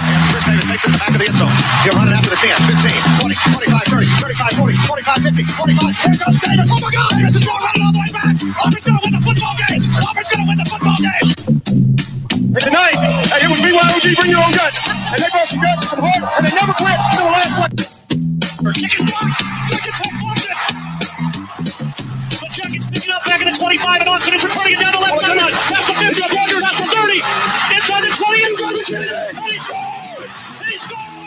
And Chris Davis takes it to the back of the end zone. He'll run it after the 10, 15, 20, 25, 30, 35, 40, 45, 50, 45. Here goes Davis. Oh my God! Davis is going running all the way back. Auburn's going to win the football game. Auburn's going to win the football game. And tonight, hey, it was BYOG, bring your own guts. And they brought some guts and some heart, and they never quit until the last play. Kick is blocked. Tech wants it. The Jackets picking up back in the 25, and Austin is returning it down the left sideline. That's the 50, And he scores! He scores!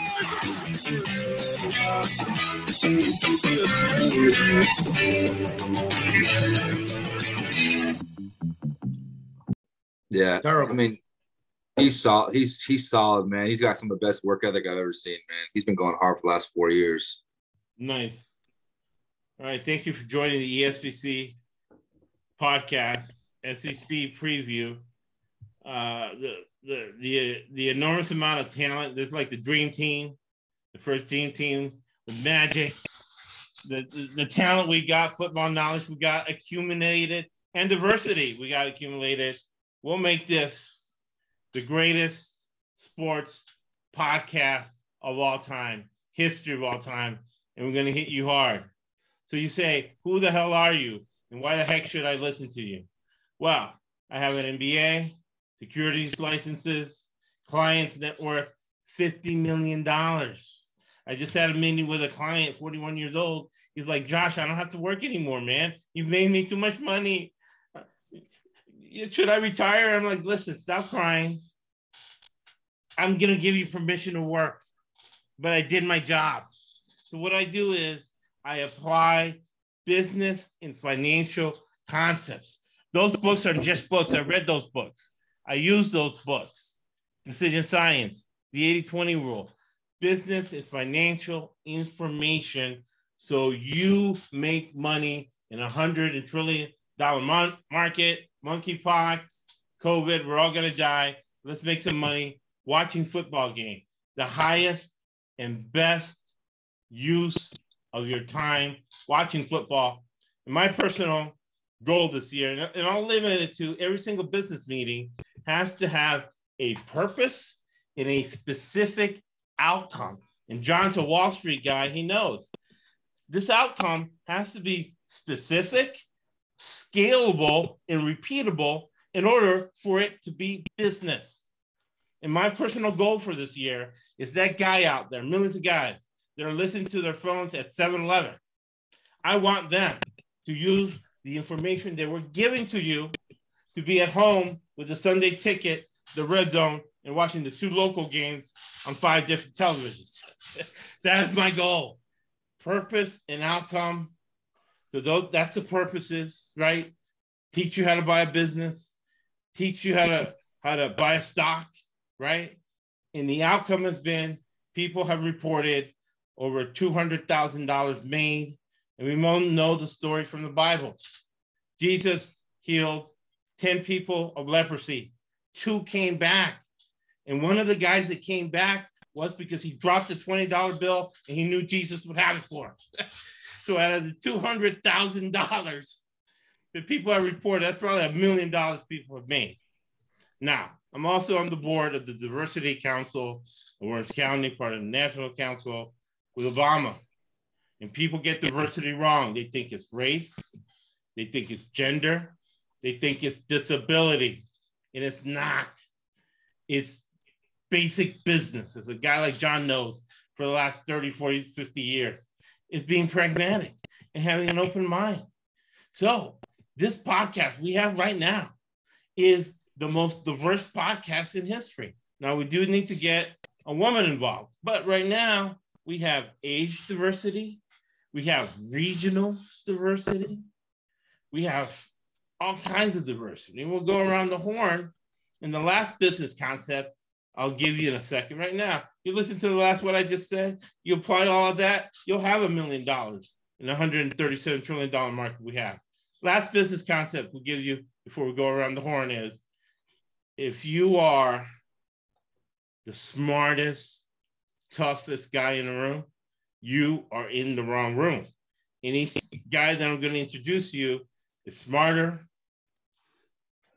Yeah, Terrible. I mean, he's solid. He's he's solid, man. He's got some of the best work ethic I've ever seen, man. He's been going hard for the last four years. Nice. All right. Thank you for joining the E ESBC podcast, SEC preview. Uh, the, the, the, the enormous amount of talent. There's like the dream team, the first team team the magic. The, the, the talent we got, football knowledge we got accumulated, and diversity we got accumulated. We'll make this the greatest sports podcast of all time, history of all time, and we're to hit you hard. So you say, Who the hell are you? And why the heck should I listen to you? Well, I have an MBA, securities licenses, clients net worth $50 million. I just had a meeting with a client, 41 years old. He's like, Josh, I don't have to work anymore, man. You've made me too much money. Should I retire? I'm like, listen, stop crying. I'm going to give you permission to work, but I did my job. So what I do is I apply business and financial concepts. Those books are just books. I read those books. I use those books. Decision Science, the 80 20 rule, business and financial information. So you make money in a hundred and trillion dollar mon- market, monkeypox, COVID, we're all going to die. Let's make some money watching football game. The highest and best use of your time watching football. And my personal goal this year, and- and I'll limit it to every single business meeting, has to have a purpose and a specific outcome. And John's a Wall Street guy, he knows. This outcome has to be specific, scalable, and repeatable in order for it to be business. And my personal goal for this year is that guy out there, millions of guys that are listening to their phones at 7 Eleven. I want them to use the information that we're giving to you to be at home with the Sunday ticket, the red zone, and watching the two local games on five different televisions. that is my goal. Purpose and outcome. So those that's the purposes, right? Teach you how to buy a business, teach you how to how to buy a stock, right? And the outcome has been people have reported over $200,000 made. And we know the story from the Bible. Jesus healed 10 people of leprosy, two came back. And one of the guys that came back was because he dropped a $20 bill and he knew Jesus would have it for him. so out of the $200,000 that people have reported, that's probably a million dollars people have made. Now, I'm also on the board of the Diversity Council of Orange County, part of the National Council with Obama. And people get diversity wrong. They think it's race, they think it's gender, they think it's disability, and it's not. It's basic business, as a guy like John knows for the last 30, 40, 50 years, is being pragmatic and having an open mind. So, this podcast we have right now is the most diverse podcast in history. Now, we do need to get a woman involved, but right now we have age diversity, we have regional diversity, we have all kinds of diversity. We'll go around the horn. And the last business concept I'll give you in a second. Right now, you listen to the last what I just said, you apply all of that, you'll have a million dollars in the $137 trillion market we have. Last business concept we'll give you before we go around the horn is if you are the smartest, toughest guy in the room, you are in the wrong room. Each guy that I'm going to introduce you is smarter,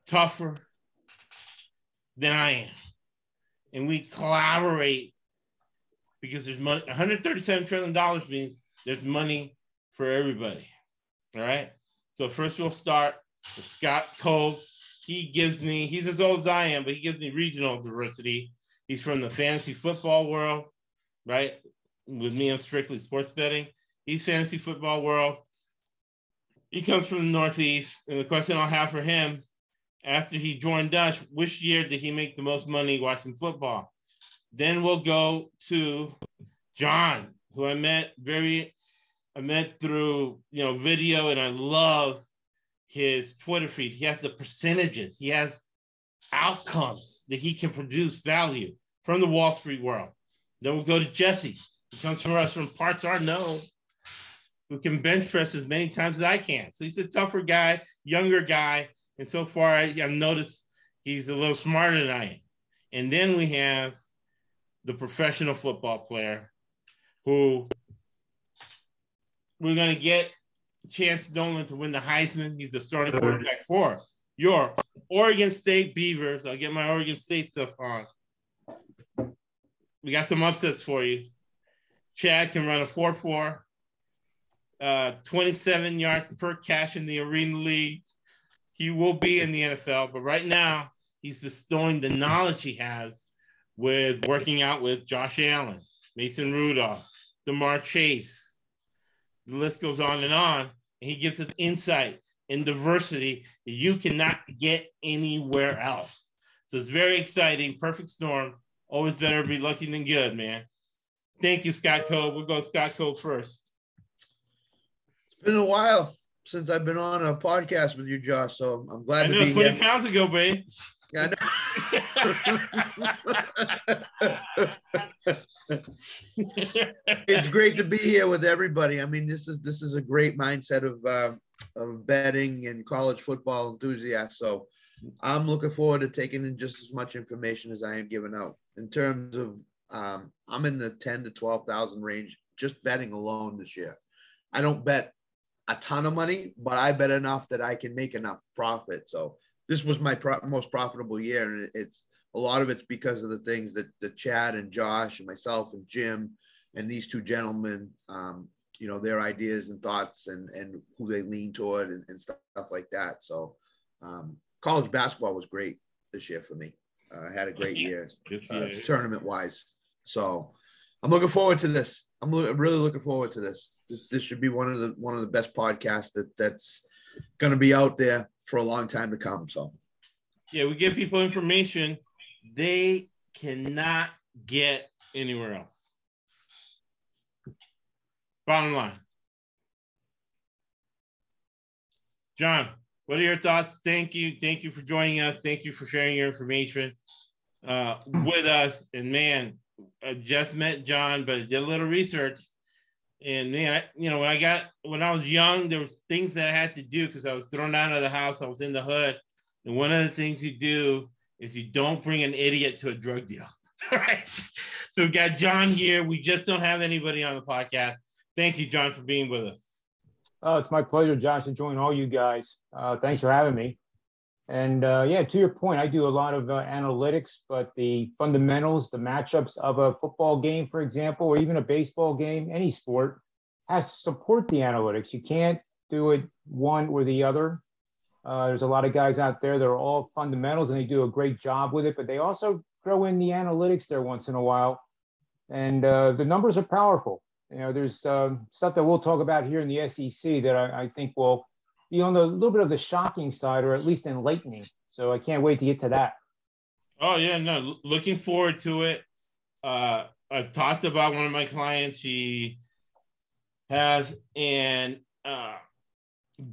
tougher than I am. and we collaborate because there's money. 137 trillion dollars means there's money for everybody. All right. So first we'll start with Scott Cobe. He gives me, he's as old as I am, but he gives me regional diversity. He's from the fantasy football world, right? With me, I'm strictly sports betting. He's fantasy football world. He comes from the Northeast. And the question I'll have for him after he joined Dutch, which year did he make the most money watching football? Then we'll go to John, who I met very, I met through you know video, and I love his Twitter feed. He has the percentages. He has outcomes that he can produce value from the Wall Street world. Then we'll go to Jesse, He comes from us from parts unknown, who can bench press as many times as I can. So he's a tougher guy, younger guy, and so far I, have noticed he's a little smarter than I am. And then we have the professional football player who we're going to get Chance Nolan to win the Heisman. He's the starting quarterback for your Oregon State Beavers. I'll get my Oregon State stuff on. We got some upsets for you. Chad can run a 4 4, uh, 27 yards per catch in the Arena League. He will be in the NFL, but right now he's bestowing the knowledge he has with working out with Josh Allen, Mason Rudolph, Ja'Marr Chase. The list goes on and on. And he gives us insight and diversity that you cannot get anywhere else. So it's very exciting. Perfect storm. Always better be lucky than good, man. Thank you, Scott Cobe. We'll go Scott Cobe first. It's been a while since I've been on a podcast with you, Josh. So I'm glad I know, to be 20 here. pounds ago, babe. Know. it's great to be here with everybody. I mean, this is this is a great mindset of uh, of betting and college football enthusiasts. So I'm looking forward to taking in just as much information as I am giving out. In terms of, um, I'm in the ten to twelve thousand range just betting alone this year. I don't bet a ton of money, but I bet enough that I can make enough profit. So this was my pro- most profitable year, and it's a lot of it's because of the things that, that Chad and Josh and myself and Jim and these two gentlemen, um, you know, their ideas and thoughts and, and who they lean toward and, and stuff like that. So um, college basketball was great this year for me. Uh, I had a great year, uh, tournament wise. So I'm looking forward to this. I'm lo- really looking forward to this. This. Should be one of the one of the best podcasts that that's going to be out there for a long time to come. So yeah, we give people information they cannot get anywhere else. Bottom line. John, what are your thoughts? Thank you. Thank you for joining us. Thank you for sharing your information uh, with us. And man, I just met John, but I did a little research. And man, I, you know, when I got when I was young, there was things that I had to do because I was thrown out of the house. I was in the hood, and one of the things you do is you don't bring an idiot to a drug deal. All right. So we got John here. We just don't have anybody on the podcast. Thank you, John, for being with us. Oh, it's my pleasure, Josh, to join all you guys. Uh, thanks for having me. And uh, yeah, to your point, I do a lot of uh, analytics, but the fundamentals, the matchups of a football game, for example, or even a baseball game, any sport, has to support the analytics. You can't do it one or the other. Uh, there's a lot of guys out there that are all fundamentals and they do a great job with it, but they also throw in the analytics there once in a while. And uh, the numbers are powerful. You know, there's um, stuff that we'll talk about here in the SEC that I, I think will be on the little bit of the shocking side or at least enlightening. So I can't wait to get to that. Oh, yeah, no, looking forward to it. Uh, I've talked about one of my clients. She has an uh,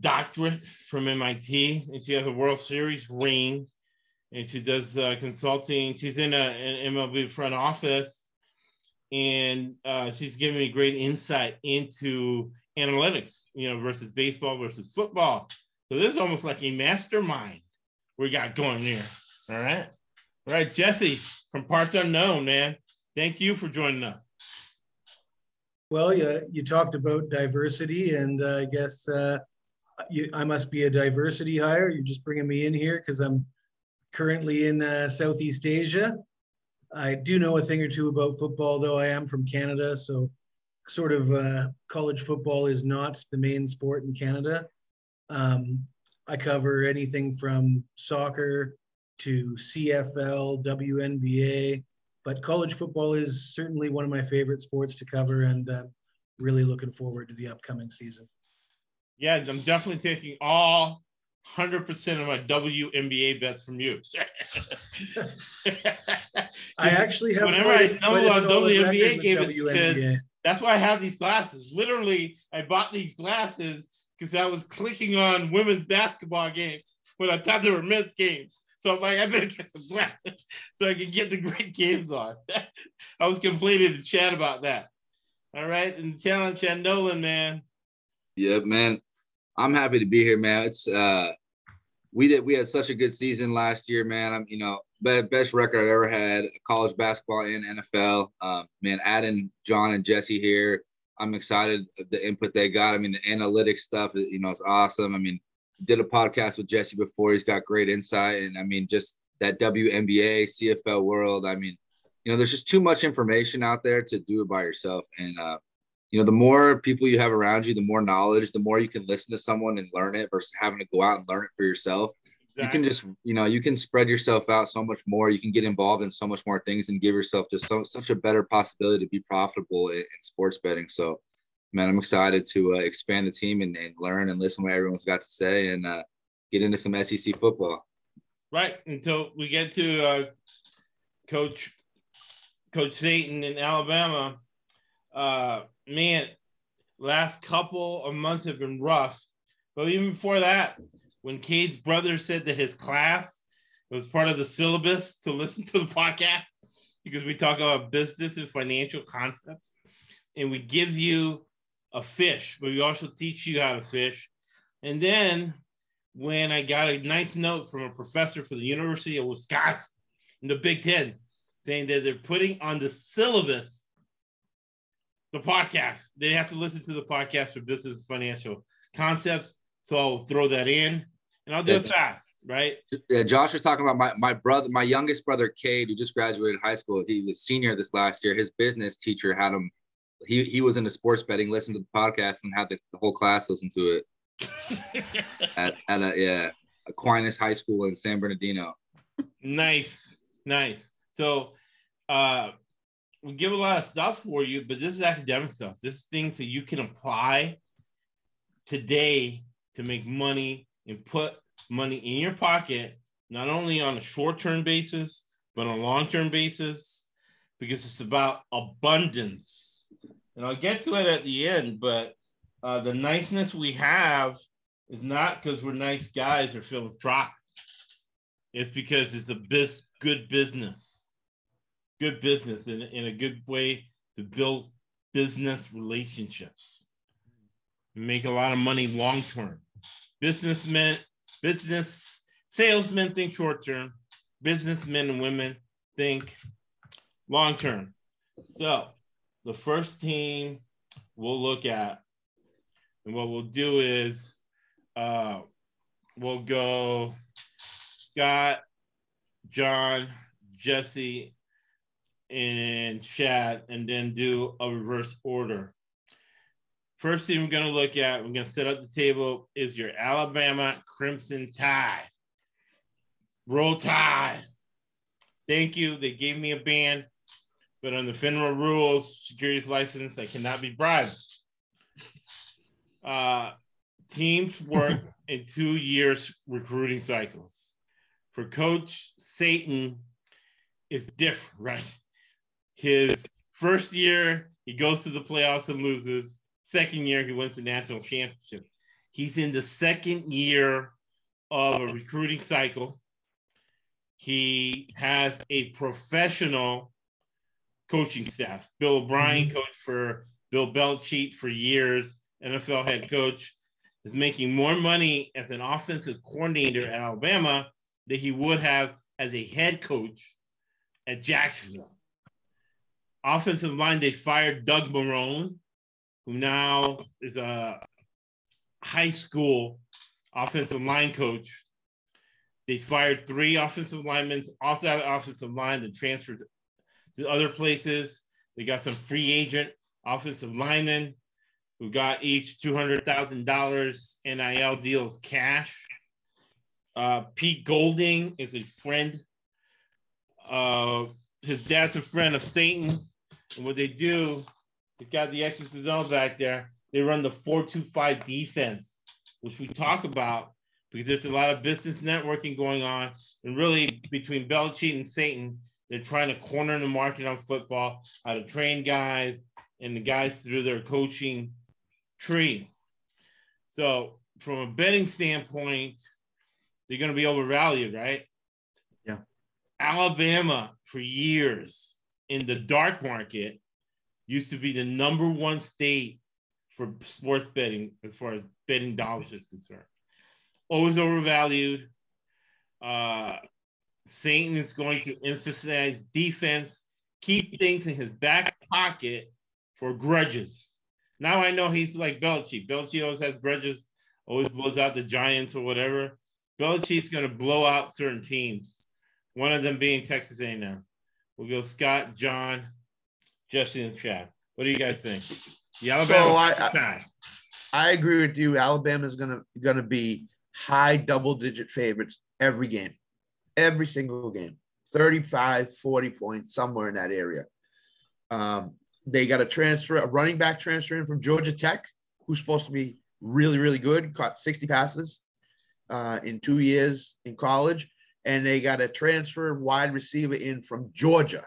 doctorate from MIT, and she has a World Series ring, and she does uh, consulting. She's in a, an MLB front office, and uh, she's giving me great insight into analytics, you know, versus baseball versus football. So this is almost like a mastermind we got going here. All right, all right, Jesse from Parts Unknown, man. Thank you for joining us. Well, you, you talked about diversity, and uh, I guess uh, you, I must be a diversity hire. You're just bringing me in here because I'm currently in uh, Southeast Asia. I do know a thing or two about football, though I am from Canada, so sort of uh, college football is not the main sport in Canada. Um, I cover anything from soccer to CFL, WNBA, but college football is certainly one of my favorite sports to cover, and uh, really looking forward to the upcoming season. Yeah, I'm definitely taking all 100% of my WNBA bets from you. I actually have whenever I stumble on WNBA games because that's why I have these glasses. Literally, I bought these glasses because I was clicking on women's basketball games when I thought they were men's games. So I'm like, I better get some glasses so I can get the great games on. I was complaining to Chad about that. All right, and telling Chad Nolan, man. Yeah, man. I'm happy to be here, man. It's uh we did we had such a good season last year, man. I'm you know best record I've ever had college basketball and NFL. Um, man, adding John and Jesse here, I'm excited the input they got. I mean, the analytics stuff, you know, it's awesome. I mean, did a podcast with Jesse before. He's got great insight, and I mean, just that WNBA, CFL world. I mean, you know, there's just too much information out there to do it by yourself, and uh, you know, the more people you have around you, the more knowledge, the more you can listen to someone and learn it versus having to go out and learn it for yourself. Exactly. You can just, you know, you can spread yourself out so much more. You can get involved in so much more things and give yourself just so, such a better possibility to be profitable in, in sports betting. So, man, I'm excited to uh, expand the team and, and, learn and listen to what everyone's got to say and uh, get into some SEC football. Right until we get to uh, Coach Coach Saban in Alabama. Uh, man, last couple of months have been rough. But even before that, when Cade's brother said that his class was part of the syllabus to listen to the podcast, because we talk about business and financial concepts, and we give you a fish, but we also teach you how to fish. And then when I got a nice note from a professor for the University of Wisconsin in the Big Ten saying that they're putting on the syllabus the podcast. They have to listen to the podcast for business financial concepts. So I'll throw that in and I'll do yeah. it fast, right? Yeah, Josh was talking about my, my brother, my youngest brother, Cade, who just graduated high school. He was senior this last year. His business teacher had him, he, he was into sports betting, listened to the podcast and had the, the whole class listen to it at, at a, yeah, Aquinas High School in San Bernardino. Nice, nice. So, uh, we give a lot of stuff for you, but this is academic stuff. This is things that you can apply today to make money and put money in your pocket, not only on a short term basis, but on a long term basis, because it's about abundance. And I'll get to it at the end, but uh, the niceness we have is not because we're nice guys or philanthropic. It's because it's a bis- good business good business and in a good way to build business relationships. And make a lot of money long term. Businessmen, business salesmen think short term. Businessmen and women think long term. So the first team we'll look at, and what we'll do is uh, we'll go Scott, John, Jesse, and chat and then do a reverse order. First thing we're going to look at, we're going to set up the table, is your Alabama Crimson Tide. Roll Tide. Thank you. They gave me a ban, but on the FINRA rules, securities license, I cannot be bribed. Uh, teams work in two years recruiting cycles. For Coach Saban, it's different, right? His first year, he goes to the playoffs and loses. Second year, he wins the national championship. He's in the second year of a recruiting cycle. He has a professional coaching staff. Bill O'Brien mm-hmm. coached for Bill Belichick for years, NFL head coach, is making more money as an offensive coordinator at Alabama than he would have as a head coach at Jacksonville. Offensive line, they fired Doug Marrone, who now is a high school offensive line coach. They fired three offensive linemen off that offensive line and transferred to other places. They got some free agent offensive linemen who got each $200,000 NIL deals cash. Uh, Pete Golding is a friend. Uh, his dad's a friend of Saban. And what they do, they got the XSL back there. They run the 425 defense, which we talk about because there's a lot of business networking going on. And really, between Belichick and Saban, they're trying to corner the market on football, how to train guys and the guys through their coaching tree. So, from a betting standpoint, they're going to be overvalued, right? Yeah. Alabama, for years in the dark market, used to be the number one state for sports betting as far as betting dollars is concerned. Always overvalued. Uh, Saban is going to emphasize defense, keep things in his back pocket for grudges. Now I know he's like Belichick. Belichick always has grudges, always blows out the Giants or whatever. Belichick's going to blow out certain teams. One of them being Texas A&M. We'll go Scott, John, Justin, and Chad. What do you guys think? The Alabama. So I, I, I agree with you. Alabama's gonna gonna be high double digit favorites every game, every single game. 35, 40 points, somewhere in that area. Um, they got a transfer, a running back transfer in from Georgia Tech, who's supposed to be really, really good, caught 60 passes uh, in two years in college. And they got a transfer wide receiver in from Georgia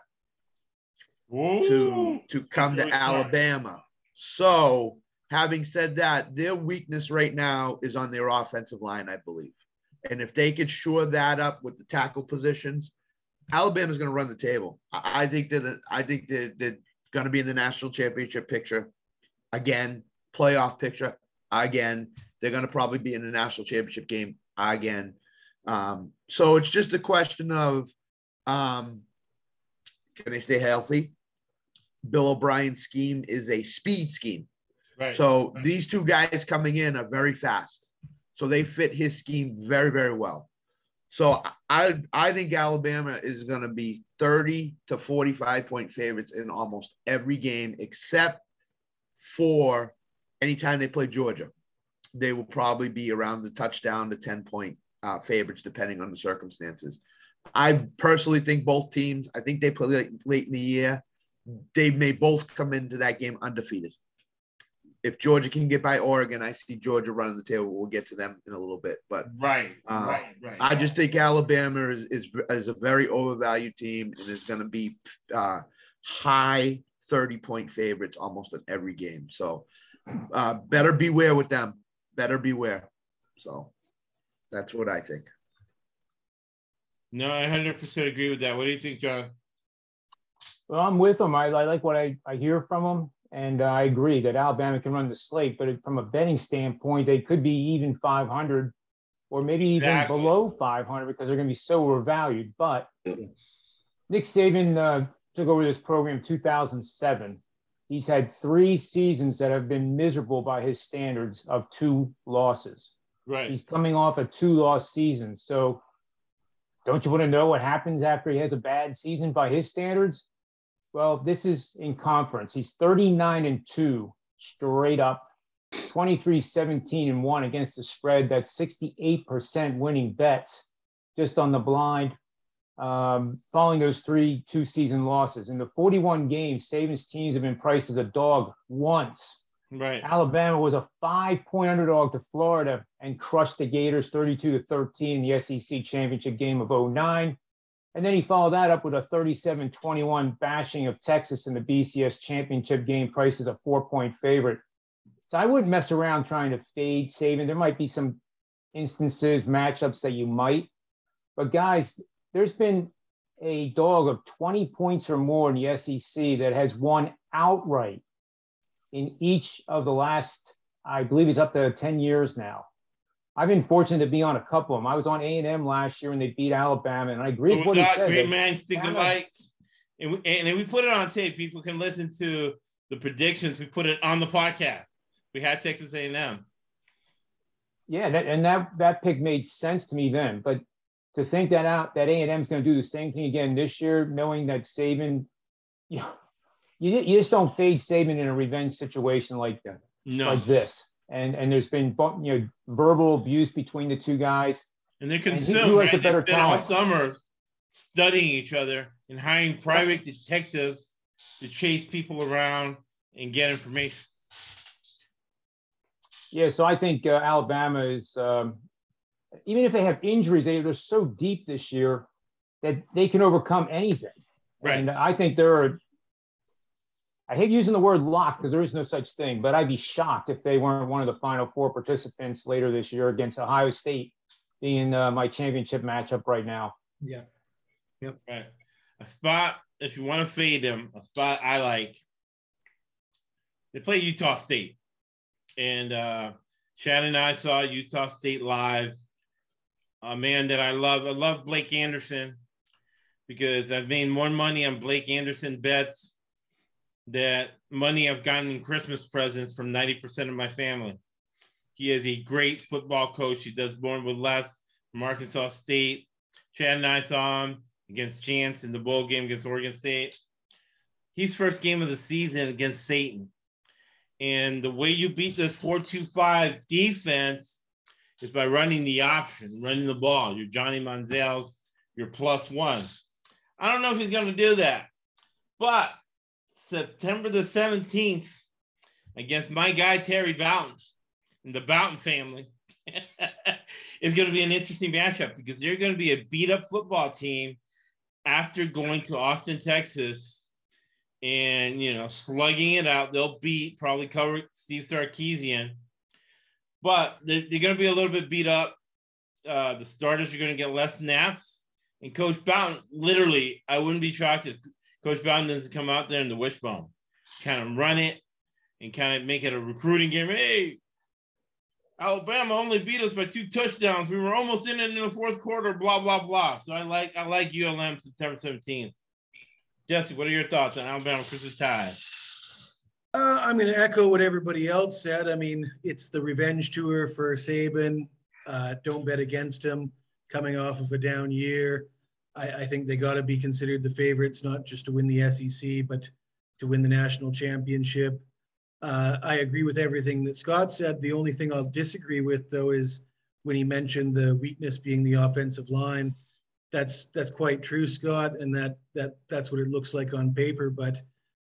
to, to come to Alabama. So, having said that, their weakness right now is on their offensive line, I believe. And if they could shore that up with the tackle positions, Alabama's going to run the table. I, I think that I think that they're going to be in the national championship picture again, playoff picture again. They're going to probably be in the national championship game again. Um, so it's just a question of um, can they stay healthy? Bill O'Brien's scheme is a speed scheme. Right. So right. these two guys coming in are very fast. So they fit his scheme very, very well. So I I think Alabama is going to be 30 to 45 point favorites in almost every game except for anytime they play Georgia. They will probably be around the touchdown to 10 point uh, favorites depending on the circumstances. I personally think both teams, I think they play late, late in the year. They may both come into that game undefeated if Georgia can get by Oregon, I see Georgia running the table. We'll get to them in a little bit, but right, uh, right, right. I just think Alabama is is, is a very overvalued team and is going to be uh, high thirty point favorites almost in every game. So uh, better beware with them. Better beware. So that's what I think. No, I hundred percent agree with that. What do you think, John? Well, I'm with them. I, I like what I, I hear from them. And uh, I agree that Alabama can run the slate, but from a betting standpoint, they could be even 500 or maybe even Exactly. below 500 because they're going to be so overvalued. But Nick Saban uh, took over this program in 2007. He's had three seasons that have been miserable by his standards of two losses. Right. He's coming off a two loss season. So don't you want to know what happens after he has a bad season by his standards? Well, this is in conference. He's 39 and 2 straight up, 23 17 and 1 against the spread. That's 68% winning bets just on the blind. Um, following those three two season losses. In the 41 games, Saban's teams have been priced as a dog once. Right. Alabama was a five point underdog to Florida and crushed the Gators 32 to 13 in the SEC championship game of 09. And then he followed that up with a 37 21 bashing of Texas in the BCS championship game, Price as a four point favorite. So I wouldn't mess around trying to fade Saban. There might be some instances, matchups that you might. But guys, there's been a dog of 20 points or more in the SEC that has won outright in each of the last, I believe it's up to 10 years now. I've been fortunate to be on a couple of them. I was on A&M last year when they beat Alabama, and I agree with what he said. Green Man Stick Alabama- Alike. And we, and we put it on tape, people can listen to the predictions. We put it on the podcast. We had Texas A&M. Yeah, that, and that that pick made sense to me then. But to think that out that A and M is going to do the same thing again this year, knowing that Saban yeah, you, you just don't fade Saban in a revenge situation like that, No, like this. And and there's been you know verbal abuse between the two guys. and they're consumed. who has right? the better they spent all summer studying each other and hiring private detectives to chase people around and get information. Yeah, so I think uh, Alabama is um, even if they have injuries, they, they're so deep this year that they can overcome anything. Right. And I think there are. I hate using the word lock because there is no such thing, but I'd be shocked if they weren't one of the final four participants later this year against Ohio State, being uh, my championship matchup right now. Yeah. Yep. Right. A spot, if you want to fade them, a spot I like. They play Utah State. And uh Chad and I saw Utah State live. A man that I love. I love Blake Anderson because I've made more money on Blake Anderson bets that money I've gotten in Christmas presents from 90% of my family. He is a great football coach. He does more with less from Arkansas State. Chad and I saw him against Chance in the bowl game against Oregon State. He's first game of the season against Saban. And the way you beat this 4-2-5 defense is by running the option, running the ball. Your Johnny Manziel's, your plus one. I don't know if he's going to do that, but September the 17th against my guy Terry Bowden and the Bowden family is going to be an interesting matchup because they're going to be a beat up football team after going to Austin, Texas, and you know slugging it out. They'll beat probably cover Steve Sarkisian, but they're, they're going to be a little bit beat up. Uh, the starters are going to get less snaps, and Coach Bowden, literally, I wouldn't be shocked if Coach Bowden doesn't come out there in the wishbone, kind of run it and kind of make it a recruiting game. Hey, Alabama only beat us by two touchdowns. We were almost in it in the fourth quarter. Blah blah blah. So I like I like ULM September seventeenth. Jesse, what are your thoughts on Alabama Crimson Tide? Uh, I'm going to echo what everybody else said. I mean, it's the revenge tour for Saban. Uh, don't bet against him coming off of a down year. I, I think they got to be considered the favorites, not just to win the SEC, but to win the national championship. Uh, I agree with everything that Scott said. The only thing I'll disagree with, though, is when he mentioned the weakness being the offensive line. That's that's quite true, Scott, and that that that's what it looks like on paper. But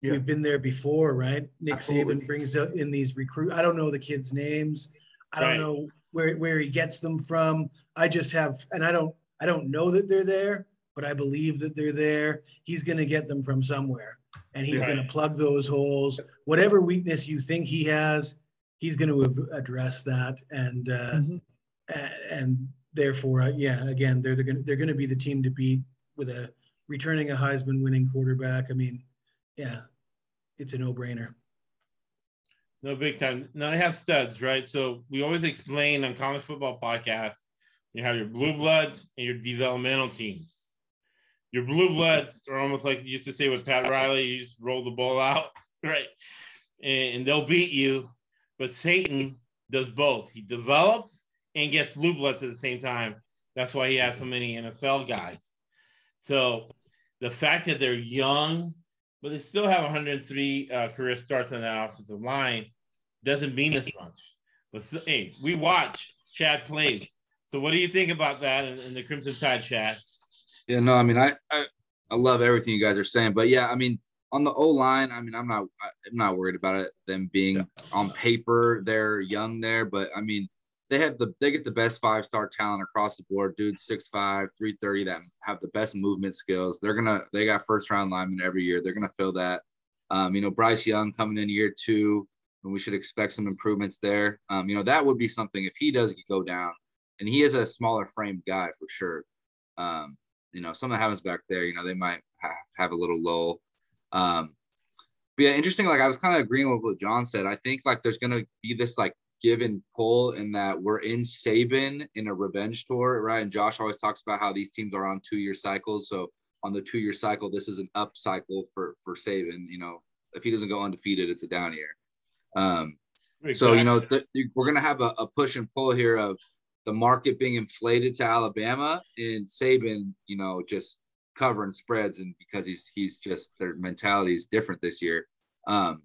Yeah. we've been there before, right? Nick Absolutely. Saban brings in these recruit. I don't know the kids' names. I don't Right. know where where he gets them from. I just have, and I don't I don't know that they're there, but I believe that they're there. He's going to get them from somewhere, and he's going to plug those holes. Whatever weakness you think he has, he's going to address that, and uh, Mhm. and therefore, uh, yeah, again, they're they're going to they're going to be the team to beat with a returning a Heisman winning quarterback. I mean, yeah, it's a no brainer. No big time. Now they have studs, right? So we always explain on college football podcasts, you have your blue bloods and your developmental teams. Your blue bloods are almost like you used to say with Pat Riley, you just roll the ball out, right? And, and they'll beat you. But Saban does both. He develops and gets blue bloods at the same time. That's why he has so many NFL guys. So the fact that they're young, but they still have 103 uh, career starts on that offensive line doesn't mean as much. But hey, we watch Chad plays. So what do you think about that in, the Crimson Tide, Chad? Yeah, no, I mean, I, I I love everything you guys are saying, but yeah, I mean, on the O line, I mean, I'm not I'm not worried about it. Them being on paper, they're young there, but I mean, they have the they get the best five star talent across the board, dude. 6'5", 330 that have the best movement skills. They're gonna they got first round linemen every year. They're gonna fill that. Um, you know, Bryce Young coming in year two, and we should expect some improvements there. Um, you know, that would be something if he does go down, and he is a smaller framed guy for sure. Um, you know, something happens back there, you know, they might have, have a little lull. Um, but yeah, interesting. Like I was kind of agreeing with what John said. I think like there's gonna be this like give and pull in that we're in Saban in a revenge tour, right? And Josh always talks about how these teams are on two year cycles. So on the two year cycle, this is an up cycle for for Saban. You know, if he doesn't go undefeated, it's a down year. Um, so you know th- we're gonna have a, a push and pull here of the market being inflated to Alabama and Saban, you know, just covering spreads and because he's he's just their mentality is different this year. Um,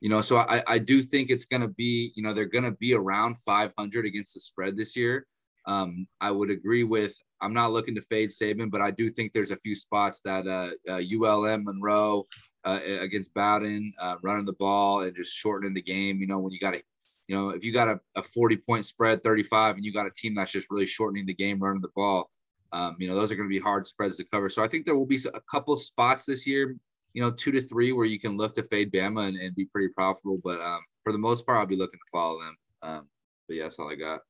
you know, so I, I do think it's going to be, you know, they're going to be around 500 against the spread this year. Um, I would agree with, I'm not looking to fade Saban, but I do think there's a few spots that uh, uh, ULM Monroe uh, against Bowden, uh, running the ball and just shortening the game. You know, when you got to, you know, if you got a, a 40 point spread, 35, and you got a team that's just really shortening the game, running the ball, um, you know, those are going to be hard spreads to cover. So I think there will be a couple spots this year, you know, two to three where you can look to fade Bama and, and be pretty profitable. But um, for the most part, I'll be looking to follow them. Um, but yeah, that's all I got.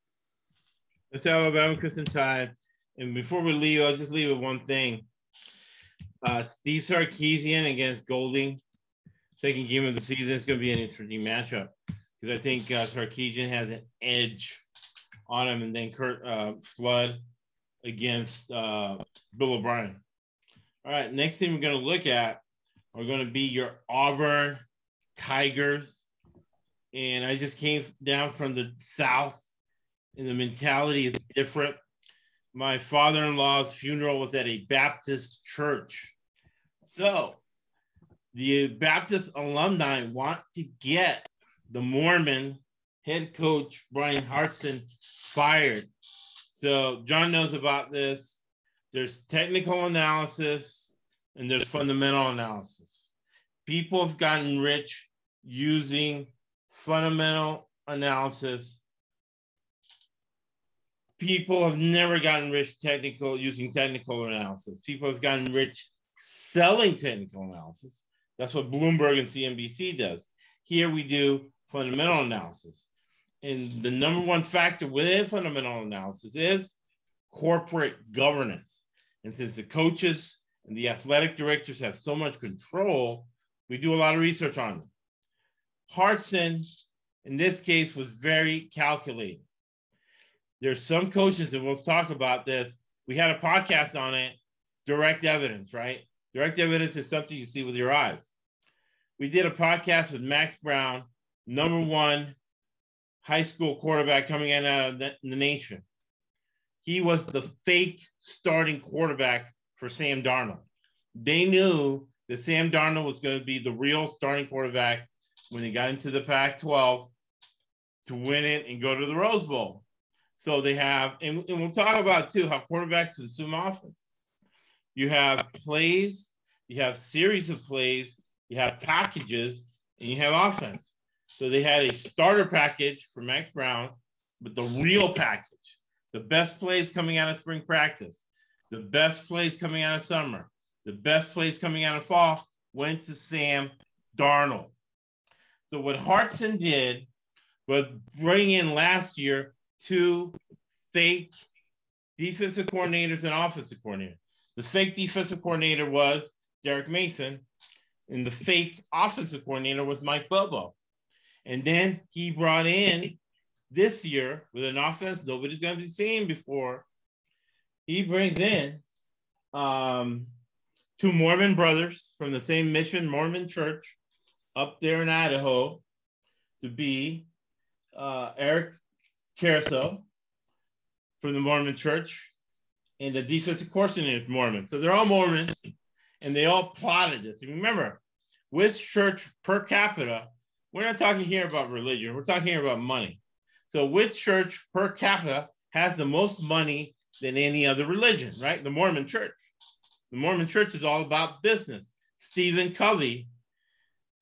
Let's That's Alabama Crimson Tide. And before we leave, I'll just leave with one thing. Uh, Steve Sarkisian against Golding, second game of the season. It's going to be an interesting matchup because I think uh, Sarkisian has an edge on him, and then Kurt uh, Flood against uh, Bill O'Brien. All right, next thing we're going to look at are going to be your Auburn Tigers. And I just came down from the South, and the mentality is different. My father in law's funeral was at a Baptist church. So the Baptist alumni want to get the Mormon head coach, Bryan Harsin fired so John knows about this. There's technical analysis and there's fundamental analysis. People have gotten rich using fundamental analysis. People have never gotten rich technical using technical analysis. People have gotten rich selling technical analysis. That's what Bloomberg and CNBC does. Here we do fundamental analysis. And the number one factor within fundamental analysis is corporate governance. And since the coaches and the athletic directors have so much control, we do a lot of research on them. Harsin, in this case, was very calculated. There's some coaches, and we'll talk about this. We had a podcast on it, direct evidence, right? Direct evidence is something you see with your eyes. We did a podcast with Max Browne, number one high school quarterback coming in out of the, the nation. He was the fake starting quarterback for Sam Darnold. They knew that Sam Darnold was going to be the real starting quarterback when he got into the Pac 12 to win it and go to the Rose Bowl. So they have, and, and we'll talk about too how quarterbacks consume offense. You have plays, you have series of plays, you have packages, and you have offense. So they had a starter package for Max Browne, but the real package, the best plays coming out of spring practice, the best plays coming out of summer, the best plays coming out of fall went to Sam Darnold. So what Harsin did was bring in last year two fake defensive coordinators and offensive coordinator. The fake defensive coordinator was Derek Mason, and the fake offensive coordinator was Mike Bobo. And then he brought in this year with an offense nobody's going to be seeing before. He brings in um, two Mormon brothers from the same mission Mormon church up there in Idaho to be uh, Eric Caruso from the Mormon church and the defensive coordinator is Mormon. So they're all Mormons and they all plotted this. And remember, which church per capita we're not talking here about religion. We're talking here about money. So, which church per capita has the most money than any other religion, right? The Mormon church. The Mormon church is all about business. Stephen Covey,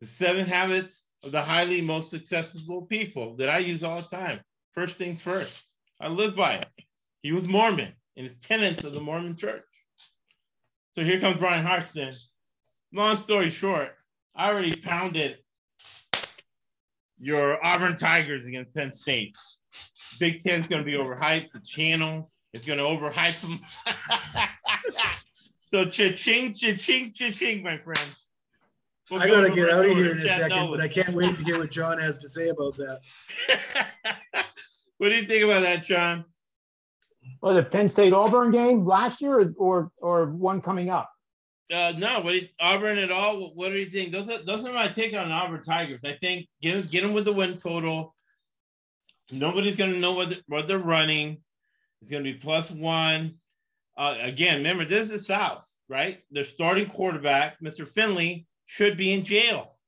The Seven Habits of the Highly Most Successful People that I use all the time. First things first. I live by it. He was Mormon and his tenants of the Mormon church. So here comes Bryan Harsin. Long story short, I already pounded your Auburn Tigers against Penn State. Big Ten's going to be overhyped. The channel is going to overhype them. so cha-ching, cha-ching, cha-ching, my friends. We'll I got to get out of here in a second, but I can't wait to hear what John has to say about that. what do you think about that, John? Well, the Penn State Auburn game last year, or or, or one coming up? Uh, no, what you, Auburn at all? What do you think? Those are those are my take on Auburn Tigers. I think get get them with the win total. Nobody's gonna know what the, what they're running. It's gonna be plus one. Uh, again, remember this is South. right? Their starting quarterback, Mr. Finley, should be in jail.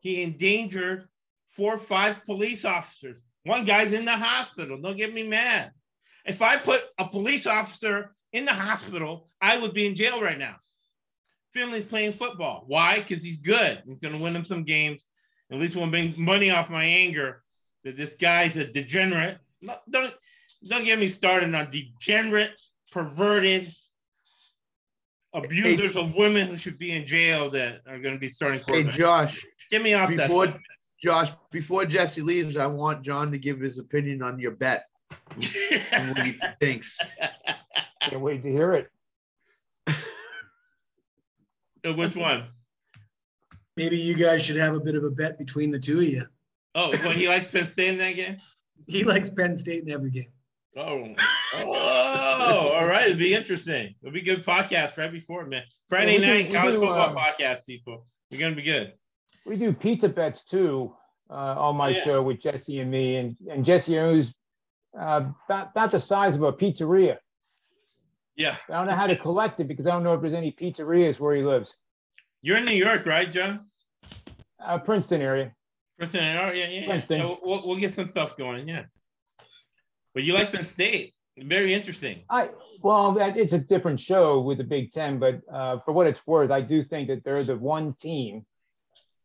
He endangered four or five police officers. One guy's in the hospital. Don't get me mad. If I put a police officer in the hospital, I would be in jail right now. Finley's playing football. Why? Because he's good. He's going to win him some games. At least we'll make money off my anger that this guy's a degenerate. No, don't don't get me started on degenerate, perverted abusers of women who should be in jail that are going to be starting Hey, quarterbacks. Josh, Get me off before that. Josh, before Jesse leaves, I want John to give his opinion on your bet and what he thinks. Can't wait to hear it. Uh, Which one? Maybe you guys should have a bit of a bet between the two of you. Oh, well, he likes Penn State in that game. He likes Penn State in every game. Oh, oh, all right. It'll be interesting. It'll be a good podcast right before it, man. Friday Yeah, we night we college do, football um, podcast, people. You're gonna be good. We do pizza bets too uh, on my yeah. show with Jesse and me, and and Jesse owns uh, about, about the size of a pizzeria. Yeah, I don't know how to collect it because I don't know if there's any pizzerias where he lives. you're in New York, right, John? Uh, Princeton area. Princeton. area, yeah, yeah. yeah. Princeton. Uh, We'll, we'll get some stuff going. Yeah. But you like Penn State? Very interesting. I well, it's a different show with the Big Ten, but uh, for what it's worth, I do think that they're the one team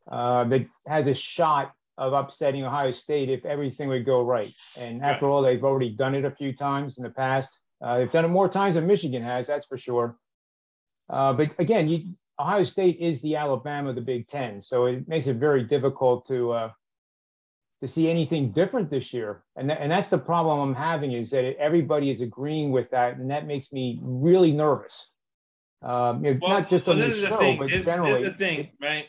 uh, that has a shot of upsetting Ohio State if everything would go right. And after all, they've already done it a few times in the past. Uh, they've done it more times than Michigan has, that's for sure. Uh, but again, you, Ohio State is the Alabama of the Big Ten, so it makes it very difficult to uh, to see anything different this year. And, tha- and that's the problem I'm having is that everybody is agreeing with that. And that makes me really nervous. Um, you know, not just on this this is the show, but This- generally. This is the thing, right?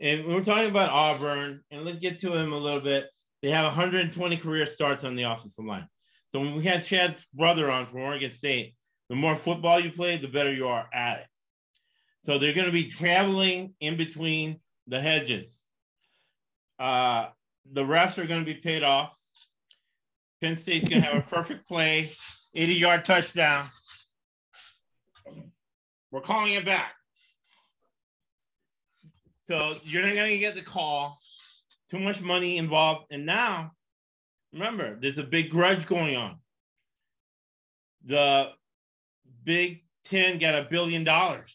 And we're talking about Auburn, and let's get to him a little bit. They have 120 career starts on the offensive line. So when we had Chad's brother on from Oregon State, the more football you play, the better you are at it. So they're going to be traveling in between the hedges. Uh, the refs are going to be paid off. Penn State's going to have a perfect play, 80 yard touchdown. We're calling it back. So you're not going to get the call. Too much money involved. And now, remember, there's a big grudge going on. The Big Ten got a billion dollars.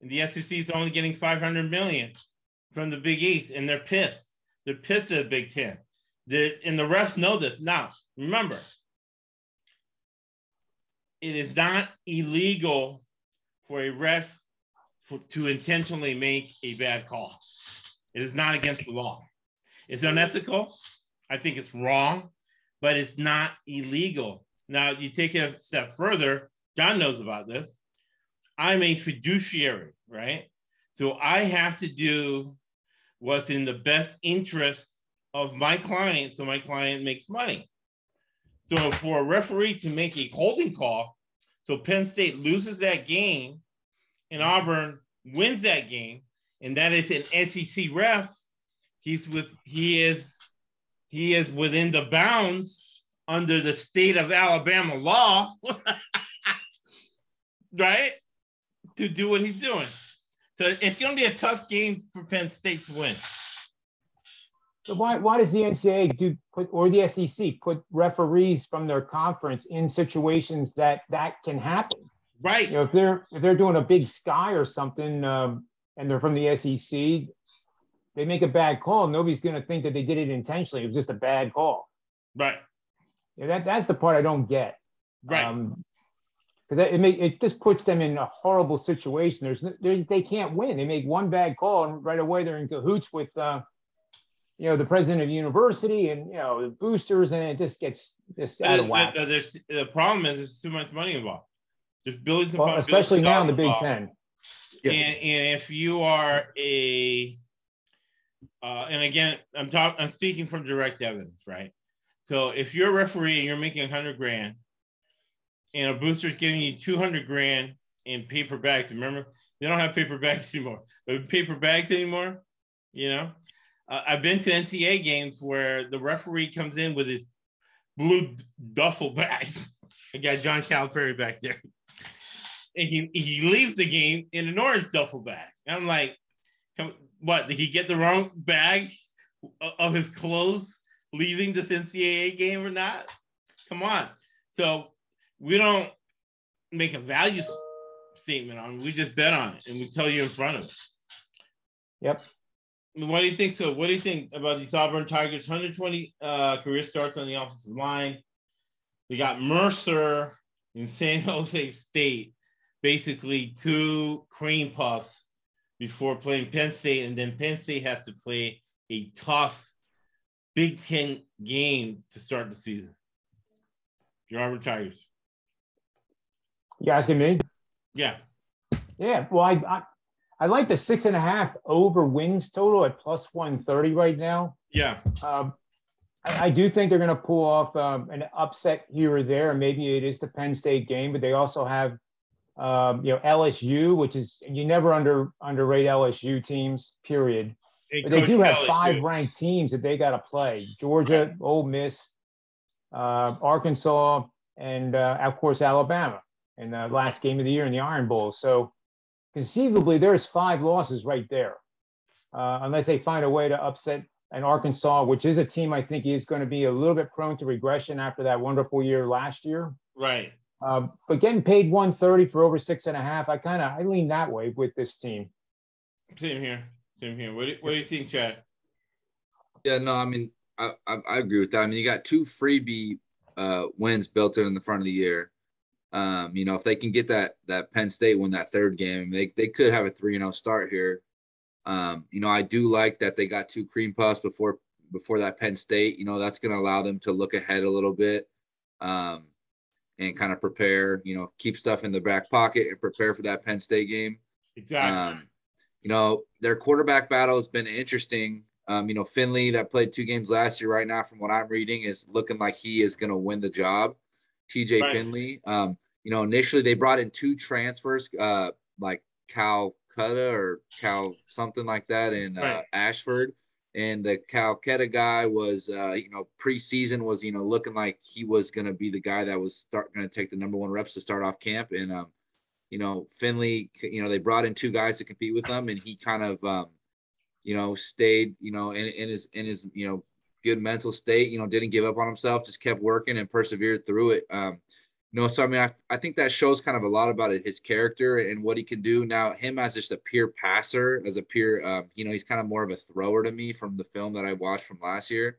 And the SEC is only getting 500 million from the Big East, and they're pissed. They're pissed at the Big Ten. They're, and the refs know this. Now, remember, it is not illegal for a ref for, to intentionally make a bad call. It is not against the law. It's unethical. I think it's wrong, but it's not illegal. Now, you take it a step further. John knows about this. I'm a fiduciary, right? So I have to do what's in the best interest of my client so my client makes money. So for a referee to make a holding call, so Penn State loses that game and Auburn wins that game, and that is an SEC ref, he's with he is he is within the bounds under the state of Alabama law, right? To do what he's doing. So it's going to be a tough game for Penn State to win. So why, why does the NCAA do put or the SEC put referees from their conference in situations that that can happen? Right. You know, if they're if they're doing a big sky or something, um, and they're from the SEC, they make a bad call. Nobody's going to think that they did it intentionally. It was just a bad call. Right. Know, that that's the part I don't get. Right. because it make it just puts them in a horrible situation. There's they, they can't win. They make one bad call and right away they're in cahoots with uh, you know the president of the university and you know the boosters and it just gets just out of The- whack. the, there's- the problem is there's too much money involved. There's billions Well, billions especially of now in the Big involved. Ten. Yeah. And, and if you are a, uh, and again, I'm talking, I'm speaking from direct evidence, right? So if you're a referee and you're making hundred grand, and a booster's giving you two hundred grand in paper bags, remember they don't have paper bags anymore. But paper bags anymore, you know. Uh, I've been to NCAA games where the referee comes in with his blue duffel bag. I got John Calipari back there and he he leaves the game in an orange duffel bag. And I'm like, come, what? Did he get the wrong bag of his clothes leaving this NCAA game or not? Come on. So we don't make a value statement on it. We just bet on it and we tell you in front of it. Yep. What do you think? So, what do you think about these Auburn Tigers? 120 uh, career starts on the offensive line. They got Mercer in San Jose State, basically two cream puffs before playing Penn State, and then Penn State has to play a tough Big Ten game to start the season. Your Auburn Tigers. You asking me? Yeah. Yeah. Well, I, I I like the six and a half over wins total at plus 130 right now. Yeah. Um, I, I, do think they're going to pull off um, an upset here or there. Maybe it is the Penn State game, but they also have, um, you know, LSU, which is you never under underrate LSU teams. Period. Hey, but they do have LSU. five ranked teams that they got to play: Georgia, Ole Miss, uh, Arkansas, and uh, of course Alabama in the last game of the year in the Iron Bowl. So conceivably there's five losses right there, uh, unless they find a way to upset an Arkansas, which is a team I think is going to be a little bit prone to regression after that wonderful year last year. Right. Uh, but getting paid 130 for over six and a half, I kind of I lean that way with this team. Same here. Same here. What do, what do you think, Chad? Yeah, no, I mean, I, I, I agree with that. I mean, you got two freebie uh, wins built in in the front of the year. Um, you know, if they can get that that Penn State win that third game, they they could have a three and zero start here. Um, you know, I do like that they got two cream puffs before before that Penn State. You know, that's going to allow them to look ahead a little bit um, and kind of prepare. You know, keep stuff in the back pocket and prepare for that Penn State game. Exactly. Um, you know, their quarterback battle has been interesting. Um, you know, Finley that played two games last year, right now, from what I'm reading, is looking like he is going to win the job. TJ right. Finley. Um, you know, initially they brought in two transfers, uh, like Calcutta or Cal something like that in uh, right. Ashford. And the Calcutta guy was, uh, you know, preseason was, you know, looking like he was going to be the guy that was start going to take the number one reps to start off camp. And, um, you know, Finley, you know, they brought in two guys to compete with him, and he kind of, um, you know, stayed, you know, in, in his in his, you know, good mental state, you know, didn't give up on himself, just kept working and persevered through it. Um, you know, so I mean, I, I think that shows kind of a lot about it, his character and what he can do. Now, him as just a pure passer, as a pure, um, you know, he's kind of more of a thrower to me from the film that I watched from last year.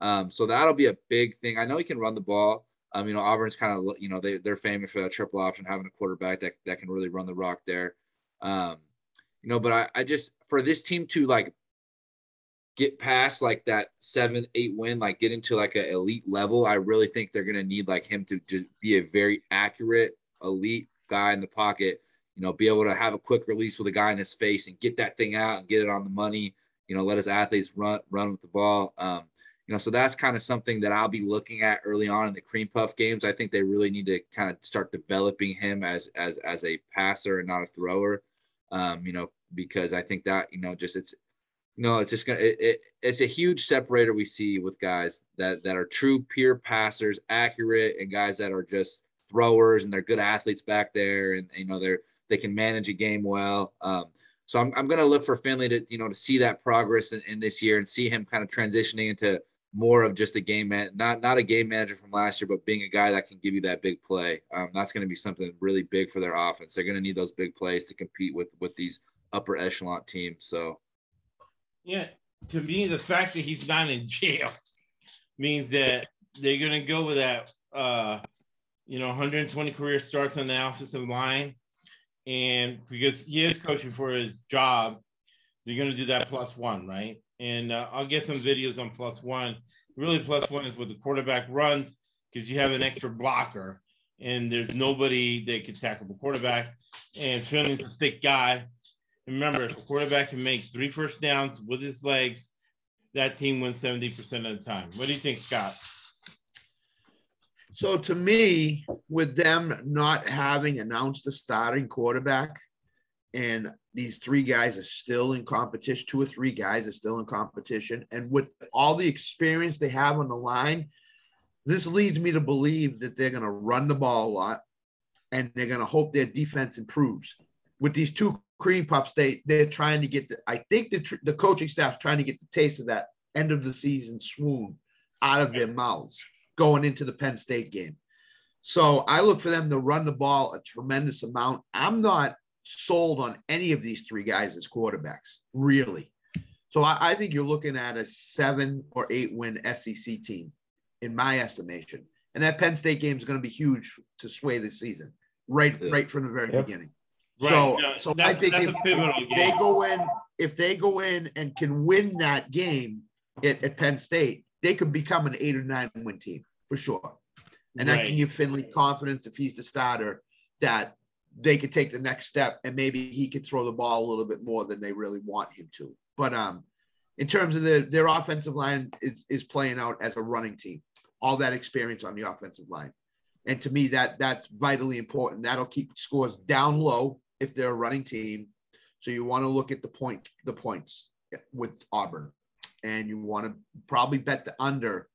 Um, so that'll be a big thing. I know he can run the ball. Um, you know, Auburn's kind of, you know, they, they're famous for that triple option, having a quarterback that, that can really run the rock there. Um, you know, but I, I just, for this team to like get past like that seven, eight win, like get into like an elite level, I really think they're gonna need like him to just be a very accurate elite guy in the pocket. You know, be able to have a quick release with a guy in his face and get that thing out and get it on the money. You know, let his athletes run run with the ball. Um, you know, so that's kind of something that I'll be looking at early on in the cream puff games. I think they really need to kind of start developing him as as as a passer and not a thrower. Um, you know, because I think that you know just it's no, it's just gonna. It, it, it's a huge separator we see with guys that that are true pure passers, accurate, and guys that are just throwers and they're good athletes back there, and you know they're they can manage a game well. Um, so I'm I'm gonna look for Finley to you know to see that progress in, in this year and see him kind of transitioning into more of just a game man, not not a game manager from last year, but being a guy that can give you that big play. Um, that's going to be something really big for their offense. They're going to need those big plays to compete with with these upper echelon teams. So yeah, to me, the fact that he's not in jail means that they're going to go with that, uh, you know, 120 career starts on the offensive line. And because he is coaching for his job, they're going to do that plus one, right? And uh, I'll get some videos on plus one. Really, plus one is what the quarterback runs because you have an extra blocker and there's nobody that can tackle the quarterback. And Finley's a thick guy. Remember, if a quarterback can make three first downs with his legs, that team wins 70% of the time. What do you think, Scott? So to me, with them not having announced a starting quarterback, and these three guys are still in competition, two or three guys are still in competition, and with all the experience they have on the line, this leads me to believe that they're going to run the ball a lot and they're going to hope their defense improves. With these two cream pups, they they're trying to get the. I think the tr- the coaching staff trying to get the taste of that end of the season swoon out of their mouths going into the Penn State game. So I look for them to run the ball a tremendous amount. I'm not sold on any of these three guys as quarterbacks, really. So I, I think you're looking at a seven or eight win SEC team, in my estimation. And that Penn State game is going to be huge to sway the season, right, Yeah. right from the very Yep. beginning. Right. So, no, so I think that's if, if they go in, if they go in and can win that game at, at Penn State, they could become an eight or nine win team for sure. And that can give Finley confidence if he's the starter that they could take the next step and maybe he could throw the ball a little bit more than they really want him to. But um, in terms of the, their offensive line is is playing out as a running team, all that experience on the offensive line. And to me, that that's vitally important. That'll keep scores down low if they're a running team. So you want to look at the point, the points with Auburn, and you want to probably bet the under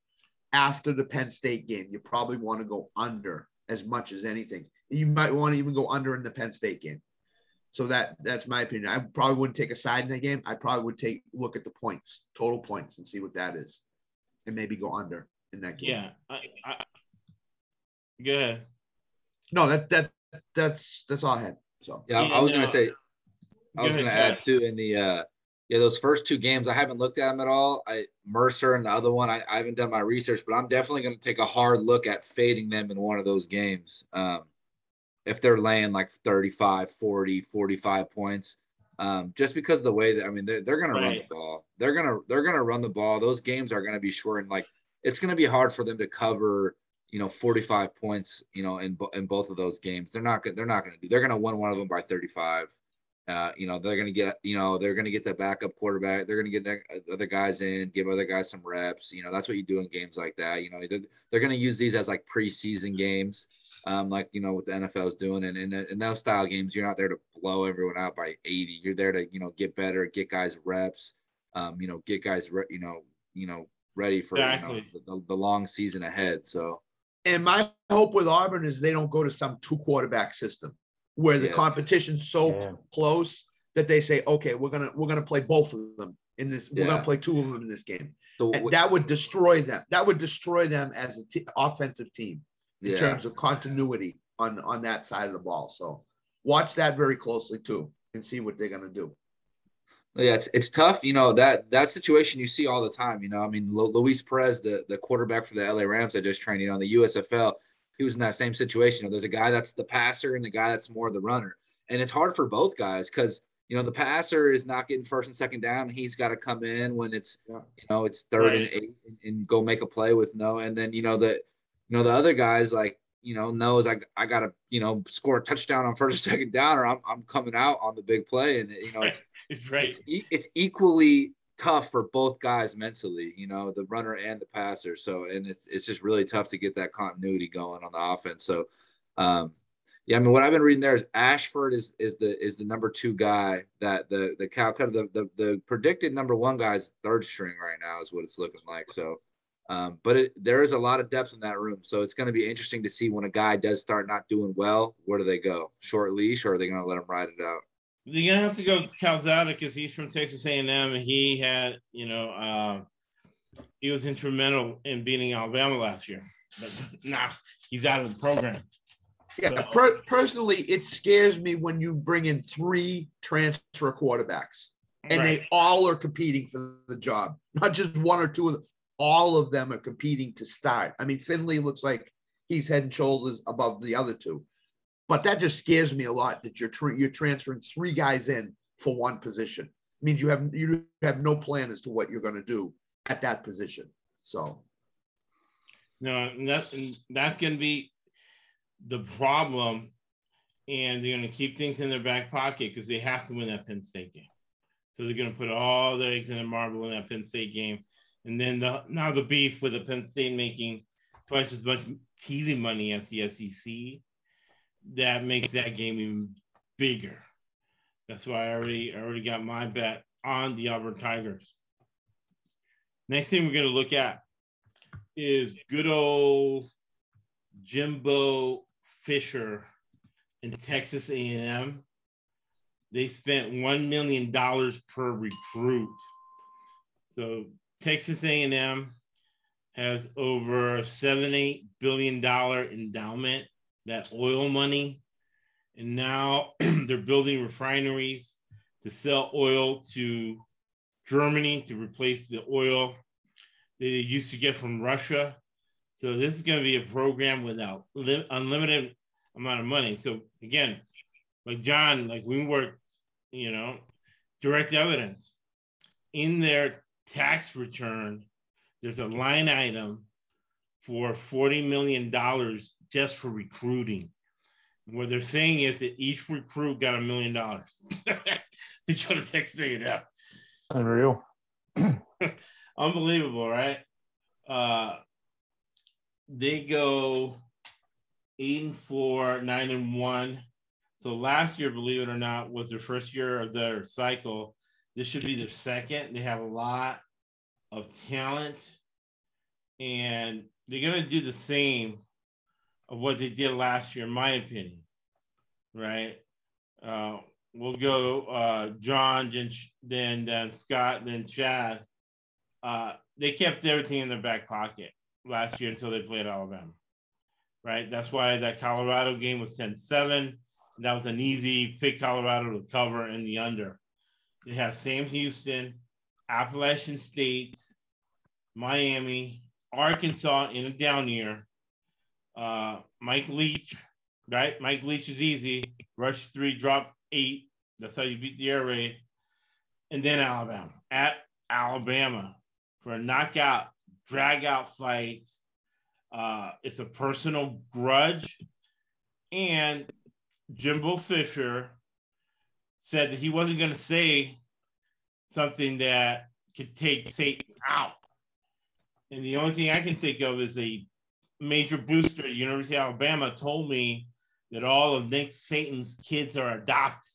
after the Penn State game. You probably want to go under as much as anything. You might want to even go under in the Penn State game. So that that's my opinion. I probably wouldn't take a side in that game. I probably would take look at the points, total points, and see what that is, and maybe go under in that game. Yeah. I, I, go ahead. No, that that that's that's all I had. So Yeah, Yeah, I was gonna say, I was gonna add too in the uh yeah those first two games I haven't looked at them at all. I Mercer and the other one I, I haven't done my research, but I'm definitely gonna take a hard look at fading them in one of those games. Um, if they're laying like 35, 40, 45 points. Um, just because of the way that I mean they're, they're gonna run the ball. They're gonna they're gonna run the ball. Those games are gonna be short and like it's gonna be hard for them to cover you know 45 points you know in in both of those games. They're not they're not gonna do. They're gonna win one of them by 35. Uh, you know, they're going to get, you know, they're going to get the backup quarterback. They're going to get the other guys in, give other guys some reps. You know, that's what you do in games like that. You know, they're, they're going to use these as like preseason games, um, like, you know, what the NFL is doing. And in, in those style games, you're not there to blow everyone out by 80. You're there to, you know, get better, get guys reps, um, you know, get guys, re- you know, you know, ready for you know, the, the long season ahead. So, and my hope with Auburn is they don't go to some two quarterback system where the Yeah. competition's so Yeah. close that they say, okay, we're gonna we're gonna play both of them in this. We're gonna play two of them in this game. so And what- that would destroy them. That would destroy them as a t- offensive team in yeah. terms of continuity on on that side of the ball. So watch that very closely too and see what they're gonna do. Yeah, it's it's tough. You know that that situation you see all the time. You know, I mean, Lu- Luis Perez, the the quarterback for the LA Rams, I just trained. You know, in the USFL, he was in that same situation. You know, there's a guy that's the passer and the guy that's more the runner, and it's hard for both guys because you know the passer is not getting first and second down. He's got to come in when it's Yeah. you know it's third and eight and, and go make a play with no. And then you know the you know the other guys like you know knows I I got to you know score a touchdown on first or second down or I'm I'm coming out on the big play and you know it's It's right. it's, e- it's equally tough for both guys mentally, you know, the runner and the passer. So, and it's it's just really tough to get that continuity going on the offense. So, um, yeah, I mean, what I've been reading there is Ashford is is the is the number two guy that the the Calcutta the the, the predicted number one guy is third string right now is what it's looking like. So, um, but it, there is a lot of depth in that room, so it's going to be interesting to see when a guy does start not doing well, where do they go? Short leash, or are they going to let him ride it out? You're gonna have to go Calzada because he's from Texas A&M and he had, you know, uh, he was instrumental in beating Alabama last year. But now he's out of the program. Yeah, So- per- personally, it scares me when you bring in three transfer quarterbacks and Right. they all are competing for the job, not just one or two of them. All of them are competing to start. I mean, Finley looks like he's head and shoulders above the other two, but that just scares me a lot that you're tra- you're transferring three guys in for one position. It means you have you have no plan as to what you're going to do at that position. So No, and that, and that's going to be the problem. And they're going to keep things in their back pocket because they have to win that Penn State game. So they're going to put all their eggs in a marble in that Penn State game. And then the, now the beef with the Penn State making twice as much TV money as the SEC, that makes that game even bigger. That's why I already I already got my bet on the Auburn Tigers. Next thing we're going to look at is good old Jimbo Fisher and Texas A&M, they spent one million dollars per recruit. So Texas A&M has over seven eight billion dollar endowment, that oil money, and now they're building refineries to sell oil to Germany to replace the oil they used to get from Russia. So this is going to be a program without li- unlimited amount of money. So again, like John, like we worked, you know, direct evidence in their tax return. There's a line item for forty million dollars just for recruiting. What they're saying is that each recruit got a million dollars to try to Texas A&M. Unreal. Unbelievable, right? Uh, they go eight and four, nine and one. So last year, believe it or not, was their first year of their cycle. This should be their second. They have a lot of talent, and they're gonna do the same of what they did last year, in my opinion. Right? Uh, we'll go uh, John, then, then then Scott, then Chad. Uh, they kept everything in their back pocket last year until they played Alabama. Right? That's why that Colorado game was 10-7. That was an easy pick Colorado to cover in the under. They have Sam Houston, Appalachian State, Miami, Arkansas in a down year. Uh, Mike Leach, right? Mike Leach is easy. Rush three, drop eight. That's how you beat the air raid. And then Alabama at Alabama for a knockout, drag out fight. Uh, it's a personal grudge. And Jimbo Fisher said that he wasn't going to say something that could take Saban out. And the only thing I can think of is a major booster at University of Alabama told me that all of Nick Saban's kids are adopted.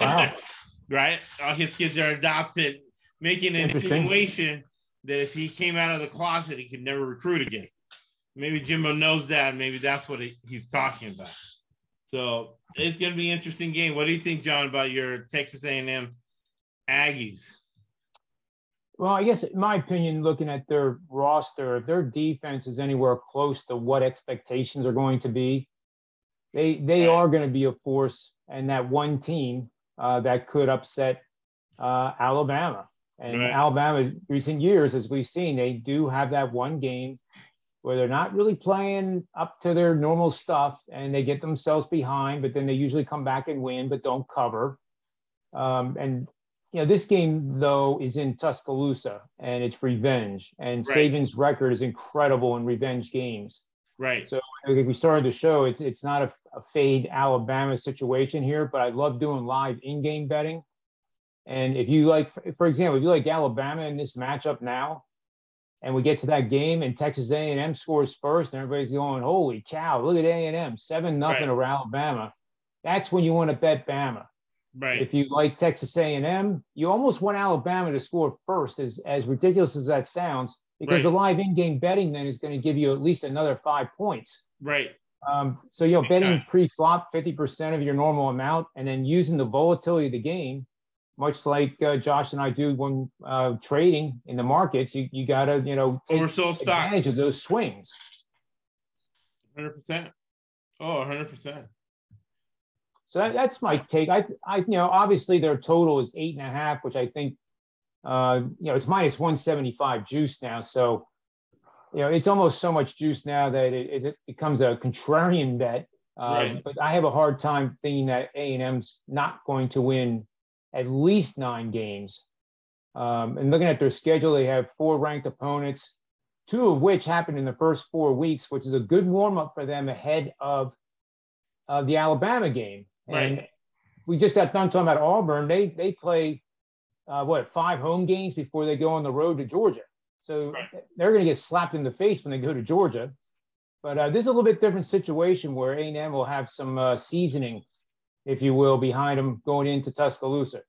Wow. right? All his kids are adopted, making an insinuation that if he came out of the closet, he could never recruit again. Maybe Jimbo knows that. Maybe that's what he- he's talking about. So it's going to be an interesting game. What do you think, John, about your Texas A&M Aggies? Well, I guess in my opinion, looking at their roster, if their defense is anywhere close to what expectations are going to be, they they are going to be a force and that one team uh, that could upset uh, Alabama. And Right. Alabama, recent years, as we've seen, they do have that one game where they're not really playing up to their normal stuff and they get themselves behind, but then they usually come back and win, but don't cover. Um, and you know, this game though is in Tuscaloosa and it's revenge. And Right. Saban's record is incredible in revenge games. Right. So think we started the show. It's it's not a, a fade Alabama situation here, but I love doing live in-game betting. And if you like, for example, if you like Alabama in this matchup now, and we get to that game and Texas A&M scores first, and everybody's going, "Holy cow! Look at A&M, seven nothing Right. over Alabama." That's when you want to bet Bama. Right. If you like Texas A&M, you almost want Alabama to score first, as as ridiculous as that sounds, because Right. the live in-game betting then is going to give you at least another five points. Right. Um, so you know, betting time. pre-flop fifty percent of your normal amount, and then using the volatility of the game, much like uh, Josh and I do when uh, trading in the markets. You you got to you know take Oversold stock. advantage of those swings. 100%. Oh, 100%. So that, that's my take. I, I, you know, obviously their total is eight and a half, which I think, uh, you know, it's minus one seventy five juice now. So, you know, it's almost so much juice now that it, it becomes a contrarian bet. Uh, Right. But I have a hard time thinking that A and M's not going to win at least nine games. Um, and looking at their schedule, they have four ranked opponents, two of which happened in the first four weeks, which is a good warm up for them ahead of uh, the Alabama game. And Right. we just got done talking about Auburn. They they play uh, what five home games before they go on the road to Georgia. So Right. they're going to get slapped in the face when they go to Georgia. But uh, this is a little bit different situation where A&M will have some uh, seasoning, if you will, behind them going into Tuscaloosa.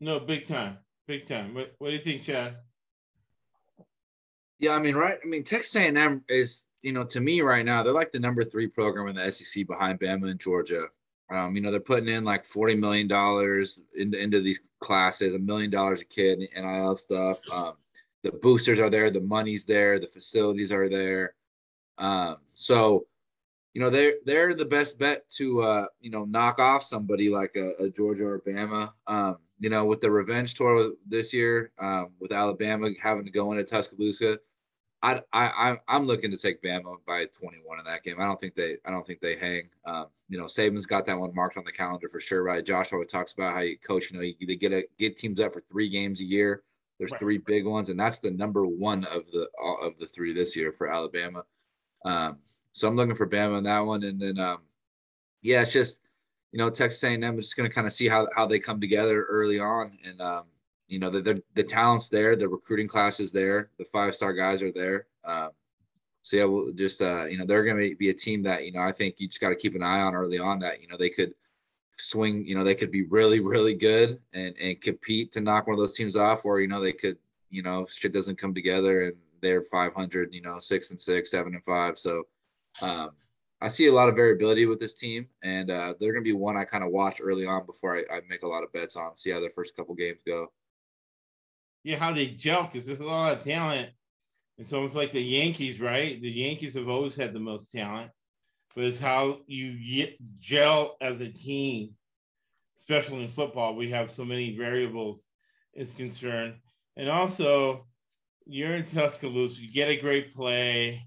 No, big time. Big time. What, what do you think, Chad? Yeah, I mean, right? I mean, Texas A&M is you know, to me right now, they're like the number three program in the SEC behind Bama and Georgia. Um, you know, they're putting in like forty million dollars into into these classes, a million dollars a kid, and NIL stuff. Um, the boosters are there, the money's there, the facilities are there. Um, so, you know, they're they're the best bet to uh, you know knock off somebody like a, a Georgia or Bama. Um, you know, with the revenge tour this year, um, with Alabama having to go into Tuscaloosa, I I I'm looking to take Bama by 21 in that game. I don't think they I don't think they hang. Um, you know, Saban's got that one marked on the calendar for sure. Right? Josh always talks about how you coach. You know, you, you get a get teams up for three games a year. There's Right. three big ones, and that's the number one of the of the three this year for Alabama. Um, so I'm looking for Bama in that one, and then um, yeah, it's just you know Texas A&M is just going to kind of see how how they come together early on, and um, you know the, the the talent's there, the recruiting class is there, the five star guys are there. Um, so yeah, we'll just uh, you know they're going to be a team that you know I think you just got to keep an eye on early on that you know they could swing, you know they could be really really good and and compete to knock one of those teams off, or you know they could you know shit doesn't come together and they're 500, you know six and six, seven and five. So um, I see a lot of variability with this team, and uh, they're going to be one I kind of watch early on before I, I make a lot of bets on. See how their first couple games go. Yeah, how they gel because there's a lot of talent. It's almost like the Yankees, right? The Yankees have always had the most talent, but it's how you gel as a team, especially in football. We have so many variables is concerned, and also you're in Tuscaloosa. You get a great play,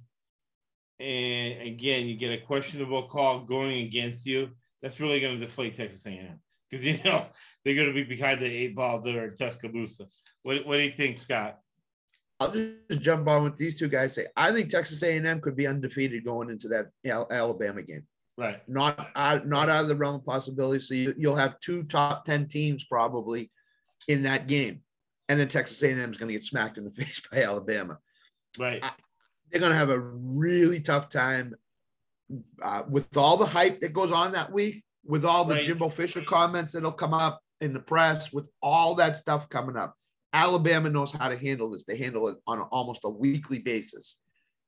and again, you get a questionable call going against you. That's really going to deflate Texas A&M because you know they're going to be behind the eight ball there in Tuscaloosa. What, what do you think, Scott? I'll just jump on with these two guys. Say I think Texas A&M could be undefeated going into that Alabama game. Right. Not out, not out of the realm of possibility. So you, you'll have two top ten teams probably in that game, and then Texas A&M is going to get smacked in the face by Alabama. Right. They're going to have a really tough time uh, with all the hype that goes on that week, with all the Right. Jimbo Fisher comments that'll come up in the press, with all that stuff coming up. Alabama knows how to handle this. They handle it on a, almost a weekly basis.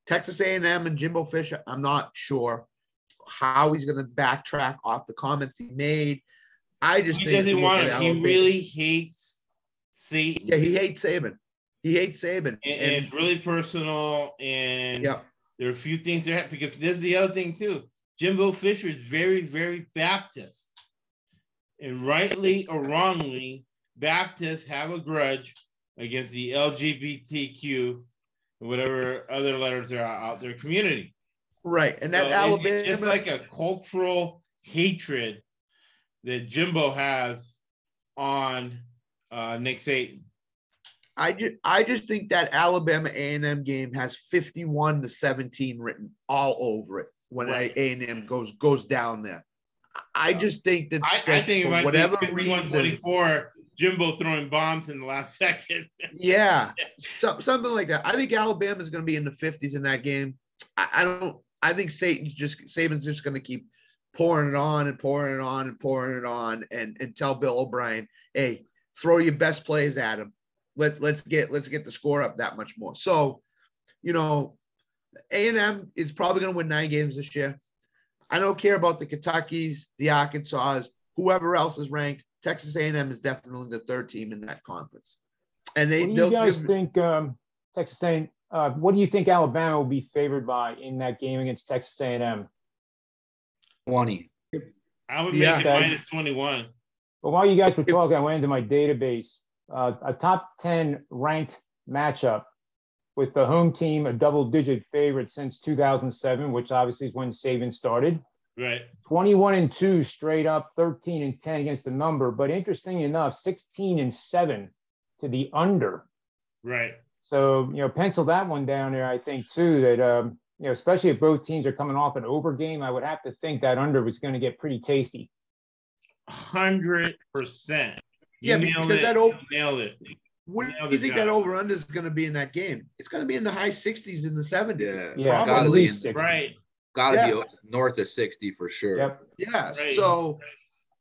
Texas A&M and Jimbo Fisher, I'm not sure how he's going to backtrack off the comments he made. I just He think doesn't want it. He really hates Saban. yeah, he hates Saban. He hates Saban. and, and it's really personal. And yeah, there are a few things there because there's the other thing too. Jimbo Fisher is very, very Baptist. And rightly or wrongly, Baptists have a grudge against the LGBTQ and whatever other letters are out there community. right. And that So Alabama, it's just like a cultural hatred that Jimbo has on uh, Nick Saban. I just I just think that Alabama A&M game has 51 to 17 written all over it when Right. A&M goes goes down there. I just think that, I, I that think it for whatever be 51 reason, 24, Jimbo throwing bombs in the last second. yeah, so, something like that. I think Alabama is going to be in the 50s in that game. I, I don't. I think Saban's just Saban's just going to keep pouring it on and pouring it on and pouring it on and and tell Bill O'Brien, hey, throw your best plays at him. Let let's get let's get the score up that much more. So, you know, A and M is probably going to win nine games this year. I don't care about the Kentuckies, the Arkansas, whoever else is ranked. Texas A&M is definitely the third team in that conference, and they What do you guys give- think, um, Texas A&M, uh, what do you think Alabama will be favored by in that game against Texas A&M? 20. I would Yeah. make it Okay. minus 21. But while you guys were talking, I went into my database. Uh, a top 10 ranked matchup with the home team, a double digit favorite since 2007, which obviously is when Saban started. Right. 21 and 2 straight up, 13 and 10 against the number. But interesting enough, 16 and 7 to the under. Right. So, you know, pencil that one down there, I think, too, that, um, you know, especially if both teams are coming off an over game, I would have to think that under was going to get pretty tasty. 100%. You Yeah, because it. that o- You nailed it. What do you think John. that over under is going to be in that game? It's going to be in the high 60s in the 70s. Yeah. Yeah, Gotta at Probably. least 60. Right. Gotta Yeah. be north of 60 for sure. Yep. Yeah. Right. So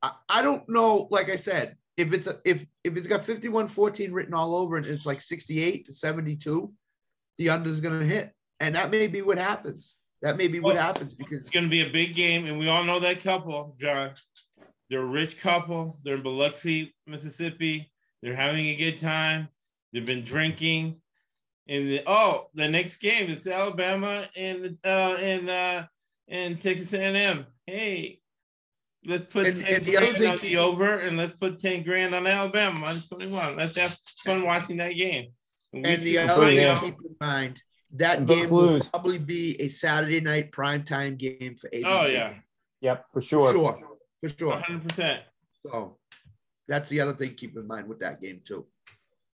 I, I don't know. Like I said, if it's a, if if it's got 51 14 written all over it, and it's like 68 to 72, the under is going to hit. and that may be what happens. That may be what happens because It's going to be a big game, and we all know that couple, John. They're a rich couple. They're in Biloxi, Mississippi. They're having a good time. They've been drinking. And the, oh, the next game is Alabama and uh and uh and Texas A&M. Hey, let's put And- 10 and the other grand thing on to- the over, and let's put 10 grand on Alabama minus 21. Let's have fun watching that game. we and the other thing yeah. to keep in mind that And the game will probably be a Saturday night primetime game for ABC. Oh yeah, Yep, for for sure. sure, for sure. 100 percent. So that's the other thing to keep in mind with that game too.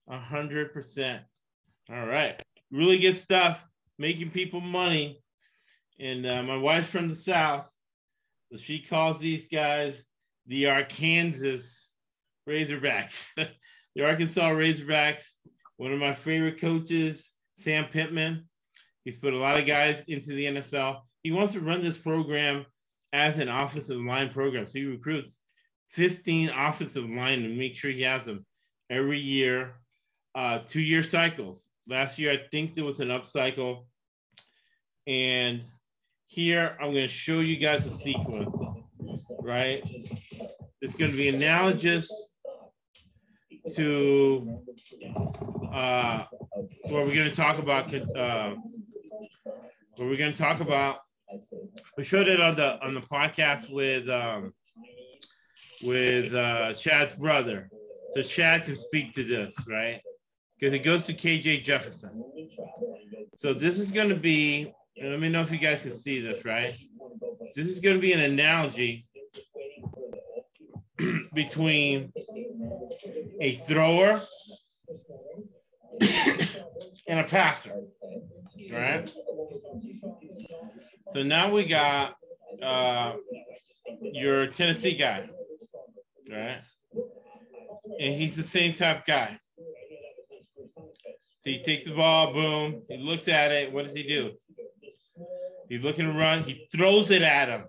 A hundred percent. All right. Really good stuff. Making people money. And uh, my wife's from the South. So she calls these guys the Arkansas Razorbacks. the Arkansas Razorbacks. One of my favorite coaches, Sam Pittman. He's put a lot of guys into the NFL. He wants to run this program as an offensive line program. So he recruits 15 offensive line and make sure he has them every year uh, two year cycles. Last year, I think there was an up cycle. And here, I'm going to show you guys a sequence, right? It's going to be analogous to uh, what we're going to talk about. Uh, what we're going to talk about. We showed it on the on the podcast with um, with uh, Chad's brother, so Chad can speak to this, right? Because it goes to KJ Jefferson. So this is going to be, let me know if you guys can see this, right? This is going to be an analogy between a thrower and a passer, right? So now we got uh, your Tennessee guy, right? And he's the same type of guy. So he takes the ball, boom, he looks at it. What does he do? He's looking to run, he throws it at him.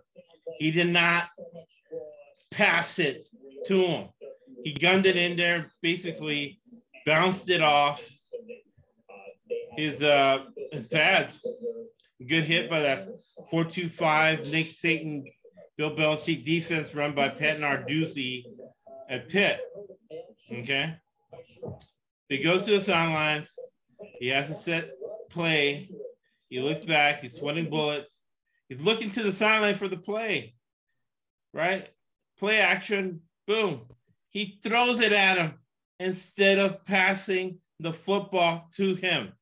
He did not pass it to him. He gunned it in there, basically bounced it off his uh his pads. Good hit by that 425 Nick Saban, Bill Belichick defense run by Pat Narduzzi at Pitt. Okay. He goes to the sidelines. He has to set play. He looks back. He's sweating bullets. He's looking to the sideline for the play. Right? Play action. Boom. He throws it at him instead of passing the football to him.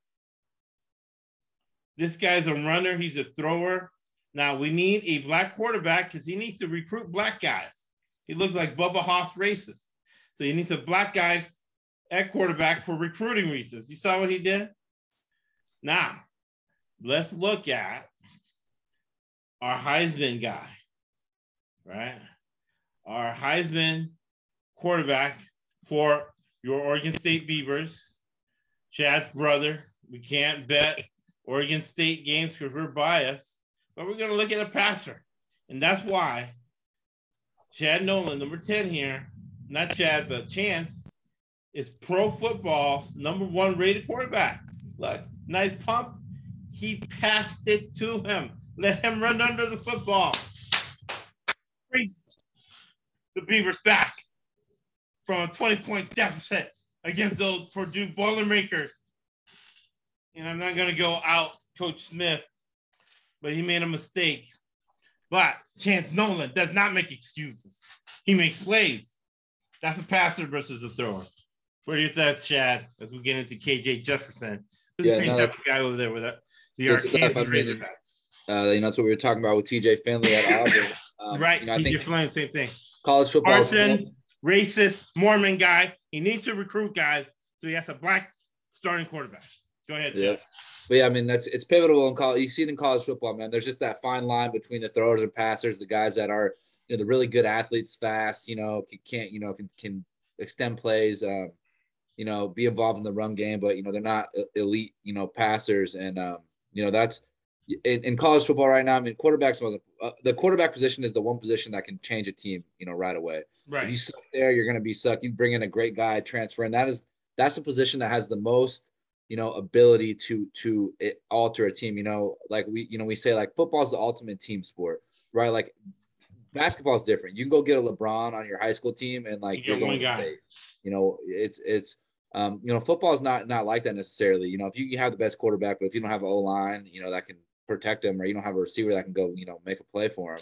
This guy's a runner. He's a thrower. Now we need a black quarterback because he needs to recruit black guys. He looks like Bubba Hoss racist. So he needs a black guy at quarterback for recruiting reasons. You saw what he did? Now, let's look at our Heisman guy, right? Our Heisman quarterback for your Oregon State Beavers, Chad's brother. We can't bet Oregon State games because we're biased, but we're going to look at a passer. And that's why Chad Nolan, number 10 here, not Chad, but Chance, is pro football's number one rated quarterback. Look, nice pump. He passed it to him. Let him run under the football. The Beavers back from a 20 point deficit against those Purdue Boilermakers. And I'm not going to go out Coach Smith, but he made a mistake. But Chance Nolan does not make excuses. He makes plays. That's a passer versus a thrower. What are your thoughts, Chad, as we get into KJ Jefferson? Who's Yeah, the same no, type of guy over there with? The. Arkansas I mean, Razorbacks. Uh, you know, that's what we were talking about with TJ Finley at Auburn. Um, right. You know, TJ Flynn, same thing. college football. is- Carson, racist, Mormon guy. He needs to recruit guys. So he has a black starting quarterback. Go ahead. Yeah. But yeah, I mean that's it's pivotal in college. You see it in college football, man. There's just that fine line between the throwers and passers, the guys that are you know the really good athletes, fast, you know, can- can't you know can can extend plays, um, you know, be involved in the run game, but you know they're not e- elite, you know, passers, and um, you know that's in, in college football right now. I mean, quarterbacks uh, the quarterback position is the one position that can change a team, you know, right away. If you suck there, you're going to be sucked. You bring in a great guy, transfer, and that is that's a position that has the most you know, ability to to alter a team. You know, like we you know we say like football is the ultimate team sport, right? Like basketball is different. You can go get a LeBron on your high school team and like you are going to state. You know, it's it's um, you know, football is not not like that necessarily. You know, if you have the best quarterback, but if you don't have an O line, you know, that can protect him, or you don't have a receiver that can go, you know, make a play for him.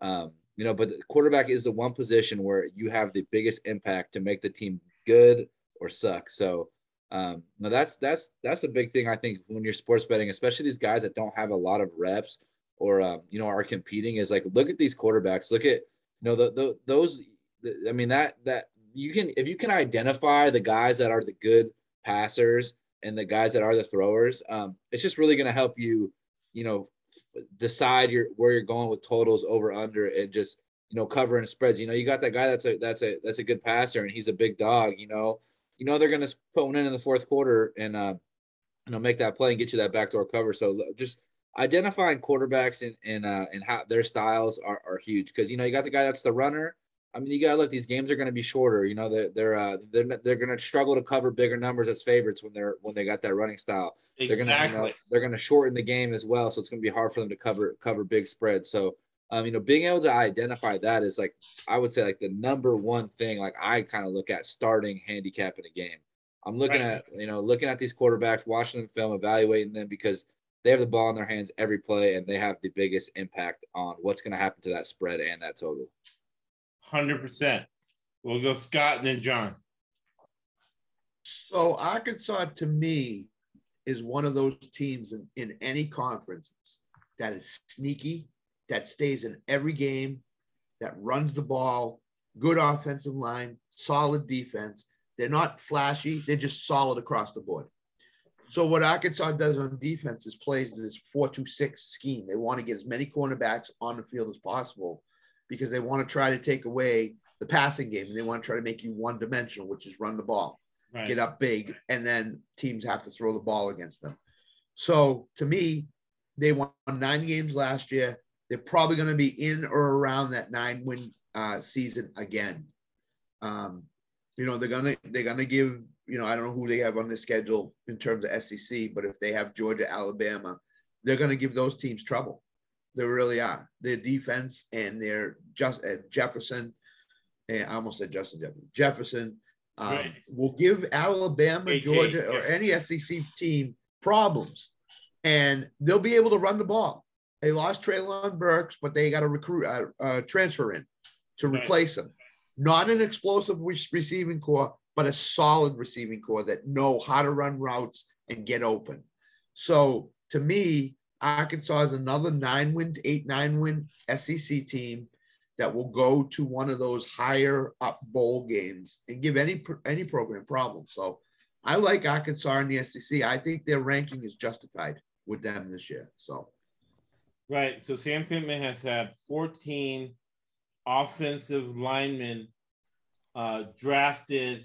Um, you know, but the quarterback is the one position where you have the biggest impact to make the team good or suck. So um, no, that's that's that's a big thing I think when you're sports betting, especially these guys that don't have a lot of reps or um, you know are competing. Is like look at these quarterbacks. Look at you know the, the those. The, I mean that that you can if you can identify the guys that are the good passers and the guys that are the throwers, um, it's just really going to help you, you know, f- decide your where you're going with totals over under and just you know covering spreads. You know, you got that guy that's a that's a that's a good passer and he's a big dog. You know, you know they're going to put one in in the fourth quarter and uh, you know make that play and get you that backdoor cover. So just identifying quarterbacks and and uh, and how their styles are, are huge because you know you got the guy that's the runner I mean, you got to look. These games are going to be shorter. You know, they're they're uh, they're they're going to struggle to cover bigger numbers as favorites when they're when they got that running style. Exactly. They're going to you know, they're going to shorten the game as well, so it's going to be hard for them to cover cover big spreads. So, um, you know, being able to identify that is like I would say like the number one thing. Like I kind of look at starting handicapping a game. I'm looking right. at you know looking at these quarterbacks, watching them film, evaluating them because they have the ball in their hands every play and they have the biggest impact on what's going to happen to that spread and that total. Hundred percent. We'll go Scott and then John. So Arkansas, to me, is one of those teams in, in any conference that is sneaky, that stays in every game, that runs the ball, good offensive line, solid defense. They're not flashy, they're just solid across the board. So what Arkansas does on defense is plays this four-two-six scheme. They want to get as many cornerbacks on the field as possible because they want to try to take away the passing game and they want to try to make you one dimensional, which is run the ball, right. get up big, and then teams have to throw the ball against them. So to me, they won nine games last year. They're probably going to be in or around that nine win uh, season again. Um, you know, they're gonna they're gonna give you know I don't know who they have on the schedule in terms of SEC, but if they have Georgia, Alabama, they're gonna give those teams trouble. They really are. Their defense and their just uh, Jefferson, and I almost said Justin Jefferson. Jefferson um, right. will give Alabama, AJ, Georgia, or any SEC team problems, and they'll be able to run the ball. They lost Treylon Burks, but they got a recruit uh, uh, transfer in to right. replace him. Not an explosive receiving core, but a solid receiving core that know how to run routes and get open. So to me, Arkansas is another nine win, eight, nine win SEC team that will go to one of those higher up bowl games and give any any program problems. So I like Arkansas in the SEC. I think their ranking is justified with them this year. So right. So Sam Pittman has had 14 offensive linemen uh, drafted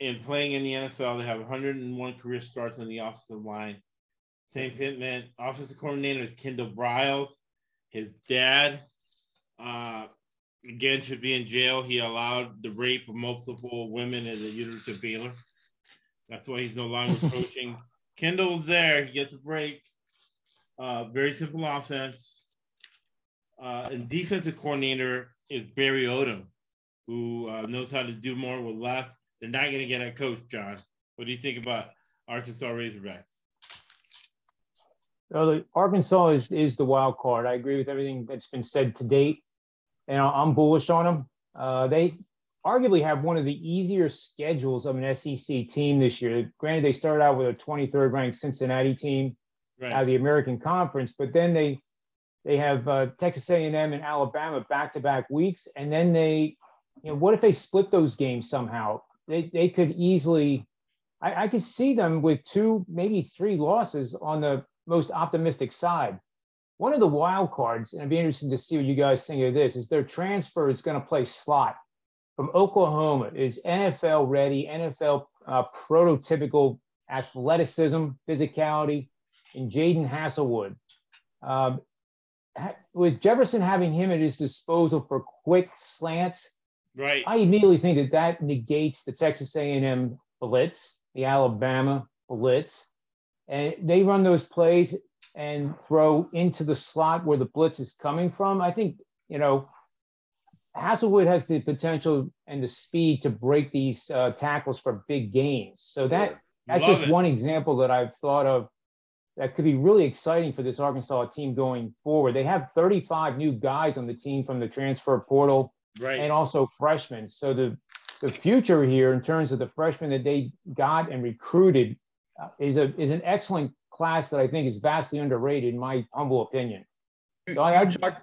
and playing in the NFL. They have 101 career starts on the offensive line. Sam Pittman, offensive coordinator is Kendall Briles. His dad, uh, again, should be in jail. He allowed the rape of multiple women at the University of Baylor. That's why he's no longer coaching. Kendall's there. He gets a break. Uh, very simple offense. Uh, and defensive coordinator is Barry Odom, who uh, knows how to do more with less. They're not going to get a coach, John. What do you think about Arkansas Razorbacks? the Arkansas is, is the wild card. I agree with everything that's been said to date, and I'm bullish on them. Uh, they arguably have one of the easier schedules of an SEC team this year. Granted, they started out with a 23rd ranked Cincinnati team right. out of the American Conference, but then they they have uh, Texas A&M and Alabama back to back weeks, and then they, you know, what if they split those games somehow? They they could easily. I, I could see them with two, maybe three losses on the most optimistic side. One of the wild cards, and I'd be interested to see what you guys think of this, is their transfer is going to play slot from Oklahoma. Is NFL ready, NFL uh, prototypical athleticism, physicality, and Jadon Haselwood. Um, with Jefferson having him at his disposal for quick slants, right? I immediately think that that negates the Texas A&M blitz the Alabama blitz, and they run those plays and throw into the slot where the blitz is coming from. I think you know Haselwood has the potential and the speed to break these uh, tackles for big gains. So that that's Love just it. one example that I've thought of that could be really exciting for this Arkansas team going forward. They have 35 new guys on the team from the transfer portal Right. and also freshmen. So the the future here in terms of the freshmen that they got and recruited uh, is a is an excellent class that I think is vastly underrated in my humble opinion. So I- you talked-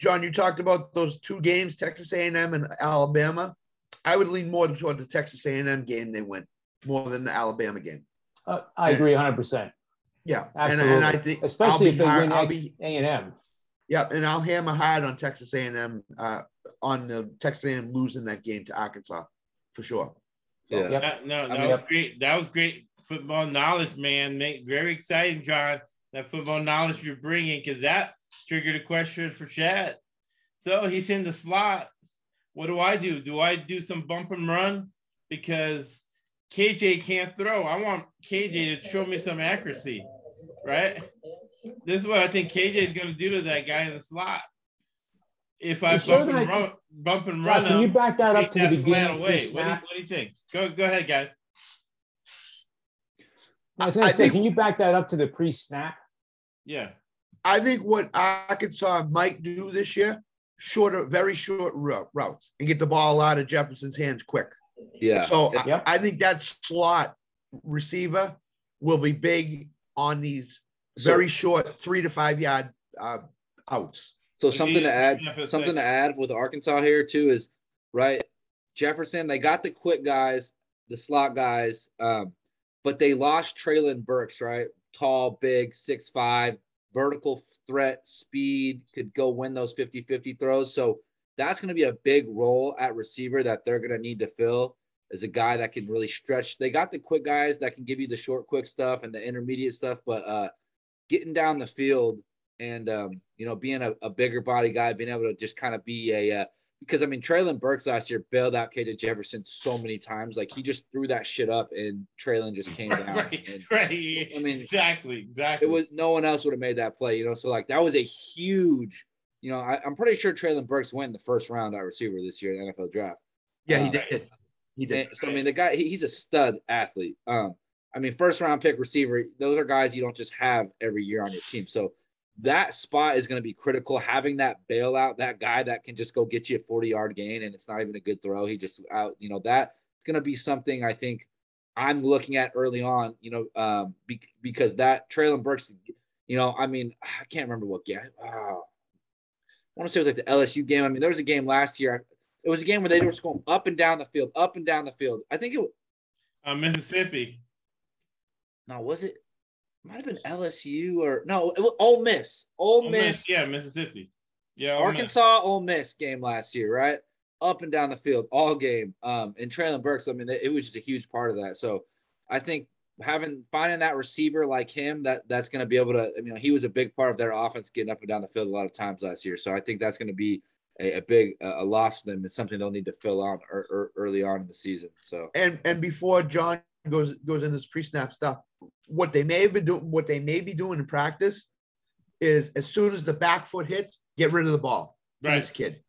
John, you talked about those two games, Texas A&M and Alabama. I would lean more toward the Texas A&M game they went more than the Alabama game. Uh, I agree 100%. Yeah, and, Absolutely. and I think Especially I'll if they hard, win I'll be A&M. yeah, and I'll hammer hard on Texas A&M uh, on the Texas A&M losing that game to Arkansas for sure. Yeah. Yep. That, no, that mean- was great. That was great football knowledge, man. Make very exciting, John. That football knowledge you're bringing, because that triggered a question for Chad. So he's in the slot. What do I do? Do I do some bump and run because KJ can't throw? I want KJ to show me some accuracy, right? This is what I think KJ is going to do to that guy in the slot. If I You sure bump and that- run, bump and Josh, run can you him, back that up to the that slant beginning? away. What do, you, what do you think? Go go ahead, guys. I was gonna I say, think- can you back that up to the pre-snap? Yeah. I think what Arkansas might do this year, shorter, very short routes and get the ball out of Jefferson's hands quick. Yeah. So I- Yep. I, think that slot receiver will be big on these So- very short three to five yard uh, outs. So something to add, something to add with Arkansas here too is right. Jefferson, they got the quick guys, the slot guys, um, but they lost Treylon Burks, right? Tall, big, six five, vertical threat, speed, could go win those 50-50 throws. So that's going to be a big role at receiver that they're going to need to fill as a guy that can really stretch. They got the quick guys that can give you the short, quick stuff and the intermediate stuff, but uh, getting down the field and um, you know, being a, a bigger body guy, being able to just kind of be a uh, because I mean Treylon Burks last year bailed out KJ Jefferson so many times. Like he just threw that shit up and Treylon just came down. Right, And right. I mean, exactly, exactly. it was no one else would have made that play, you know. So like that was a huge, you know, I, I'm pretty sure Treylon Burks went in the first round at receiver this year in the NFL draft. Yeah, he Uh, did. He did. And so I mean, the guy he- he's a stud athlete. Um, I mean, first round pick receiver, those are guys you don't just have every year on your team. So that spot is going to be critical. Having that bailout, that guy that can just go get you a 40 yard gain and it's not even a good throw. He just out, you know, that it's going to be something I think I'm looking at early on, you know, um, be, because that Treylon Burks, you know, I mean, I can't remember what game. Oh, I want to say it was like the LSU game. I mean, there was a game last year. It was a game where they were just going up and down the field, up and down the field. I think it uh, Mississippi. no, was it? Might have been LSU or no, it was Ole Miss. Ole Ole Miss, Miss, yeah, Mississippi. Yeah, Ole Miss. Arkansas, Ole Miss game last year, right? Up and down the field, all game. Um, and Treylon Burks, I mean, it was just a huge part of that. So I think having finding that receiver like him, that that's going to be able to. you know he was a big part of their offense getting up and down the field a lot of times last year. So I think that's going to be a, a big uh, a loss for them. It's something they'll need to fill on er, er, early on in the season. So and and before John goes goes in this pre-snap stuff, what they may have been doing, what they may be doing in practice, is as soon as the back foot hits, get rid of the ball to Right. this kid.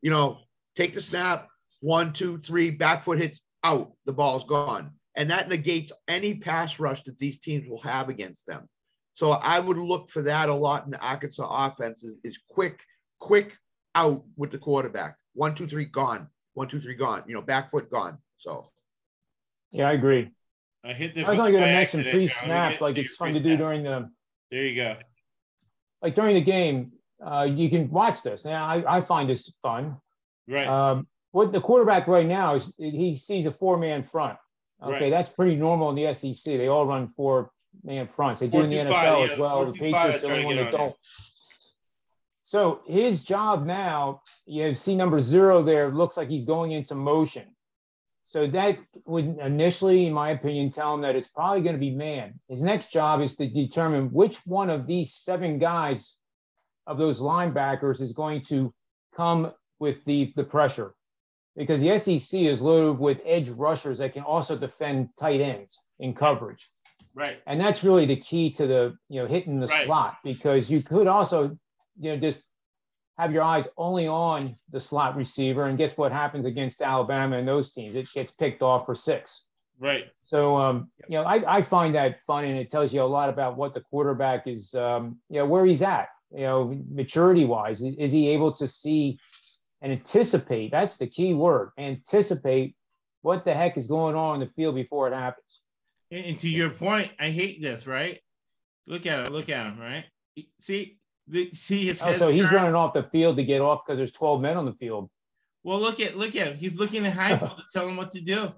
You know, take the snap, one, two, three, back foot hits out, the ball's gone, and that negates any pass rush that these teams will have against them. So I would look for that a lot in the Arkansas offense is, is quick, quick out with the quarterback. One, two, three, gone. One, two, three, gone. You know, back foot gone. So Yeah, I agree. I hit the. I was only going to mention accident, John. We pre-snap, like it's fun to do during the There you go. like during the game. Uh, you can watch this. Now, I, I find this fun. Right. Um, what the quarterback right now is he sees a four-man front. Okay, Right. that's pretty normal in the SEC. They all run four-man fronts. They do Four in the NFL five, as well. The Patriots, the only one that don't. So his job now, you see number zero there, looks like he's going into motion. So that would initially, in my opinion, tell him that it's probably going to be man. His next job is to determine which one of these seven guys of those linebackers is going to come with the, the pressure. Because the SEC is loaded with edge rushers that can also defend tight ends in coverage. Right. And that's really the key to the, you know, hitting the Right. slot because you could also, you know, just have your eyes only on the slot receiver. And guess what happens against Alabama and those teams? It gets picked off for six. Right. So, um, you know, I, I find that fun and it tells you a lot about what the quarterback is, um, you know, where he's at, you know, maturity wise. Is he able to see and anticipate? That's the key word anticipate what the heck is going on in the field before it happens. And, to your point, I hate this, right? Look at him, Look at him, right? See, the, see his Oh, so he's turned. running off the field to get off because there's 12 men on the field. Well, look at look at him. He's looking at Heupel to tell him what to do,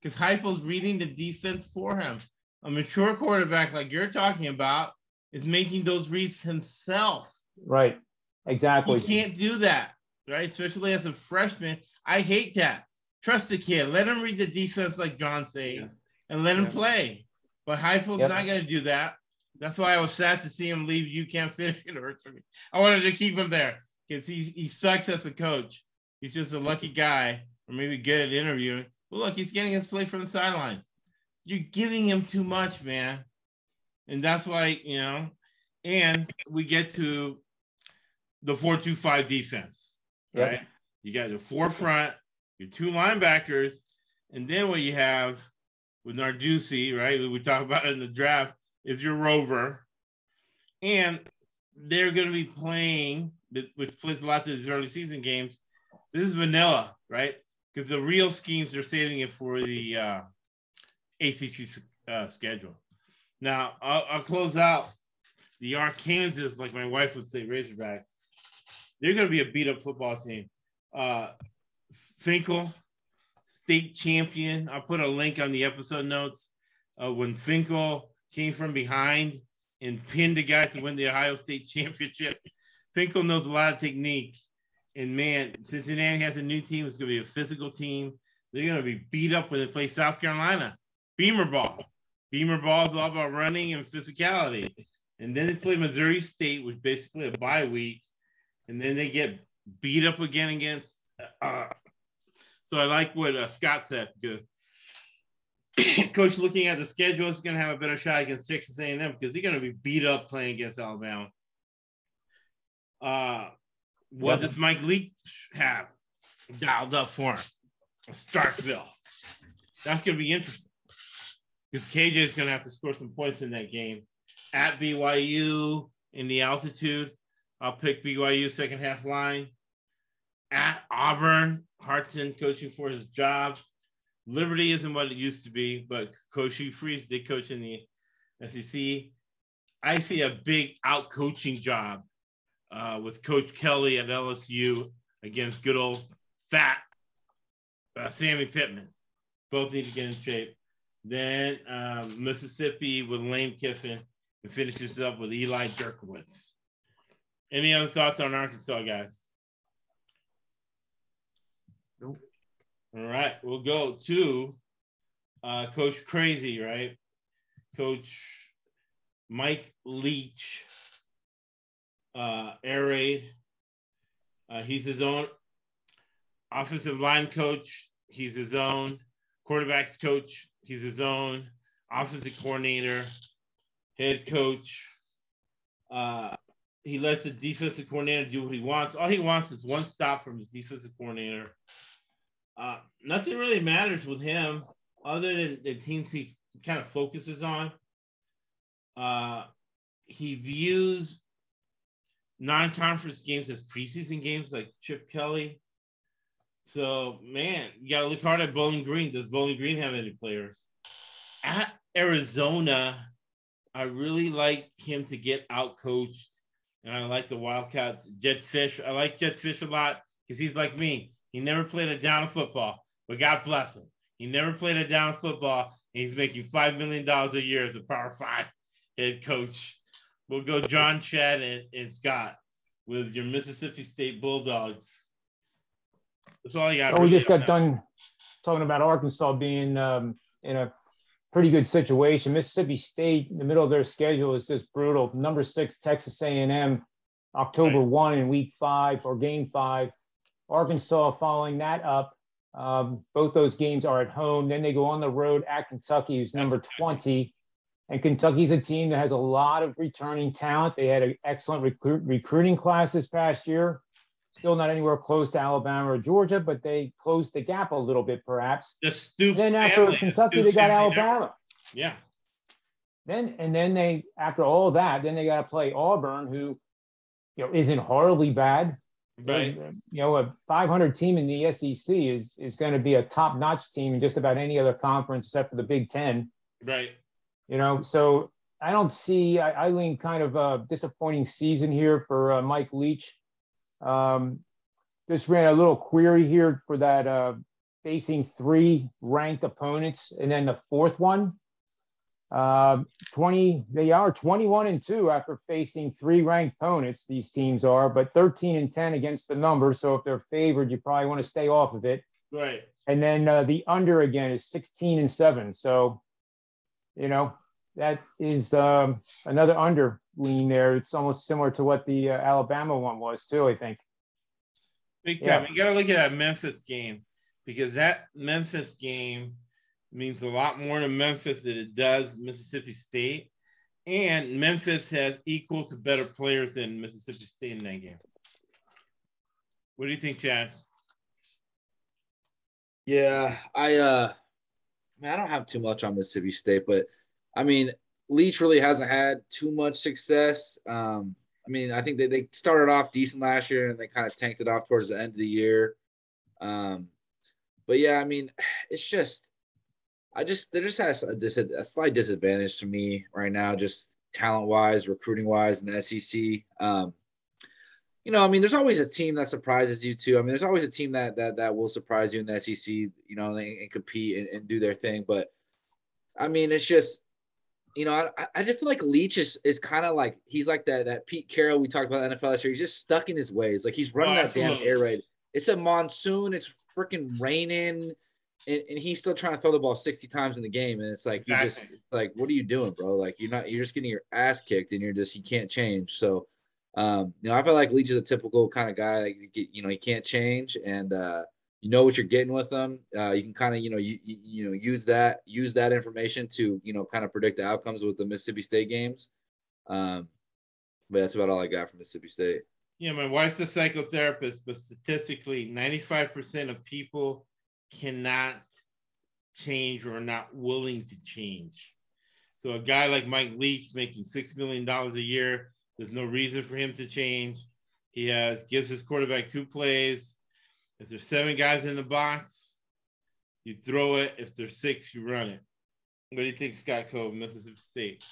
because Heupel's reading the defense for him. A mature quarterback like you're talking about is making those reads himself. Right. Exactly. You can't do that, right? Especially as a freshman. I hate that. Trust the kid. Let him read the defense like John said, Yeah. and let him Yeah. play. But Heupel's Yep. not going to do that. That's why I was sad to see him leave. You can't finish it hurts me. I wanted to keep him there because he he sucks as a coach. He's just a lucky guy, or maybe good at interviewing. But look, he's getting his play from the sidelines. You're giving him too much, man, and that's why you know. And we get to the four-two-five defense, Right? You got the forefront, your two linebackers, and then what you have with Narduzzi, right? We talk about in the draft, is your rover. And they're going to be playing, which plays lots of these early season games. This is vanilla, right? Because the real schemes are saving it for the uh, ACC uh, schedule. Now, I'll, I'll close out the Arkansas, like my wife would say, Razorbacks. They're going to be a beat up football team. Uh, Finkel, state champion. I'll put a link on the episode notes. Uh, when Finkel came from behind and pinned the guy to win the Ohio State championship, Finkel knows a lot of technique. And man, Cincinnati has a new team. It's going to be a physical team. They're going to be beat up when they play South Carolina. Beamer ball. Beamer ball is all about running and physicality. And then they play Missouri State, which basically a bye week. And then they get beat up again against. Uh, so I like what uh, Scott said because coach looking at the schedule is going to have a better shot against Texas A&M because they're going to be beat up playing against Alabama. Uh, what does Mike Leach have dialed up for him? Starkville. That's going to be interesting because KJ is going to have to score some points in that game at BYU in the altitude. I'll pick BYU second half line. At Auburn, Harsin coaching for his job. Liberty isn't what it used to be, but Coach Hugh Freeze did coach in the SEC. I see a big out coaching job uh, with Coach Kelly at LSU against good old fat uh, Sammy Pittman. Both need to get in shape. Then um, Mississippi with Lane Kiffin and finishes up with Eli Drinkwitz. Any other thoughts on Arkansas, guys? Nope. All right, we'll go to uh, Coach Crazy, right? Coach Mike Leach, uh, air raid. Uh, he's his own offensive line coach. He's his own quarterbacks coach. He's his own offensive coordinator, head coach. Uh, he lets the defensive coordinator do what he wants. All he wants is one stop from his defensive coordinator. Uh, nothing really matters with him other than the teams he kind of focuses on. Uh, he views non-conference games as preseason games like Chip Kelly. So, man, you got to look hard at Bowling Green. Does Bowling Green have any players? At Arizona, I really like him to get out coached. And I like the Wildcats. Jedd Fisch, I like Jedd Fisch a lot because he's like me. He never played a down football, but God bless him. He never played a down football, and he's making $5 million a year as a Power Five head coach. We'll go John, Chad, and, and Scott with your Mississippi State Bulldogs. That's all I got. Oh, we just got that. done talking about Arkansas being um, in a pretty good situation. Mississippi State, in the middle of their schedule, is just brutal. Number six, Texas A&M, October Right. one in week five or game five, Arkansas following that up. Um, both those games are at home. Then they go on the road at Kentucky, who's number 20. And Kentucky's a team that has a lot of returning talent. They had an excellent recruit, recruiting class this past year. Still not anywhere close to Alabama or Georgia, but they closed the gap a little bit, perhaps. The Stoops Then after family, Kentucky, Stoops they got. Alabama. Yeah. Then and then they after all that, then they got to play Auburn, who you know isn't horribly bad. Right. You know, a 500 team in the SEC is is going to be a top notch team in just about any other conference except for the Big Ten. Right. You know, so I don't see. I, I lean kind of a disappointing season here for uh, Mike Leach. Um, just ran a little query here for that uh, facing three ranked opponents, and then the fourth one. Uh, 20, they are 21 and 2 after facing three ranked opponents, these teams are, but 13 and 10 against the number. So if they're favored, you probably want to stay off of it. Right. And then uh, the under again is 16 and 7. So, you know, that is um, another under lean there. It's almost similar to what the uh, Alabama one was, too, I think. Big Yeah. time. You got to look at that Memphis game because that Memphis game means a lot more to Memphis than it does Mississippi State. And Memphis has equal to better players than Mississippi State in that game. What do you think, Chad? Yeah, I uh man, I don't have too much on Mississippi State, but I mean, Leach really hasn't had too much success. Um, I mean, I think they, they started off decent last year and they kind of tanked it off towards the end of the year. Um, but yeah, I mean, it's just I just there just has a, dis- a slight disadvantage to me right now, just talent wise, recruiting wise, in the SEC. Um, you know, I mean, there's always a team that surprises you too. I mean, there's always a team that that that will surprise you in the SEC, you know, and, and compete and, and do their thing. But I mean, it's just, you know, I, I just feel like Leach is, is kind of like he's like that that Pete Carroll we talked about in the NFL last year. He's just stuck in his ways. Like he's running Oh, that damn air raid. It's a monsoon. It's freaking raining. And, and he's still trying to throw the ball 60 times in the game. And it's like, you just, like, what are you doing, bro? Like, you're not, you're just getting your ass kicked and you're just, you can't change. So, um, you know, I feel like Leach is a typical kind of guy. Like, you know, he can't change, and uh, you know what you're getting with them. Uh, you can kind of, you know, you, you know, use that use that information to, you know, kind of predict the outcomes with the Mississippi State games. Um, but that's about all I got from Mississippi State. Yeah, my wife's a psychotherapist, but statistically, 95% of people cannot change or are not willing to change. So a guy like Mike Leach making $6 million a year, there's no reason for him to change. He has gives his quarterback two plays. If there's seven guys in the box, you throw it. If there's six, you run it. What do you think, Scott Cobe, Mississippi State?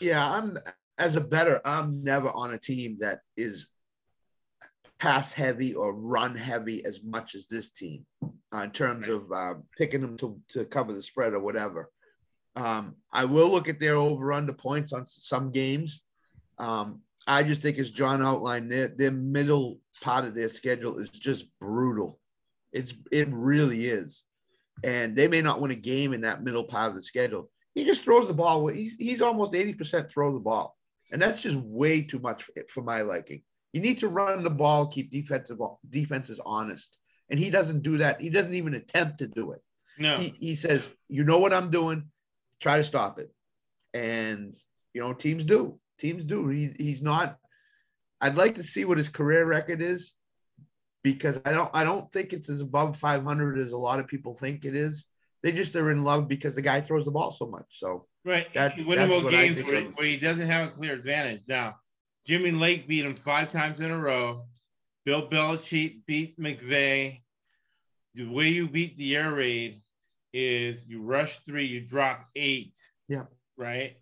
Yeah, I'm as a better, I'm never on a team that is pass heavy or run heavy as much as this team uh, in terms of uh, picking them to, to cover the spread or whatever. Um, I will look at their over under points on some games. Um, I just think, as John outlined, their their middle part of their schedule is just brutal. It's it really is, and they may not win a game in that middle part of the schedule. He just throws the ball. He's, he's almost eighty percent throw the ball, and that's just way too much for, for my liking. You need to run the ball, keep defensive defenses honest, and he doesn't do that. He doesn't even attempt to do it. No. He, he says, "You know what I'm doing. Try to stop it." And you know, teams do. Teams do. He, he's not. I'd like to see what his career record is, because I don't. I don't think it's as above 500 as a lot of people think it is. They just are in love because the guy throws the ball so much. So Right. That's- He's winnable that's what I games think where, where he doesn't have a clear advantage. Now, Jimmy Lake beat him five times in a row. Bill Belichick beat McVay. The way you beat the air raid is you rush three, you drop eight. Yeah. Right?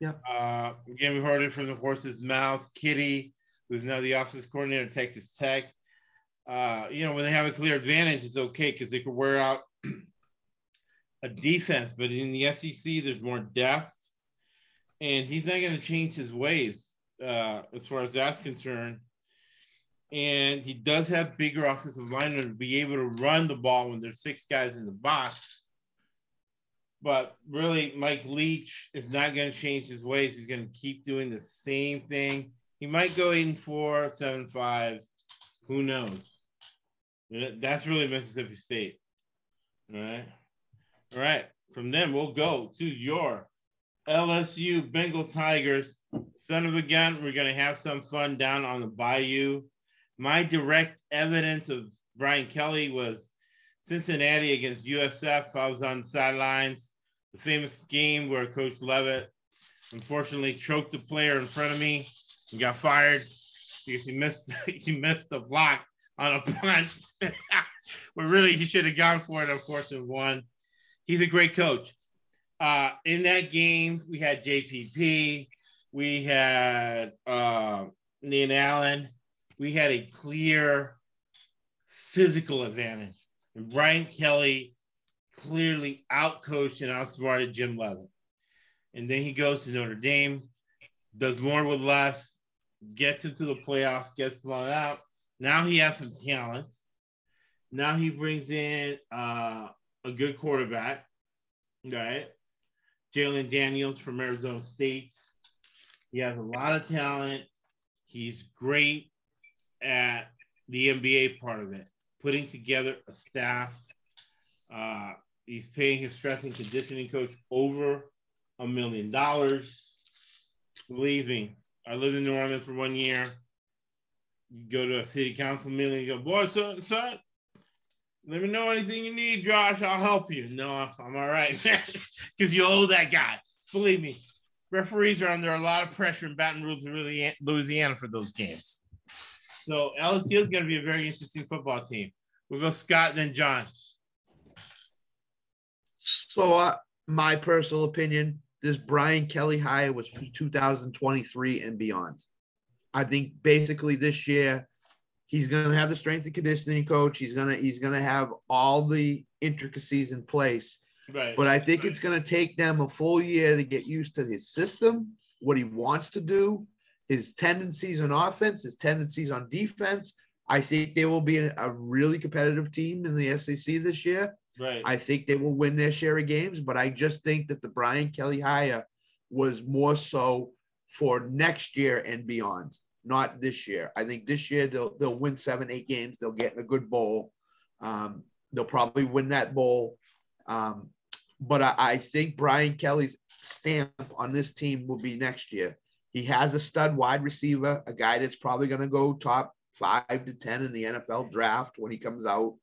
Yeah. Uh, again, we heard it from the horse's mouth. Kittley, who's now the office coordinator at Texas Tech. Uh, you know, when they have a clear advantage, it's okay because they could wear out a defense, but in the SEC, there's more depth, and he's not going to change his ways uh, as far as that's concerned. And he does have bigger offensive linemen to be able to run the ball when there's six guys in the box. But really, Mike Leach is not going to change his ways. He's going to keep doing the same thing. He might go eight and four, seven five. Who knows? That's really Mississippi State. All right. All right. From then, we'll go to your LSU Bengal Tigers. Son of a gun, we're going to have some fun down on the bayou. My direct evidence of Brian Kelly was Cincinnati against USF. I was on the sidelines. The famous game where Coach Leavitt unfortunately choked the player in front of me and got fired because he missed he missed the block on a punt. but really, he should have gone for it. Of course, and won. He's a great coach. Uh, in that game, we had JPP, we had uh, Allen, we had a clear physical advantage. And Brian Kelly clearly outcoached and outsmarted Jim Leavitt. And then he goes to Notre Dame, does more with less, gets into the playoffs, gets blown out. Now he has some talent. Now he brings in uh, a good quarterback, right? Jalon Daniels from Arizona State. He has a lot of talent. He's great at the NBA part of it, putting together a staff. Uh, he's paying his strength and conditioning coach over a million dollars. Believe me, I lived in New Orleans for one year. You go to a city council meeting, you go, boy, son, son, let me know anything you need, Josh. I'll help you. No, I'm all right, because you owe that guy. Believe me, referees are under a lot of pressure in Baton Rouge, Louisiana, for those games. So LSU is going to be a very interesting football team. We'll go Scott, then John. So, uh, my personal opinion, this Brian Kelly hire was 2023 and beyond. I think basically this year he's going to have the strength and conditioning coach. He's going to he's going to have all the intricacies in place. Right. But I think it's going to take them a full year to get used to his system, what he wants to do, his tendencies on offense, his tendencies on defense. I think they will be a really competitive team in the SEC this year. Right. I think they will win their share of games, but I just think that the Brian Kelly hire was more so for next year and beyond not this year. I think this year they'll they'll win seven, eight games. They'll get in a good bowl. Um, they'll probably win that bowl. Um, but I, I think Brian Kelly's stamp on this team will be next year. He has a stud wide receiver, a guy that's probably going to go top five to ten in the NFL draft when he comes out.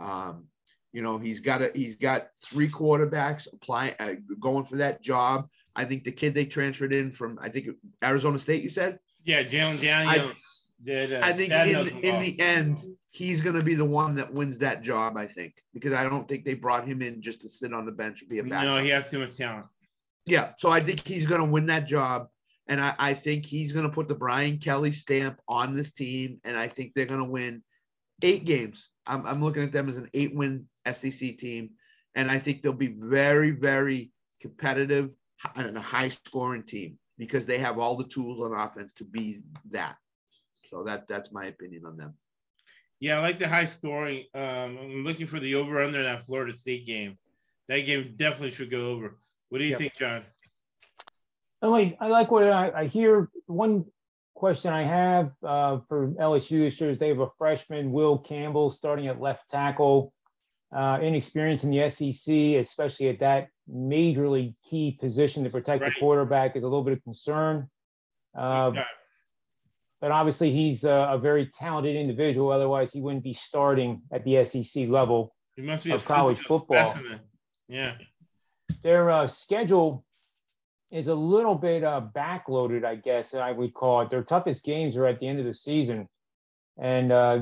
Um, you know, he's got a he's got three quarterbacks applying uh, going for that job. I think the kid they transferred in from I think Arizona State. You said yeah, Jalon Daniels. I, did, uh, I think in, in the end, he's going to be the one that wins that job. I think because I don't think they brought him in just to sit on the bench and be a backup. No, he has too much talent. Yeah, so I think he's going to win that job, and I, I think he's going to put the Brian Kelly stamp on this team, and I think they're going to win eight games. I'm, I'm looking at them as an eight-win SEC team, and I think they'll be very, very competitive and a high-scoring team because they have all the tools on offense to be that. So that that's my opinion on them. Yeah, I like the high scoring. Um, I'm looking for the over under that Florida State game. That game definitely should go over. What do you yep. think, John? I like I like what I, I hear. One question I have uh, for LSU this year is they have a freshman, Will Campbell, starting at left tackle. Uh, inexperience in the SEC, especially at that majorly key position to protect right. the quarterback is a little bit of concern. Uh, But obviously, he's a, a, very talented individual. Otherwise, he wouldn't be starting at the SEC level he must be of college football. Specimen. Yeah. Their uh, schedule is a little bit uh, backloaded, I guess I would call it. Their toughest games are at the end of the season, and uh,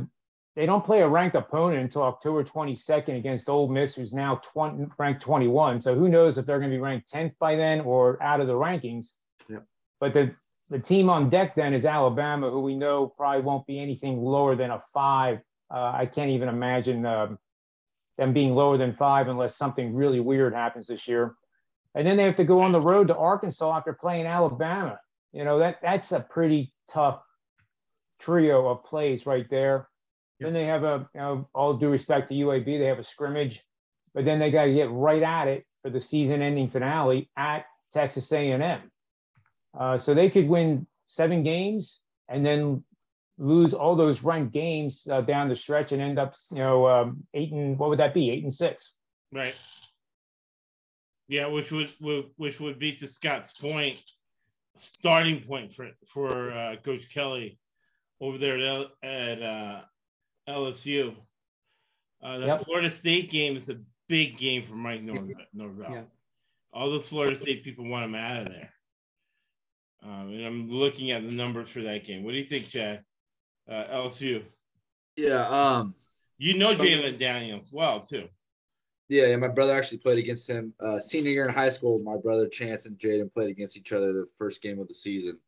they don't play a ranked opponent until October 22nd against Ole Miss, who's now 20, ranked 21. So who knows if they're going to be ranked 10th by then or out of the rankings. Yep. But the, the team on deck then is Alabama, who we know probably won't be anything lower than a five. Uh, I can't even imagine um, them being lower than five unless something really weird happens this year. And then they have to go on the road to Arkansas after playing Alabama. You know, that that's a pretty tough trio of plays right there. Then they have a, you know, all due respect to UAB, they have a scrimmage, but then they got to get right at it for the season-ending finale at Texas A&M. Uh, so they could win seven games and then lose all those run games uh, down the stretch and end up, you know, um, eight and what would that be? Eight and six. Right. Yeah, which would, would which would be to Scott's point, starting point for for uh, Coach Kelly over there at, L- at uh, LSU. Uh, the Yep. Florida State game is a big game for Mike Nor- Norvell. Yeah. All the Florida State people want him out of there. Um, and I'm looking at the numbers for that game. What do you think, Chad? Uh, LSU. Yeah. Um. You know Okay. Jalen Daniels well too. Yeah, yeah. My brother actually played against him uh, senior year in high school. My brother Chance and Jayden played against each other the first game of the season.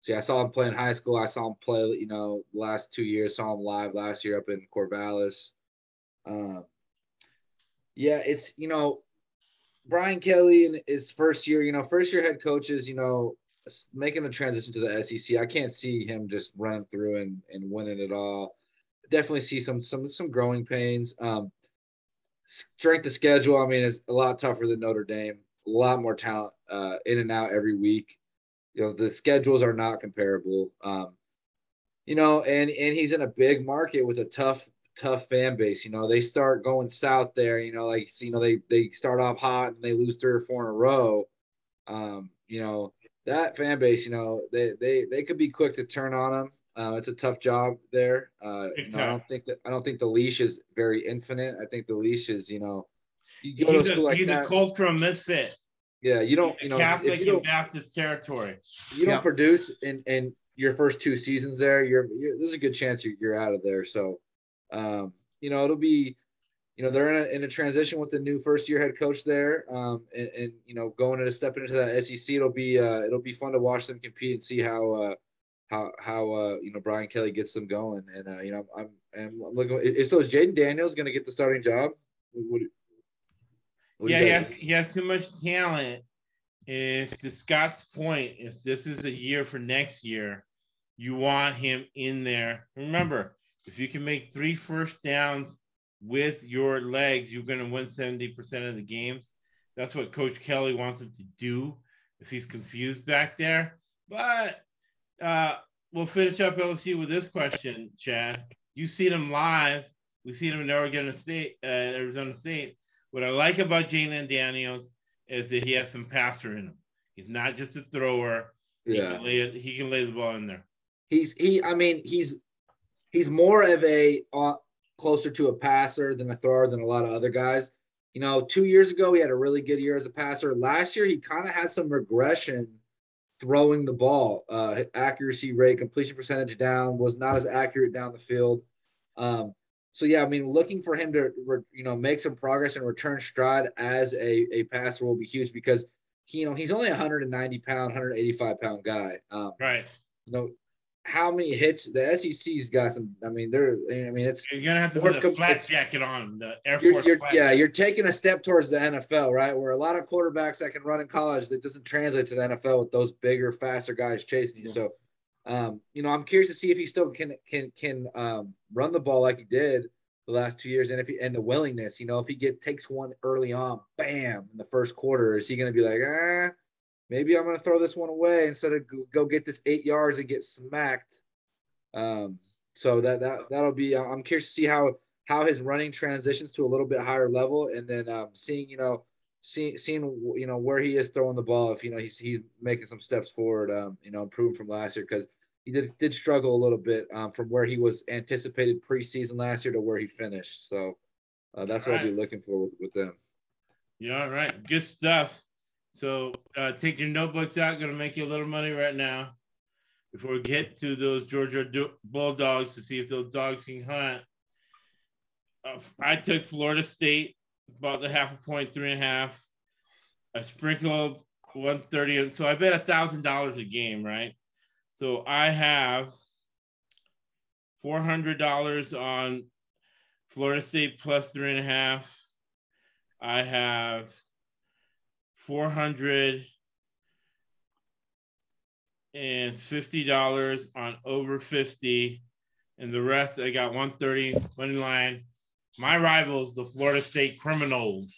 So yeah, I saw him play in high school. I saw him play, you know, last two years. Saw him live last year up in Corvallis. Um, yeah, it's you know, Brian Kelly in his first year. You know, first year head coaches. You know, making the transition to the SEC. I can't see him just running through and and winning it all. Definitely see some some some growing pains. Um, strength of schedule. I mean, it's a lot tougher than Notre Dame. A lot more talent uh, in and out every week. You know, the schedules are not comparable. Um, you know, and and he's in a big market with a tough tough fan base. You know, they start going south there. You know, like you know they they start off hot and they lose three or four in a row. Um, you know that fan base. You know they they they could be quick to turn on them. Uh, it's a tough job there. Uh, you know, I don't think that I don't think the leash is very infinite. I think the leash is you know you go to a He's, school a, like he's a that. cultural misfit. yeah, you don't you know Catholic if you and don't Baptist territory. you don't Yeah. produce in in your first two seasons there, you're, you're there's a good chance you're, you're out of there. So, um, you know, it'll be, you know, they're in a, in a transition with the new first year head coach there, um, and, and you know, going into stepping into that SEC, it'll be uh, it'll be fun to watch them compete and see how uh, how how uh, you know Brian Kelly gets them going. And uh, you know, I'm I'm looking. Is so is Jayden Daniels going to get the starting job? What, what yeah, he has, he has too much talent. If to Scott's point, if this is a year for next year, you want him in there. Remember, if you can make three first downs with your legs, you're going to win 70% of the games. That's what Coach Kelly wants him to do if he's confused back there. But uh, we'll finish up LSU with this question, Chad. You see them live. We see them in Oregon State, uh, Arizona State. What I like about Jalen Daniels is that he has some passer in him. He's not just a thrower. He yeah. can lay it, he can lay the ball in there. he's he i mean he's he's more of a uh, closer to a passer than a thrower than a lot of other guys. You know two years ago he had a really good year as a passer. Last year he kind of had some regression throwing the ball. Uh accuracy rate completion percentage down was not as accurate down the field. Um so yeah i mean looking for him to re- you know make some progress and return stride as a, a passer will be huge because he, you know he's only a 190 pound 185 pound guy. Um Right. you know how many hits the SEC's got some. I mean, they're. I mean, it's You're gonna have to put a flak jacket on the Air you're, Force. you're yeah, you're taking a step towards the NFL, right? Where a lot of quarterbacks that can run in college that doesn't translate to the NFL with those bigger, faster guys chasing you. So, um, you know, I'm curious to see if he still can can can um, run the ball like he did the last two years, and if he, and the willingness, you know, if he get takes one early on, bam, in the first quarter, is he going to be like, ah, maybe I'm going to throw this one away instead of go, get this eight yards and get smacked. Um, so that that that'll be. I'm curious to see how how his running transitions to a little bit higher level, and then um, seeing you know seeing seeing you know where he is throwing the ball. If you know he's he's making some steps forward, um, you know, improving from last year because he did did struggle a little bit um, from where he was anticipated preseason last year to where he finished. So uh, that's what I'll be looking for with, with them. Yeah, all right. Good stuff. So uh, take your notebooks out. Going to make you a little money right now before we get to those Georgia Bulldogs to see if those dogs can hunt. Uh, I took Florida State about the half a point, three and a half. I sprinkled 130. So I bet a thousand dollars a game, right? So I have $400 on Florida State plus three and a half. I have 400 and fifty dollars on over 50 and the rest I got 130 money line. My rivals, the Florida State Criminals.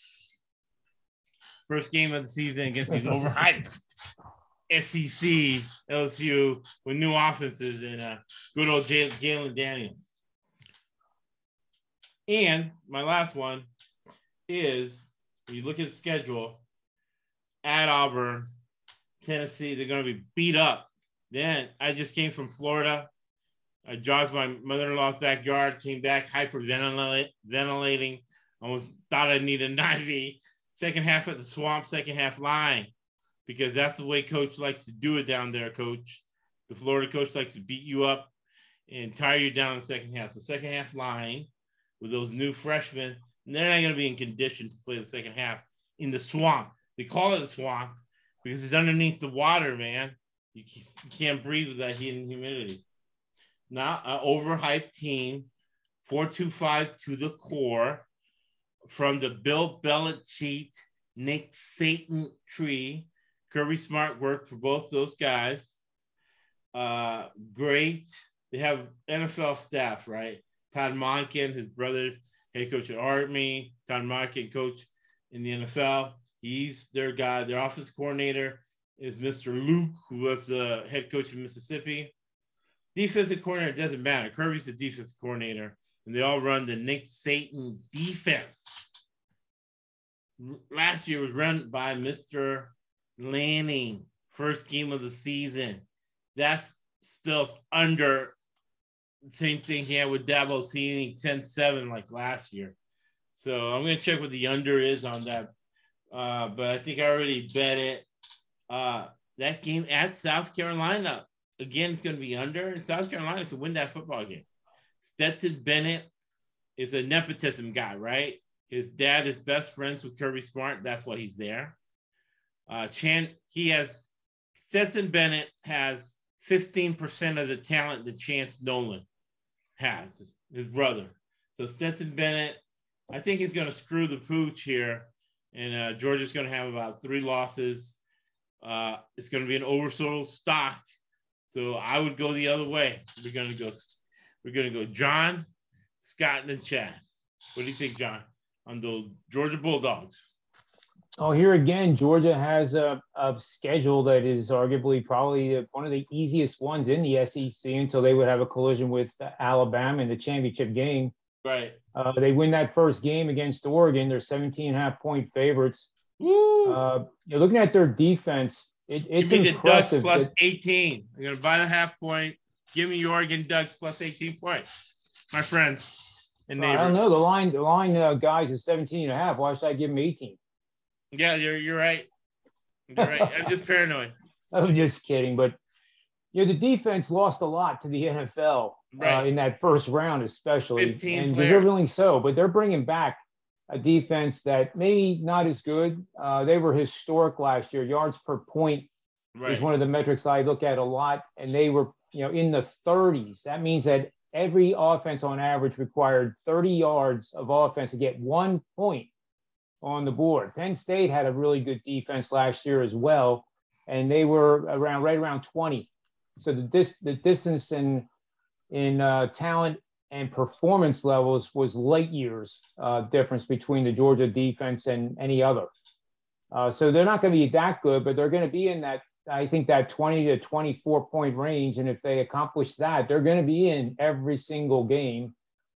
First game of the season against these overhyped SEC LSU with new offenses and uh, good old Jalen Daniels. And my last one is you look at the schedule at Auburn, Tennessee, they're going to be beat up. Then I just came from Florida. I jogged my mother in law's backyard, came back hyperventilating. Almost thought I needed an IV. Second half at the swamp, second half line, because that's the way coach likes to do it down there, coach. The Florida coach likes to beat you up and tire you down in the second half. So second half line with those new freshmen, and they're not going to be in condition to play the second half in the swamp. They call it a swamp because it's underneath the water, man. You can't breathe with that heat and humidity. Now, an overhyped team, 425 to the core from the Bill Belichick, Nick Saban tree. Kirby Smart worked for both those guys. Uh, great. They have NFL staff, right? Todd Monken, his brother, head coach at Army. Todd Monken, coach in the NFL. He's their guy. Their offense coordinator is Mr. Luke, who was the head coach of Mississippi. Defensive coordinator doesn't matter. Kirby's the defensive coordinator, and they all run the Nick Saban defense. Last year was run by Mr. Lanning, first game of the season. That's spells under same thing he had with Dabo Swinney 10-7 like last year. So I'm gonna check what the under is on that. Uh, but I think I already bet it. Uh, that game at South Carolina again, it's gonna be under, and South Carolina could win that football game. Stetson Bennett is a nepotism guy, right? His dad is best friends with Kirby Smart. That's why he's there. Uh, Chan, he has Stetson Bennett has 15% of the talent that Chance Nolan has, his brother. So Stetson Bennett, I think he's going to screw the pooch here, and uh, Georgia's going to have about three losses. Uh, it's going to be an oversold stock, so I would go the other way. We're going to go. We're going to go John, Scott, and Chad. What do you think, John, on those Georgia Bulldogs? Oh, here again, Georgia has a, a schedule that is arguably probably one of the easiest ones in the SEC until they would have a collision with Alabama in the championship game. Right. Uh, they win that first game against Oregon. They're 17 and a half point favorites. Woo! Uh, you're looking at their defense. It, it's Give me impressive. the Ducks plus that- 18. I'm going to buy the half point. Give me Oregon Ducks plus 18 points. My friends and I don't know. The line, the line uh, guys is 17 and a half. Why should I give them 18? Yeah, you're, you're right. You're right. I'm just paranoid. I'm just kidding. But you know, the defense lost a lot to the NFL uh, in that first round, especially, 15 and deservedly so. But they're bringing back a defense that maybe not as good. Uh, they were historic last year. Yards per point Right. is one of the metrics I look at a lot, and they were you know in the 30s. That means that every offense on average required 30 yards of offense to get one point on the board. Penn State had a really good defense last year as well, and they were around right around 20. So the dis- the distance in in uh, talent and performance levels was light years uh, difference between the Georgia defense and any other. Uh, so they're not going to be that good, but they're going to be in that I think that 20 to 24 point range. And if they accomplish that, they're going to be in every single game.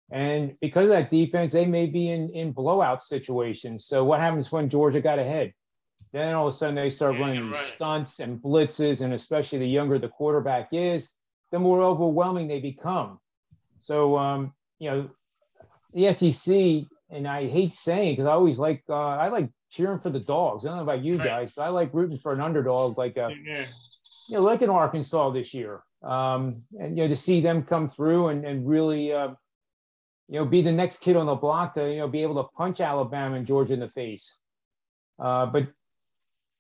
And because of that defense, they may be in, in blowout situations. So what happens when Georgia got ahead? Then all of a sudden they start Yeah, running right. stunts and blitzes, and especially the younger the quarterback is, the more overwhelming they become. So um, you know, the SEC, and I hate saying because I always like uh, I like cheering for the dogs. I don't know about you Right. guys, but I like rooting for an underdog like a Yeah. you know, like in Arkansas this year. Um, and you know, to see them come through and, and really uh, you know, be the next kid on the block to, you know, be able to punch Alabama and Georgia in the face. Uh, but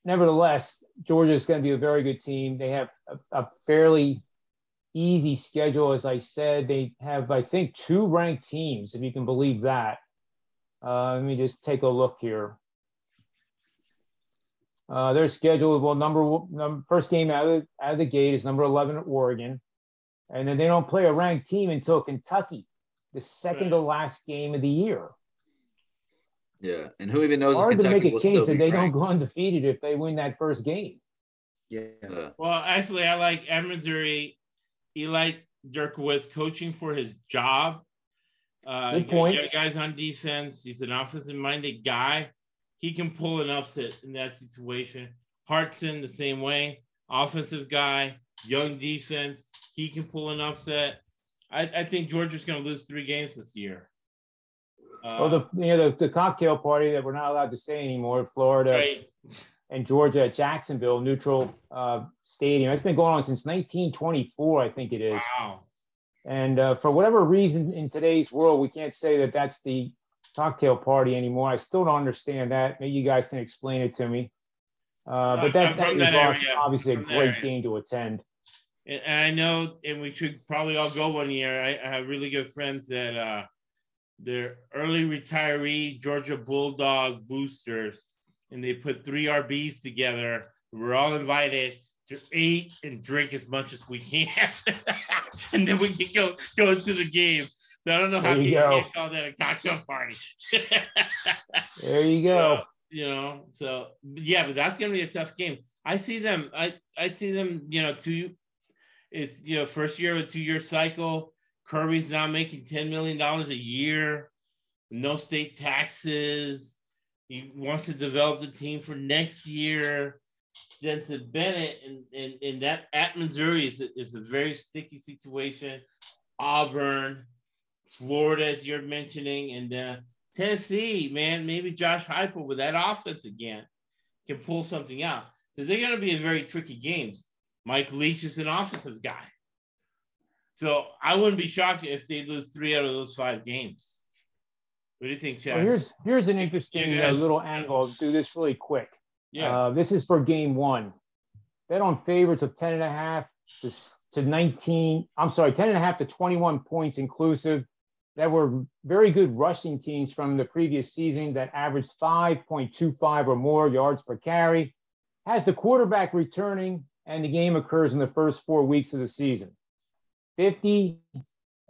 nevertheless, Georgia is going to be a very good team. They have a, a fairly easy schedule, as I said. They have, I think, two ranked teams, if you can believe that. Uh, let me just take a look here. Uh, their schedule, well, number, one- number first game out of, out of the gate is number 11 Oregon. And then they don't play a ranked team until Kentucky, the second to last game of the year. Yeah, and who even knows? if Hard to Kentucky make will a still case that be they don't go undefeated if they win that first game. Yeah. Uh, Well, actually, I like at Missouri, Eli Drinkwitz coaching for his job. Uh, Good you point. got guys on defense. He's an offensive-minded guy. He can pull an upset in that situation. Harsin the same way, offensive guy, young defense. He can pull an upset. I, I think Georgia's going to lose three games this year. Uh, Well, the you know the, the cocktail party that we're not allowed to say anymore, Florida right. And Georgia at Jacksonville Neutral uh, Stadium. It's been going on since 1924, I think it is. Wow. And uh, for whatever reason in today's world, we can't say that that's the cocktail party anymore. I still don't understand that. Maybe you guys can explain it to me. Uh, but that, that is that area. obviously a great game to attend. And, and I know, and we should probably all go one year. I, I have really good friends that uh, they're early retiree Georgia Bulldog boosters, and they put three RBs together. We're all invited to eat and drink as much as we can, and then we can go go to the game. So I don't know how There you go. can't call that a cocktail party. There you go. you know so yeah but that's gonna be a tough game i see them i i see them you know two it's you know first year of a two-year cycle kirby's now making 10 million dollars a year no state taxes he wants to develop the team for next year Stetson Bennett and, and, and that at Missouri is a, is a very sticky situation. Auburn, Florida, as you're mentioning, and uh, Tennessee, man, maybe Josh Heupel with that offense again can pull something out. So they're going to be in very tricky games. Mike Leach is an offensive guy. So I wouldn't be shocked if they lose three out of those five games. What do you think, Chad? Well, here's here's an interesting uh, little angle. I'll do this really quick. yeah. Uh, this is for game one. Bet on favorites of 10 and a half to, to 19. I'm sorry, 10 and a half to 21 points inclusive. That were very good rushing teams from the previous season that averaged 5.25 or more yards per carry. Has the quarterback returning, and the game occurs in the first four weeks of the season. 50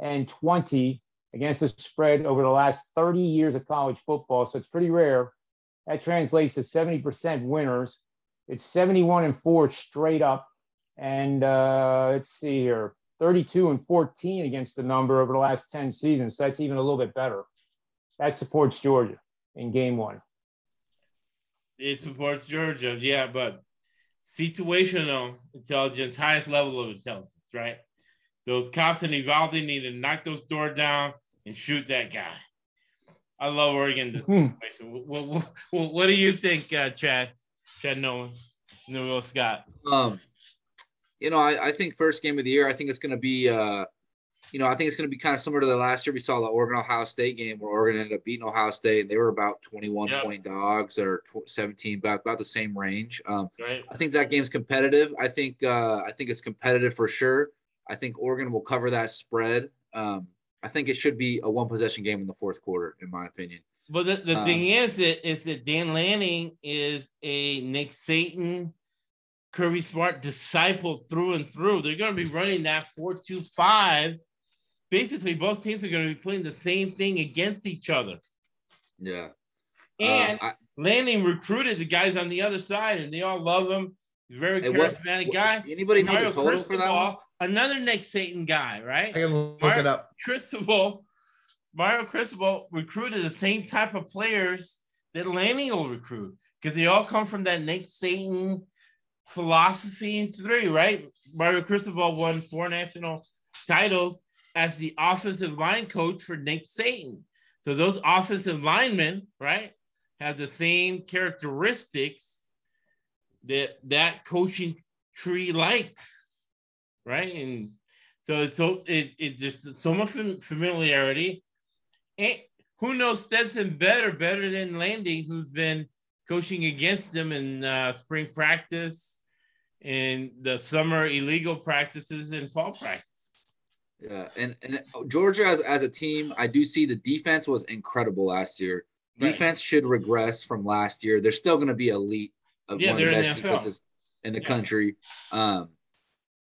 and 20 against the spread over the last 30 years of college football. So it's pretty rare. That translates to 70% winners. It's 71 and 4 straight up. And uh, let's see here 32 and 14 against the number over the last 10 seasons. So that's even a little bit better. That supports Georgia in game one. it supports Georgia, yeah, but situational intelligence, highest level of intelligence, right? Those cops in Uvalde need to knock those doors down and shoot that guy. I love Oregon this Hmm. situation. What, what, what, what do you think, uh, Chad? Chad Nolan, Noel Scott. Um, you know, I, I think first game of the year, I think it's going to be, uh, you know, I think it's going to be kind of similar to the last year we saw the Oregon Ohio State game where Oregon ended up beating Ohio State and they were about 21 Yep. point dogs or 17, about, about the same range. Um, Right? I think that game's competitive. I think uh, I think it's competitive for sure. I think Oregon will cover that spread. Um, I think it should be a one possession game in the fourth quarter, in my opinion. But the, the Um, thing is that is that Dan Lanning is a Nick Saban, Kirby Smart disciple through and through. They're going to be running that four-two-five. Basically, both teams are going to be playing the same thing against each other. Yeah. And Um, I, Lanning recruited the guys on the other side, and they all love him. He's a very Hey, what- charismatic guy. anybody know Mario the total for that one? Another Nick Saban guy, right? I can look Mark- it up. Cristobal, Mario Cristobal recruited the same type of players that Lanning will recruit because they all come from that Nick Saban philosophy in three, right? Mario Cristobal won four national titles as the offensive line coach for Nick Satan. So those offensive linemen, right, have the same characteristics that that coaching tree likes, right? And so it's so it, it there's so much familiarity. And who knows Stetson better, better than Landy, who's been coaching against them in uh, spring practice and the summer illegal practices and fall practice. Yeah, and and Georgia as as a team, I do see the defense was incredible last year. Right. Defense should regress from last year. They're still going to be elite of Yeah, one of the they're in best the in the Yeah. country. Um,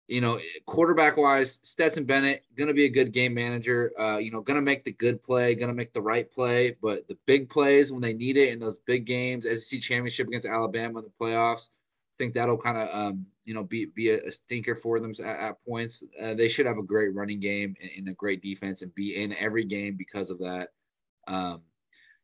you know, quarterback wise, Stetson Bennett going to be a good game manager. Uh, you know, going to make the good play, going to make the right play, but the big plays when they need it in those big games, SEC championship against Alabama in the playoffs, I think that'll kind of um, you know, be be a, stinker for them at, at points. Uh, they should have a great running game and, and, a great defense and be in every game because of that. Um,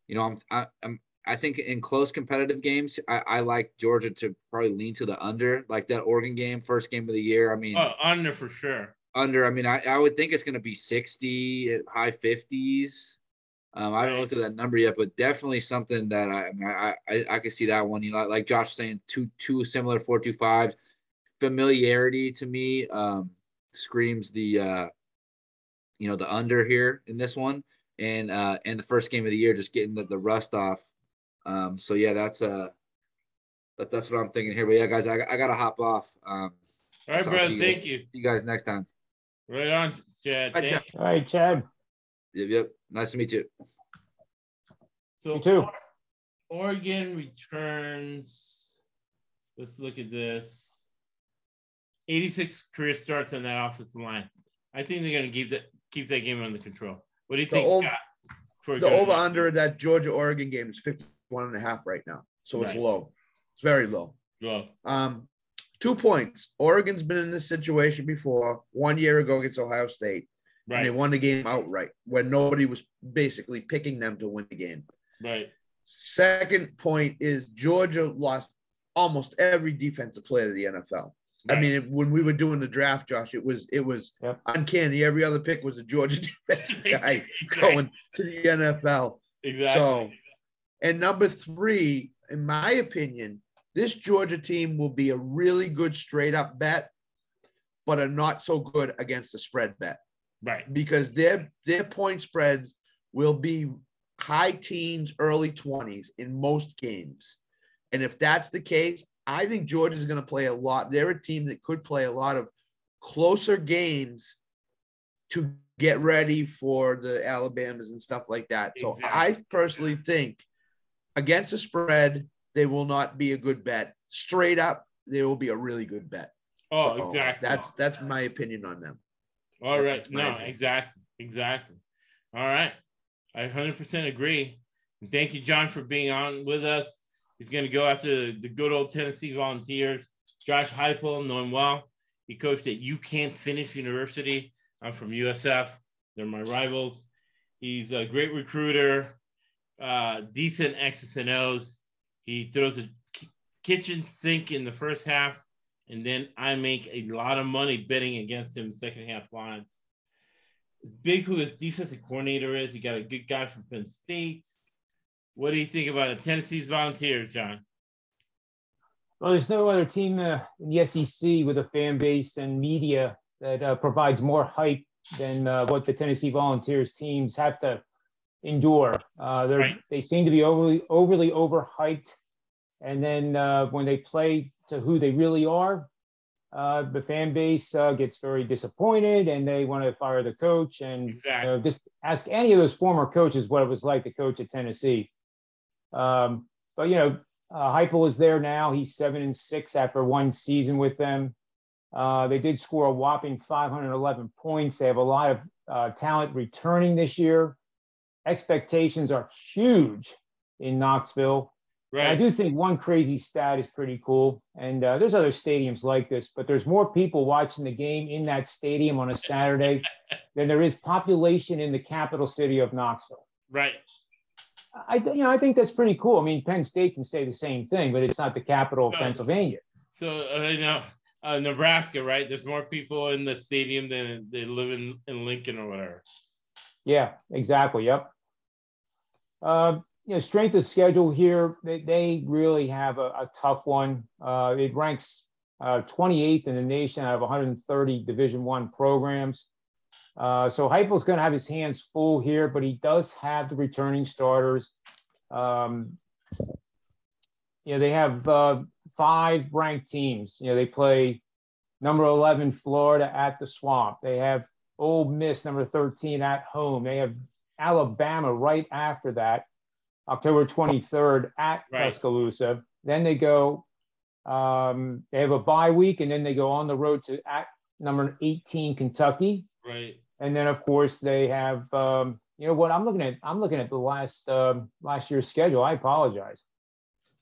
you know, I'm I, I'm I think in close competitive games, I, I, like Georgia to probably lean to the under, like that Oregon game, first game of the year. I mean, oh, under for sure. Under. I mean, I, I would think it's going to be 60, high 50s. Um, I haven't looked at that number yet, but definitely something that I I I, I, I could see that one. You know, like Josh saying, two two similar four two five. Familiarity to me um, screams the uh, you know the under here in this one, and uh, and the first game of the year, just getting the, the rust off um, so yeah, that's uh that, that's what I'm thinking here. But yeah, guys, I, I gotta hop off. Um, all right, so brother. You thank guys, you. See you guys next time. Right on, Chad. Hi, Chad. All right, Chad. Yep, yep. Nice to meet you. So you too. Oregon returns. Let's look at this. 86 career starts on that offensive line. I think they're going to keep that keep that game under control. What do you think? Old, the over under that Georgia Oregon game is 51 and a half right now. So it's low. It's very low. Low. Um, two points. Oregon's been in this situation before one year ago against Ohio State. Right. And they won the game outright when nobody was basically picking them to win the game. Right. Second point is Georgia lost almost every defensive player to the NFL. Right. I mean, when we were doing the draft, Josh, it was it was yep. uncanny. Every other pick was a Georgia defensive guy going to the NFL. Exactly. So, and number three, in my opinion, this Georgia team will be a really good straight up bet, but a not so good against the spread bet. Right. Because their their point spreads will be high teens, early 20s in most games. And if that's the case, I think Georgia's going to play a lot. They're a team that could play a lot of closer games to get ready for the Alabamas and stuff like that. So exactly. I personally think against the spread, they will not be a good bet. Straight up, they will be a really good bet. Oh, so exactly. That's that's my opinion on them. All right. No, opinion. exactly. Exactly. All right. I 100% agree. And thank you, John, for being on with us. He's going to go after the good old Tennessee Volunteers. Josh Heupel, know him well. He coached at You Can't Finish University. I'm from USF. They're my rivals. He's a great recruiter, uh, decent X's and O's. He throws a kitchen sink in the first half, and then I make a lot of money betting against him second half lines. Big who his defensive coordinator is. He got a good guy from Penn State. What do you think about it? Tennessee's Volunteers, John? Well, there's no other team uh, in the SEC with a fan base and media that uh, provides more hype than uh, what the Tennessee Volunteers teams have to endure. Uh, right. They seem to be overly overly overhyped, and then uh, when they play to who they really are, uh, the fan base gets very disappointed, and they want to fire the coach. And exactly. just ask any of those former coaches what it was like to coach at Tennessee. Um, but you know, uh, Heupel is there now. He's seven and six after one season with them. Uh, they did score a whopping 511 points. They have a lot of uh, talent returning this year. Expectations are huge in Knoxville. Right. I do think one crazy stat is pretty cool. And uh, there's other stadiums like this, but there's more people watching the game in that stadium on a Saturday than there is population in the capital city of Knoxville. Right. I you know I think that's pretty cool. I mean, Penn State can say the same thing, but it's not the capital of Pennsylvania. So uh, you know, uh, Nebraska, right? There's more people in the stadium than they live in in Lincoln or whatever. Yeah, exactly. Yep. Uh, you know, strength of schedule here, they, they really have a, a tough one. Uh, it ranks uh, 28th in the nation out of 130 Division One programs. Uh, so Heupel's going to have his hands full here, but he does have the returning starters. Um, you know, they have uh, five ranked teams. You know, they play number 11 Florida at the Swamp. They have Ole Miss number 13 at home. They have Alabama right after that, October 23rd at right. Tuscaloosa. Then they go. Um, they have a bye week, and then they go on the road to at number 18 Kentucky. Right. And then of course they have um, you know what I'm looking at I'm looking at the last um, last year's schedule. I apologize.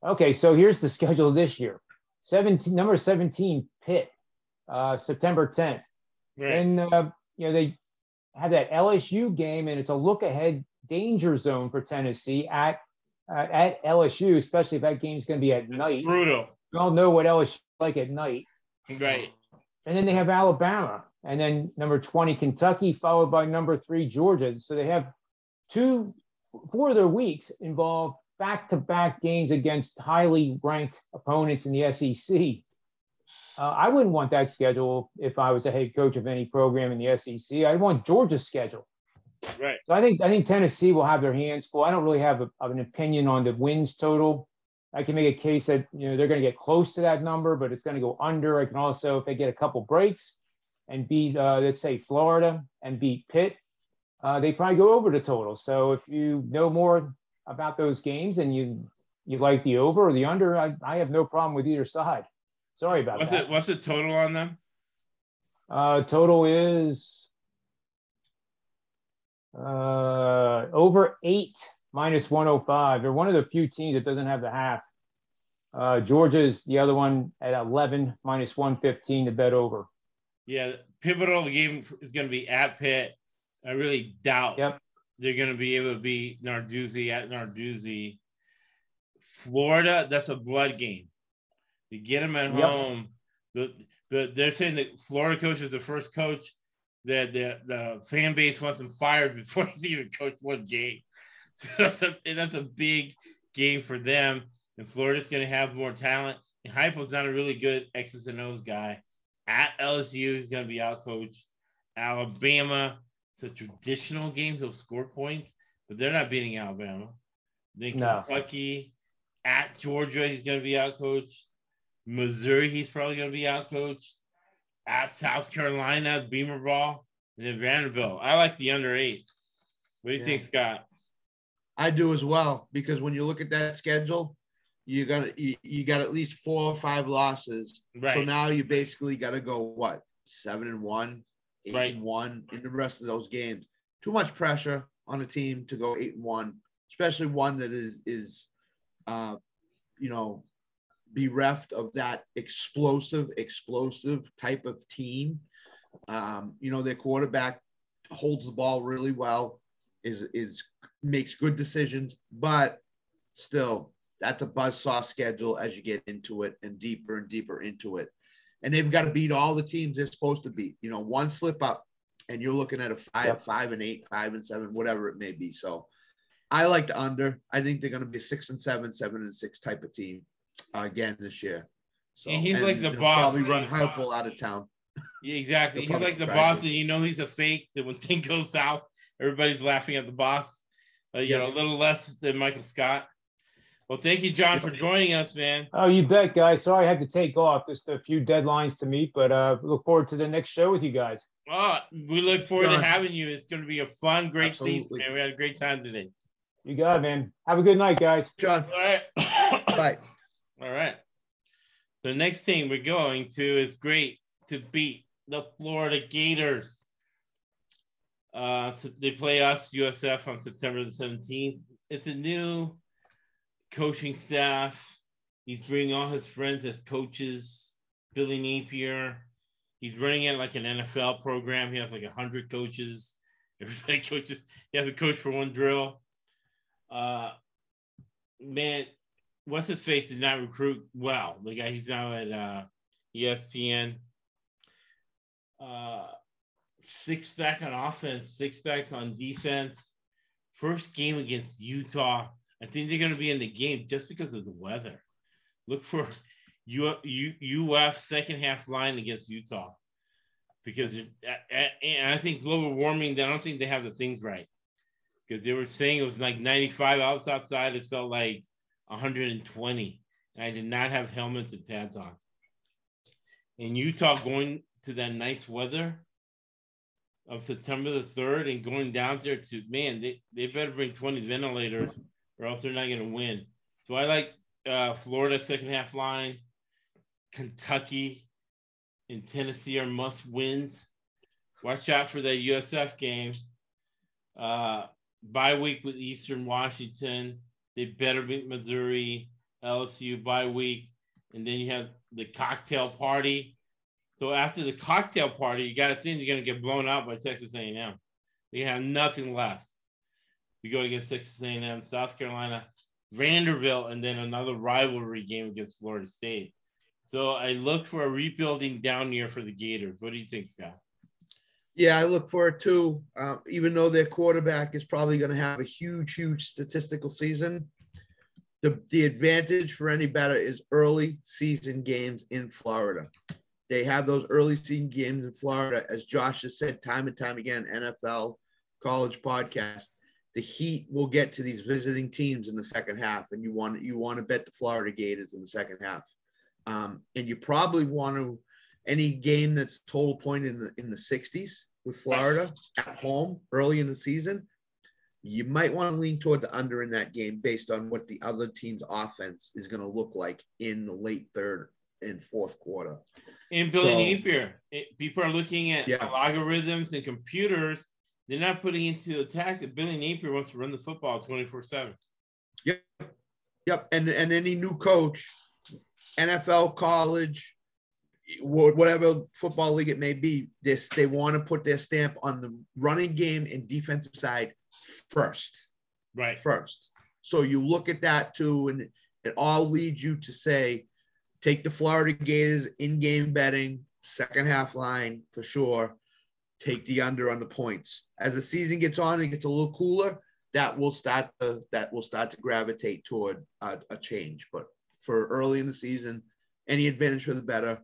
Okay, so here's the schedule this year. 17, number 17, Pitt, uh, September 10th. Right. And, uh, you know, they have that LSU game, and it's a look ahead danger zone for Tennessee at uh, at LSU, especially if that game's going to be at night. Brutal. We all know what LSU is like at night. Right. And then they have Alabama, and then number 20, Kentucky, followed by number three, Georgia. So they have two, four of their weeks involve back to back games against highly ranked opponents in the SEC. Uh, I wouldn't want that schedule if I was a head coach of any program in the SEC. I want Georgia's schedule. Right. So I think I think Tennessee will have their hands full. I don't really have a, an opinion on the wins total. I can make a case that you know they're going to get close to that number, but it's going to go under. I can also, if they get a couple breaks and beat, uh, let's say Florida and beat Pitt, uh, they probably go over the total. So if you know more about those games and you you like the over or the under, I, I have no problem with either side. Sorry about What's that. it? What's the total on them? Uh, total is uh, over eight minus 105. They're one of the few teams that doesn't have the half. Uh, Georgia is the other one at 11 minus 115 to bet over. Yeah, pivotal game is going to be at Pitt. I really doubt Yep. they're going to be able to beat Narduzzi at Narduzzi. Florida, that's a blood game. You get them at Yep. home. The, the, they're saying that Florida coach is the first coach that the, the fan base wants him fired before he's even coached one game. So that's a, that's a big game for them. And Florida's going to have more talent. And Heupel's not a really good X's and O's guy. At LSU, he's going to be outcoached. Alabama, it's a traditional game. He'll score points, but they're not beating Alabama. Then No. Kentucky, at Georgia, he's going to be outcoached. Missouri, he's probably going to be outcoached. At South Carolina, Beamer ball, and then Vanderbilt. I like the under eight. What do you Yeah. think, Scott? I do as well because when you look at that schedule, you got you, you got at least four or five losses. Right. So now you basically got to go what seven and one, eight Right. and one in the rest of those games. Too much pressure on a team to go eight and one, especially one that is is, uh, you know, bereft of that explosive, explosive type of team. Um, you know, their quarterback holds the ball really well, is is makes good decisions, but still, that's a buzzsaw schedule as you get into it and deeper and deeper into it. And they've got to beat all the teams they're supposed to beat. You know, one slip up, and you're looking at a five, Yep. five and eight, five and seven, whatever it may be. So, I like the under. I think they're going to be six and seven, seven and six type of team uh, again this year. So And he's like the boss. Probably run Heupel out of town. Yeah, exactly. He's like the boss, it. and you know he's a fake. That when things go south, everybody's laughing at the boss. Uh, you know, a little less than Michael Scott. Well, thank you, John, for joining us, man. Oh, you bet, guys. Sorry I had to take off. Just a few deadlines to meet, but uh, look forward to the next show with you guys. Oh, we look forward to having you. It's going to be a fun, great season, Absolutely. man. We had a great time today. You got it, man. Have a good night, guys. John, All right. bye. All right. The next team we're going to is great to beat the Florida Gators. Uh, they play us USF on September the 17th. It's a new coaching staff. He's bringing all his friends as coaches. Billy Napier. He's running it like an NFL program. He has like hundred coaches. Everybody coaches. He has a coach for one drill. Uh, man, what's his face did not recruit well. The guy he's now at uh, ESPN. Uh, six back on offense, six backs on defense. First game against Utah. I think they're going to be in the game just because of the weather. Look for U, U, UF second half line against Utah because and I think global warming. I don't think they have the things right because they were saying it was like 95 hours outside. It felt like 120. And I did not have helmets and pads on. In Utah, going to that nice weather of September the 3rd and going down there to, man, they, they better bring 20 ventilators or else they're not going to win. So I like uh, Florida second half line, Kentucky and Tennessee are must wins. Watch out for that USF game. Uh, bye week with Eastern Washington. They better beat Missouri, LSU by week. and then you have the cocktail party. So after the cocktail party, you got to think you're going to get blown out by Texas A&M. You have nothing left. You go against Texas A&M, South Carolina, Vanderbilt, and then another rivalry game against Florida State. So I look for a rebuilding down year for the Gators. What do you think, Scott? Yeah, I look for it too. Uh, even though their quarterback is probably going to have a huge, huge statistical season, the the advantage for any better is early season games in Florida. They have those early season games in Florida, as Josh has said time and time again. NFL, college podcast. The Heat will get to these visiting teams in the second half, and you want you want to bet the Florida Gators in the second half, um, and you probably want to any game that's total point in the in the 60s with Florida at home early in the season you might want to lean toward the under in that game based on what the other team's offense is going to look like in the late third and fourth quarter. And Billy so, Napier, it, people are looking at yeah. algorithms and computers. They're not putting into attack that Billy Napier wants to run the football 24 7. Yep. Yep. And, and any new coach, NFL, college, whatever football league it may be, this they want to put their stamp on the running game and defensive side first. Right. First. So you look at that too, and it all leads you to say, take the Florida Gators in game betting, second half line for sure. Take the under on the points. As the season gets on and gets a little cooler, that will start to that will start to gravitate toward a, a change. But for early in the season, any advantage for the better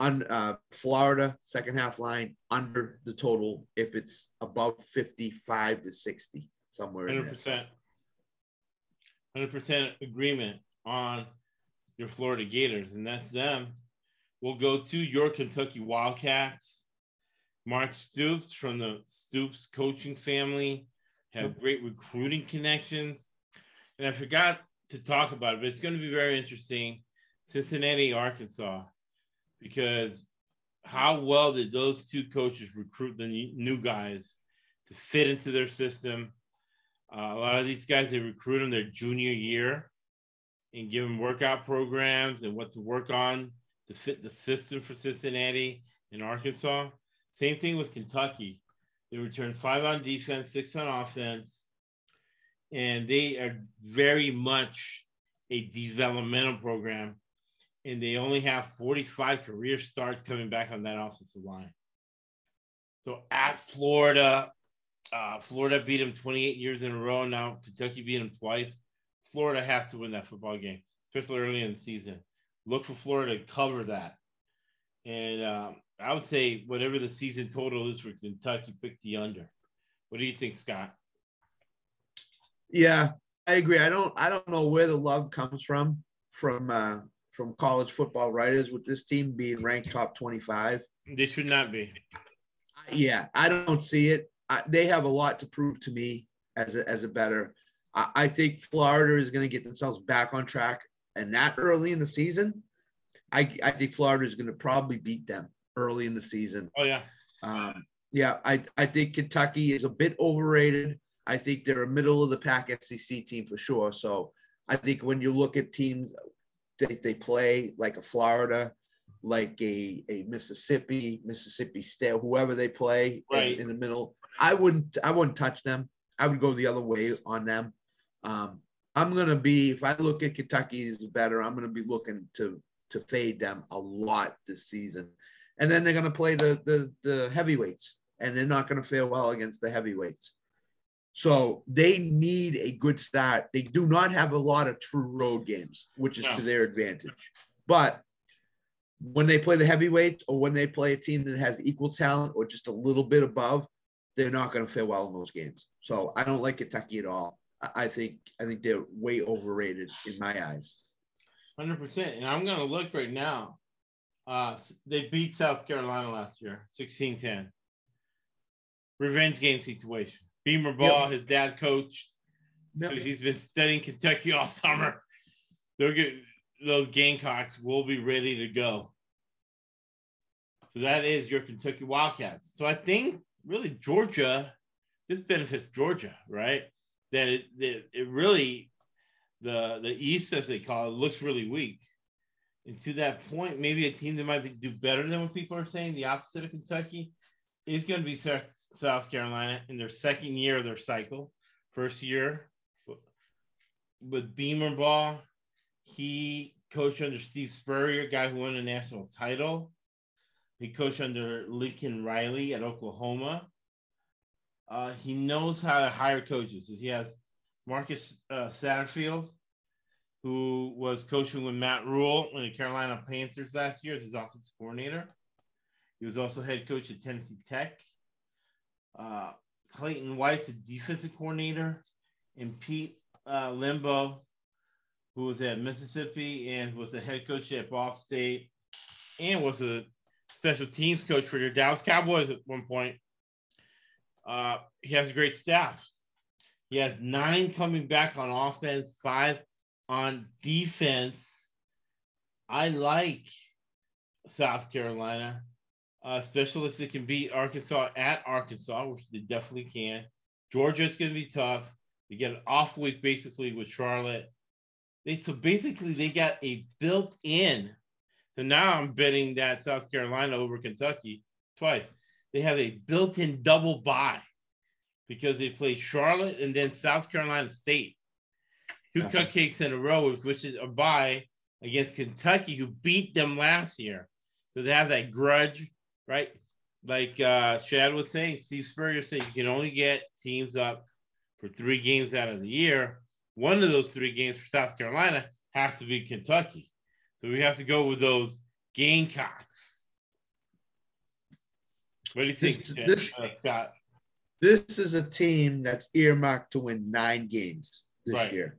on uh, Florida second half line under the total if it's above 55 to 60 somewhere 100% 100% agreement on your Florida Gators and that's them. We'll go to your Kentucky Wildcats. Mark Stoops from the Stoops coaching family have great recruiting connections. And I forgot to talk about it but it's going to be very interesting. Cincinnati Arkansas because how well did those two coaches recruit the new guys to fit into their system? Uh, a lot of these guys, they recruit them their junior year and give them workout programs and what to work on to fit the system for Cincinnati and Arkansas. Same thing with Kentucky. They return five on defense, six on offense, and they are very much a developmental program and they only have 45 career starts coming back on that offensive line. So at Florida, uh, Florida beat them 28 years in a row. Now Kentucky beat them twice. Florida has to win that football game, especially early in the season. Look for Florida to cover that. And um, I would say whatever the season total is for Kentucky, pick the under. What do you think, Scott? Yeah, I agree. I don't I don't know where the love comes from from uh, from college football writers with this team being ranked top 25. They should not be. Yeah, I don't see it. I, they have a lot to prove to me as a, as a better. I, I think Florida is going to get themselves back on track, and that early in the season, I, I think Florida is going to probably beat them early in the season. Oh yeah. Um, yeah, I, I think Kentucky is a bit overrated. I think they're a middle of the pack SEC team for sure. So I think when you look at teams they, they play like a Florida, like a, a Mississippi, Mississippi State, whoever they play right. in, in, the middle. I wouldn't I wouldn't touch them. I would go the other way on them. Um, I'm gonna be if I look at Kentucky's better, I'm gonna be looking to to fade them a lot this season. And then they're gonna play the the the heavyweights, and they're not gonna fare well against the heavyweights. So they need a good start. They do not have a lot of true road games, which is no. to their advantage. But when they play the heavyweights or when they play a team that has equal talent or just a little bit above, they're not going to fare well in those games. So I don't like Kentucky at all. I think I think they're way overrated in my eyes. Hundred percent. And I'm going to look right now. Uh, they beat South Carolina last year, 16-10. Revenge game situation. Beamer Ball, yep. his dad coached. Yep. So he's been studying Kentucky all summer. They'll get those Gamecocks will be ready to go. So that is your Kentucky Wildcats. So I think really Georgia, this benefits Georgia, right? That it, it, it really the the East, as they call it, looks really weak. And to that point, maybe a team that might be, do better than what people are saying, the opposite of Kentucky, is going to be South Carolina in their second year of their cycle. First year with Beamer Ball, he coached under Steve Spurrier, guy who won a national title. He coached under Lincoln Riley at Oklahoma. Uh, he knows how to hire coaches. He has Marcus uh, Satterfield, who was coaching with Matt Rhule in the Carolina Panthers last year as his offensive coordinator. He was also head coach at Tennessee Tech. Uh, Clayton White's a defensive coordinator, and Pete uh, Lembo, who was at Mississippi and was the head coach at Ball State, and was a special teams coach for the Dallas Cowboys at one point. Uh, he has a great staff. He has nine coming back on offense, five on defense. I like South Carolina, uh, especially if they can beat Arkansas at Arkansas, which they definitely can. Georgia is going to be tough. They get an off week basically with Charlotte. They so basically they got a built-in. So now I'm betting that South Carolina over Kentucky twice. They have a built-in double bye because they play Charlotte and then South Carolina State. Two okay. cupcakes in a row, which is a bye against Kentucky, who beat them last year. So they have that grudge, right? Like uh, Chad was saying, Steve Spurrier said you can only get teams up for three games out of the year. One of those three games for South Carolina has to be Kentucky. So we have to go with those Gamecocks. What do you think, this, this, uh, Scott? This is a team that's earmarked to win nine games this Right. year.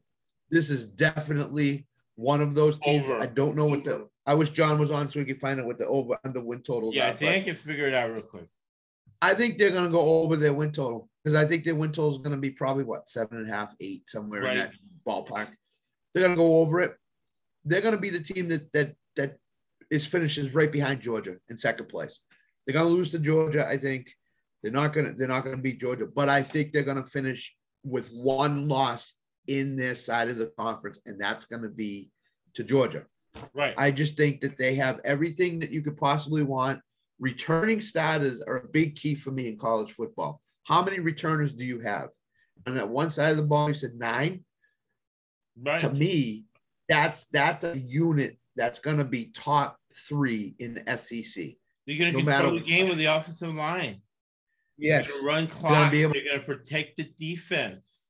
This is definitely one of those teams. Over. I don't know what the. I wish John was on so we could find out what the over under win totals Yeah, are. I think I can figure it out real quick. I think they're going to go over their win total because I think their win total is going to be probably what seven and a half, eight, somewhere Right. in that ballpark. They're going to go over it. They're going to be the team that that that is finishes right behind Georgia in second place. They're going to lose to Georgia. I think they're not going to they're not going to beat Georgia, but I think they're going to finish with one loss in their side of the conference, and that's going to be to Georgia. Right. I just think that they have everything that you could possibly want. Returning starters are a big key for me in college football. How many returners do you have? And at one side of the ball, you said nine. right. To me, that's that's a unit that's going to be top three in the SEC. You're going to no control matter- the game with the offensive line. Yes, You're going to run clock. be able- You're going to protect the defense.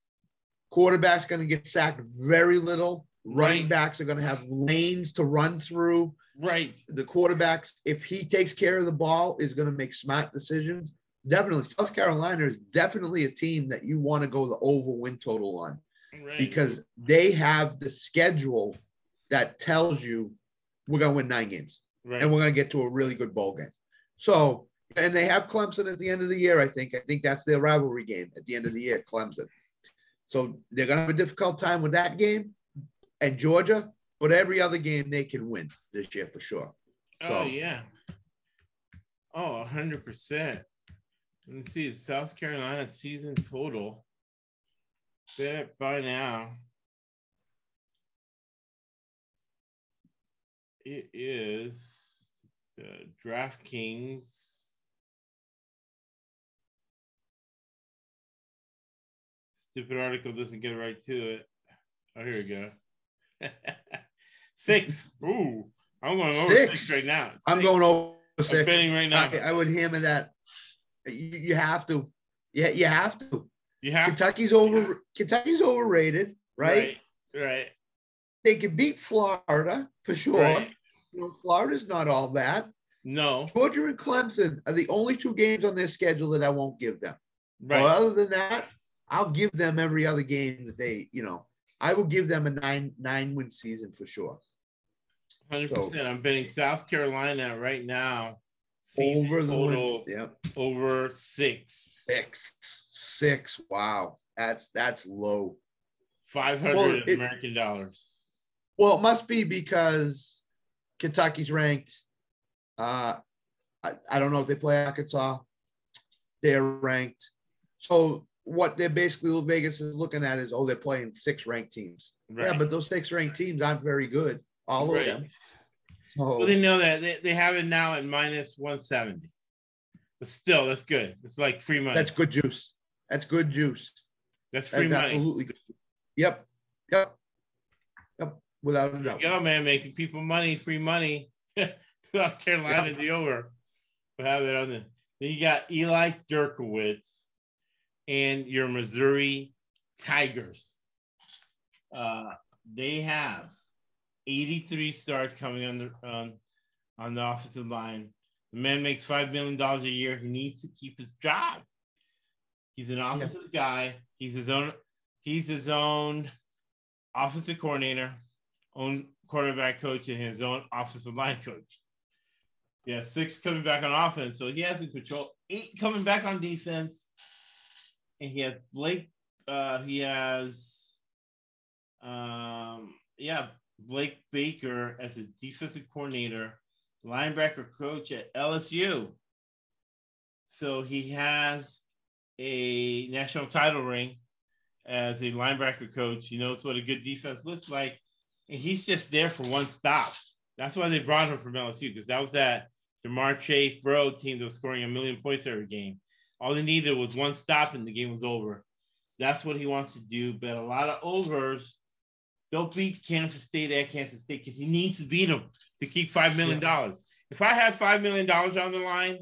quarterback's going to get sacked very little. Running Right. backs are going to have lanes to run through. Right. the quarterbacks, if he takes care of the ball, is going to make smart decisions. Definitely, South Carolina is definitely a team that you want to go the over win total on Right. because they have the schedule that tells you we're going to win nine games right. and we're going to get to a really good bowl game. So, and they have Clemson at the end of the year. I think. I think that's their rivalry game at the end of the year, Clemson. So they're going to have a difficult time with that game, and Georgia. But every other game they can win this year for sure. So yeah. oh yeah. Oh, hundred percent. Let's see South Carolina season total. Bet by now. It is uh, DraftKings. Stupid article doesn't get right to it. Oh, here we go. six. Ooh, I'm going over six, Six. right now. I'm going over I'm six. betting right now. I, I would hammer that. You, you have to. Yeah, you have to. You have Kentucky's over. Kentucky's overrated, right? Right. Right. They can beat Florida for sure. right. You know, Florida's not all that. No. Georgia and Clemson are the only two games on their schedule that I won't give them. Right. But other than that, I'll give them every other game that they, you know, I will give them a nine nine win season for sure. Hundred percent. I'm betting South Carolina right now. Over the total win. Yeah. over six. Six. Six. Wow. That's that's low. Five hundred Well, it- American dollars. Well, it must be because Kentucky's ranked. Uh, I, I don't know if they play Arkansas. They're ranked. So what they're basically Vegas is looking at is, oh, they're playing six ranked teams. Right. Yeah, but those six ranked teams aren't very good. All Right. of them. So Well, they know that they, they have it now at minus 170. But still, that's good. It's like free money. that's good juice. That's good juice. That's free That's money. absolutely good. Yep. Yep. Yep. Without a doubt. you go, man, making people money, free money. South Carolina, the over. We'll have it on the. Then you got Eli Drinkwitz and your Missouri Tigers. Uh, they have 83 starts coming on the on, on the offensive line. The man makes five million dollars a year. He needs to keep his job. He's an offensive guy. He's his own. He's his own offensive coordinator, own quarterback coach, and his own offensive line coach. Yeah, six coming back on offense, so he has in control. Eight coming back on defense, and he has Blake. Uh, he has, um, yeah, Blake Baker as a defensive coordinator, linebacker coach at LSU. So he has a national title ring as a linebacker coach. He knows what a good defense looks like. And he's just there for one stop. That's why they brought him from LSU, because that was that Ja'Marr Chase bro team that was scoring a million points every game. All they needed was one stop and the game was over. That's what he wants to do. But a lot of overs, they'll beat Kansas State at Kansas State because he needs to beat them to keep $5 million. If I have $5 million on the line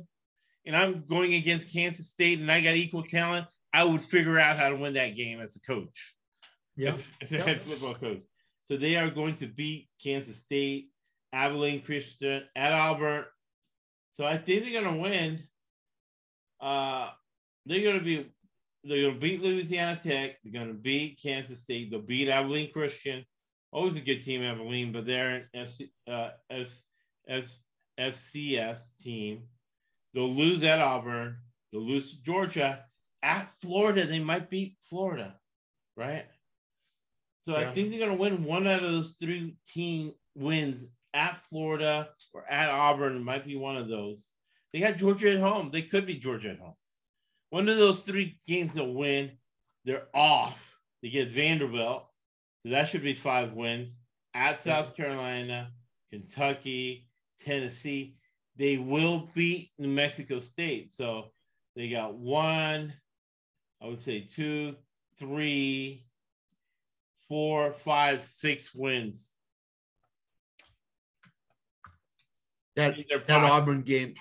and I'm going against Kansas State and I got equal talent, I would figure out how to win that game as a coach, Yeah. as, as a head football coach. So they are going to beat Kansas State, Abilene Christian, at Auburn. So I think they're going to win. Uh, they're going to be they're going to beat Louisiana Tech. They're going to beat Kansas State. They'll beat Abilene Christian. Always a good team, Abilene, but they're an FC, uh, F, F, FCS team. They'll lose at Auburn. They'll lose to Georgia. At Florida, they might beat Florida, right? So I think they're going to win one out of those three team wins at Florida or at Auburn. It might be one of those. They got Georgia at home. They could be Georgia at home. One of those three games they'll win. They're off. They get Vanderbilt. So that should be five wins. At South Carolina, Kentucky, Tennessee. They will beat New Mexico State. So they got one, I would say two, three, four, five, six wins. That that Auburn game,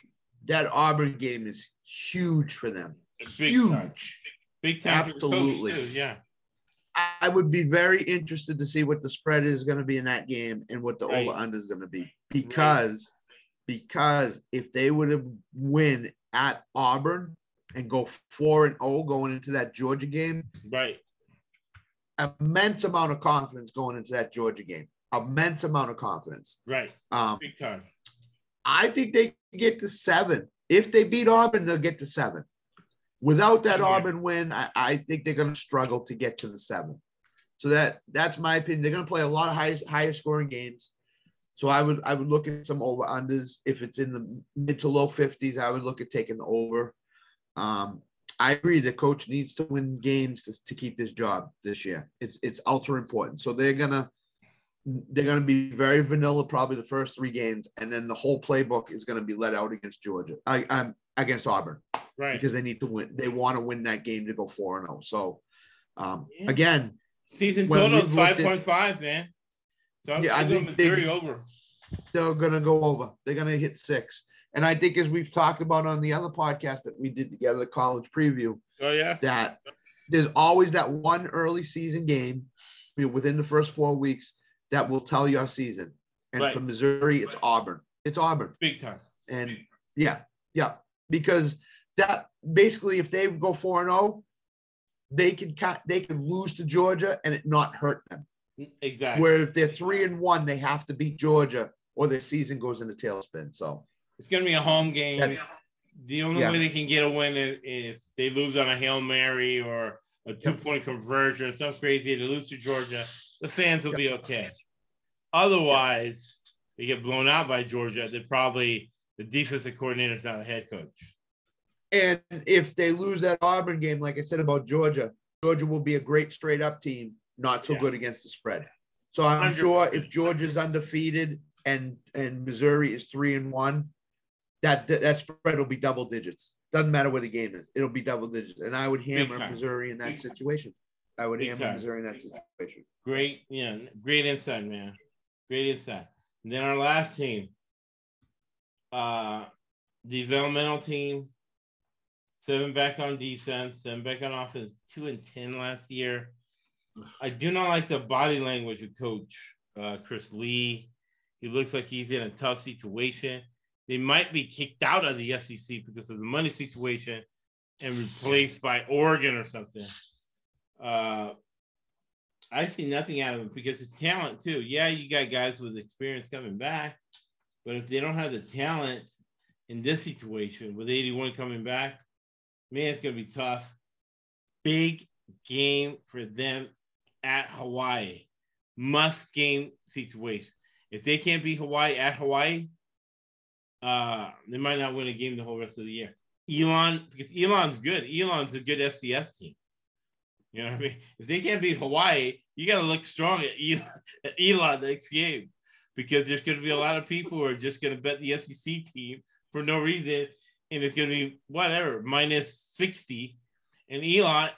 that Auburn game is huge for them. Big huge. time. Big time for Absolutely. too, Yeah. I would be very interested to see what the spread is going to be in that game and what the Right. over under is going to be because because if they would have win at Auburn and go four and zero going into that Georgia game, Right. immense amount of confidence going into that Georgia game. Immense amount of confidence. Right. Um, Big time. I think they get to seven. If they beat Auburn, they'll get to seven. Without that Yeah. Auburn win, I, I think they're going to struggle to get to the seven. So that that's my opinion. They're going to play a lot of high, higher scoring games. So I would I would look at some over unders. If it's in the mid to low fifties, I would look at taking the over. Um, I agree. The coach needs to win games to, to keep his job this year. It's it's ultra important. So they're gonna they're gonna be very vanilla probably the first three games, and then the whole playbook is gonna be let out against Georgia. I, I'm against Auburn Right. because they need to win. They want to win that game to go four and zero. So um, Yeah. again, Season total is looked at- 5.5, man. So I'm Yeah, I think going they- over. they're gonna go over. They're gonna hit six. And I think as we've talked about on the other podcast that we did together, the college preview, Oh, yeah. that there's always that one early season game you know, within the first four weeks that will tell your season. And Right. for Missouri, it's Auburn. It's Auburn. Big time. And yeah, yeah, because that basically, if they go four and zero, they could cut. They could lose to Georgia and it not hurt them. Exactly. Where if they're three and one, they have to beat Georgia, or their season goes into tailspin. So It's going to be a home game. Yeah. The only Yeah. way they can get a win is if they lose on a Hail Mary or a two point conversion, something crazy. They lose to Georgia, the fans will be okay. Otherwise, they get blown out by Georgia. They're probably the defensive coordinator is not a head coach. And if they lose that Auburn game, like I said about Georgia, Georgia will be a great straight up team, not so Yeah. good against the spread. So I'm 100%. sure if Georgia's undefeated and and Missouri is three and one, that that spread will be double digits. Doesn't matter where the game is, it'll be double digits. And I would hammer. Missouri in that situation. I would Big hammer time. Missouri in that situation. Great, yeah, great insight, man. Great insight. And then our last team, uh, developmental team, seven back on defense, seven back on offense, two and ten last year. I do not like the body language of Coach uh, Chris Lee. He looks like he's in a tough situation. They might be kicked out of the SEC because of the money situation and replaced by Oregon or something. Uh, I see nothing out of him because his talent too. Yeah, you got guys with experience coming back, but if they don't have the talent in this situation with 81 coming back, man, it's gonna be tough. Big game for them at Hawaii. Must game situation. If they can't beat Hawaii at Hawaii, uh, they might not win a game the whole rest of the year. Elon, because Elon's good. Elon's a good FCS team. You know what I mean? If they can't beat Hawaii, you got to look strong at Elon, at Elon next game because there's going to be a lot of people who are just going to bet the SEC team for no reason. And it's going to be whatever, minus 60. And Elon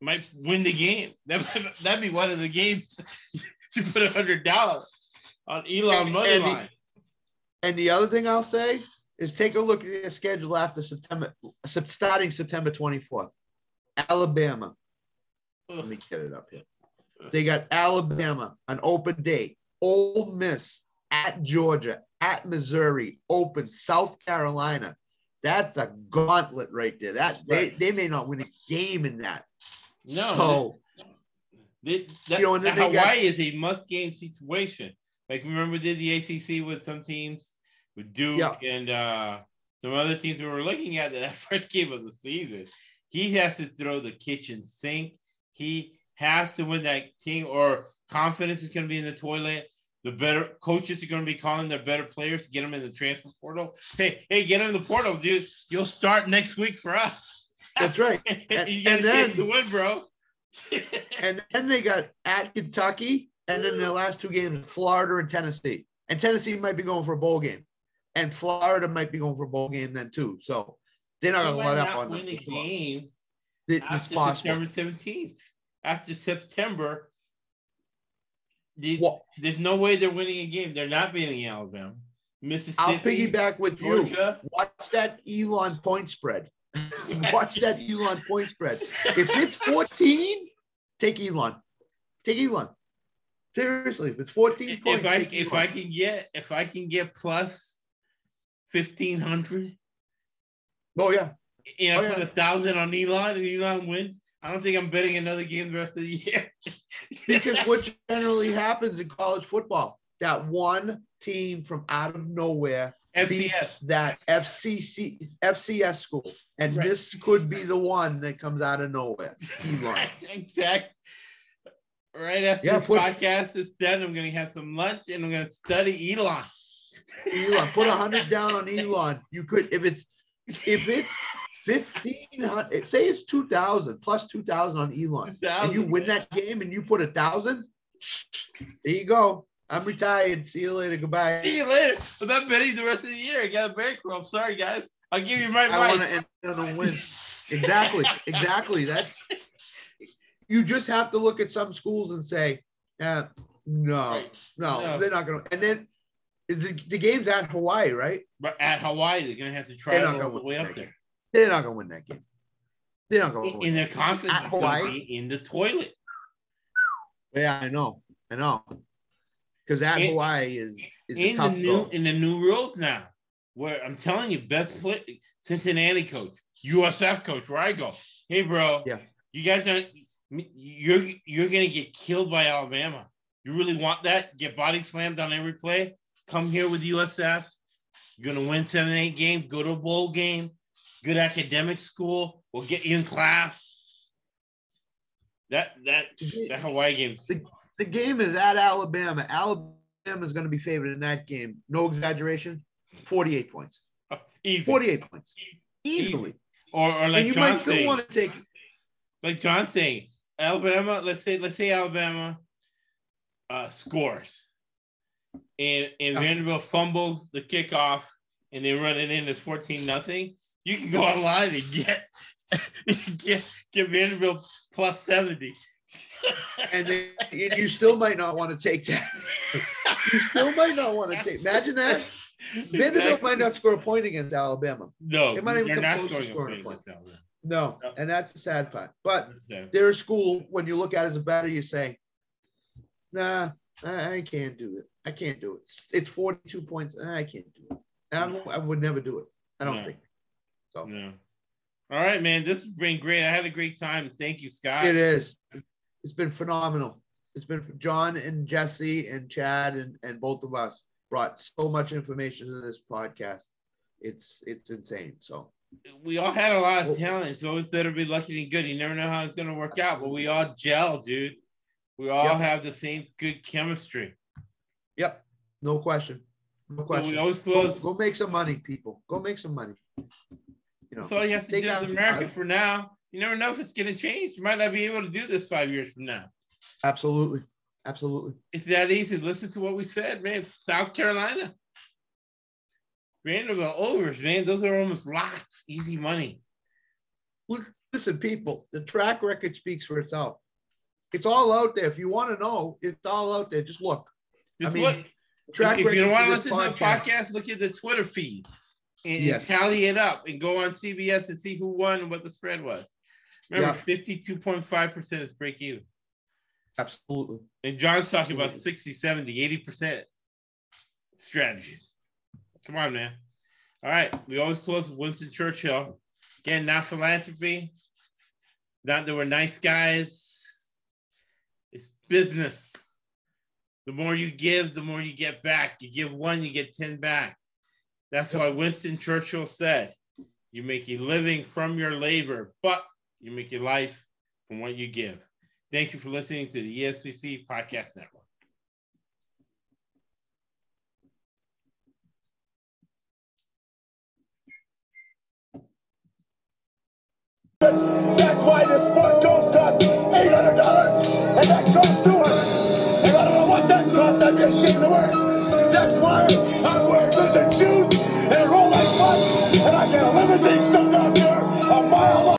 might win the game. That, that'd be one of the games you put a $100 on Elon And- money and the- line. And the other thing I'll say is take a look at their schedule after September, starting September 24th. Alabama. Let me get it up here. They got Alabama, an open date. Ole Miss at Georgia, at Missouri, open. South Carolina. That's a gauntlet right there. That they, Right. they may not win a game in that. No, So They, that, You know, and then that they got- Hawaii is a must game situation. Like remember did the ACC with some teams with Duke Yeah. and uh, some other teams we were looking at that first game of the season. He has to throw the kitchen sink. He has to win that team, or confidence is going to be in the toilet. The better coaches are going to be calling their better players to get them in the transfer portal. Hey, hey, get them in the portal, dude. You'll start next week for us. that's right. And- you and then- the win, bro. And then they got at Kentucky, and then the last two games, Florida and Tennessee. And Tennessee might be going for a bowl game, and Florida might be going for a bowl game then too. So they're not going to let up on win them. the game It's after possible. September 17th. After September, the- there's no way they're winning a game. They're not beating Alabama. Mississippi. I'll piggyback with you. Watch that Elon point spread. Watch that Elon point spread. If it's 14, take Elon. Take Elon. Seriously, if it's 14 If points, I if I can get if I can get 1500. Oh yeah, and I Oh, put a thousand on Elon and Elon wins, I don't think I'm betting another game the rest of the year. because what generally happens in college football, that one team from out of nowhere beats FCS. that FCC FCS school, and Right. this could be the one that comes out of nowhere. Elon. exactly. Right after Yeah, this put- podcast is done, I'm gonna have some lunch and I'm gonna study Elon. Elon, put a hundred down on Elon. You could if it's if it's fifteen hundred, say it's two thousand plus two thousand on Elon, and you win that game and you put a thousand. There you go. I'm retired. See you later. Goodbye. See you later. I'm not betting the rest of the year. I got a bankroll. I'm sorry, guys. I'll give you my I want to end on a win. Exactly. Exactly. That's you just have to look at some schools and say, uh, no, Right. no, No. they're not going to. And then is the, the game's at Hawaii, right? But at Hawaii, they're gonna have to travel all the way up there. They're not going to win that game. They're not going to And win. their confidence is gonna Hawaii? be in the toilet. Yeah, I know. I know. Because at In- Hawaii is is a In the new go. in the new rules now, where I'm telling you, best play Cincinnati coach, USF coach, where I go. Hey, bro. Yeah. You guys don't. You're you're gonna get killed by Alabama. You really want that? Get body slammed on every play. Come here with USF. You're gonna win seven, eight games. Go to a bowl game. Good academic school. We'll get you in class. That that that Hawaii game's The game is at Alabama. Alabama is going to be favored in that game. No exaggeration. 48 points. easy. 48 points. Easily. Or, or like and you John might still saying, want to take like John saying, Alabama. Let's say let's say Alabama uh, scores. and and Vanderbilt fumbles the kickoff and they run it in as 14 nothing, you can go online and get get get Vanderbilt plus 70. and then you still might not want to take that. you still might not want to take. Imagine that. Vanderbilt Exactly. might not score a point against Alabama. No, It might even come close to scoring a point. No, No. and that's the sad part. But a school. When you look at it as a better, you say, "Nah, I, I can't do it. I can't do it. It's, it's 42 points. I can't do it. I'm- I would never do it. I don't think so. No. All right, man. This has been great. I had a great time. Thank you, Scott. It is. It's been phenomenal. It's been John and Jesse and Chad and, and both of us brought so much information to this podcast. It's it's insane. So We all had a lot of oh. talent. It's always better to be lucky than good. You never know how it's going to work out, but we all gel, dude. We all Yep. have the same good chemistry. yep, no question. No So question. we always Go, close. go make some money, people. Go make some money. You know, That's all you have to do as out- American for now. You never know if it's going to change. You might not be able to do this five years from now. absolutely, absolutely. It's that easy. Listen to what we said, man. South Carolina. Vanderbilt overs, man. Those are almost locks. Easy money. Look, listen, people. The track record speaks for itself. It's all out there. If you want to know, it's all out there. Just look. Just I mean, look. Track if you record want to this listen to the podcast. podcast, look at the Twitter feed and, Yes. and tally it up and go on CBS and see who won and what the spread was. Remember, Yeah. 52.5% is break even. Absolutely. And John's talking about Absolutely. 60, 70, 80% strategies. Come on, man. All right. We always close with Winston Churchill. Again, not philanthropy. Not that we're nice guys. It's business. The more you give, the more you get back. You give one, you get 10 back. That's why Winston Churchill said, You make a living from your labor, but you make your life from what you give. Thank you for listening to the ESPC Podcast Network. That's why this sport coat costs eight hundred dollars, and that costs two hundred. And I don't know what that costs. I'd be ashamed to wear it. That's why I'm wearing lizard shoes and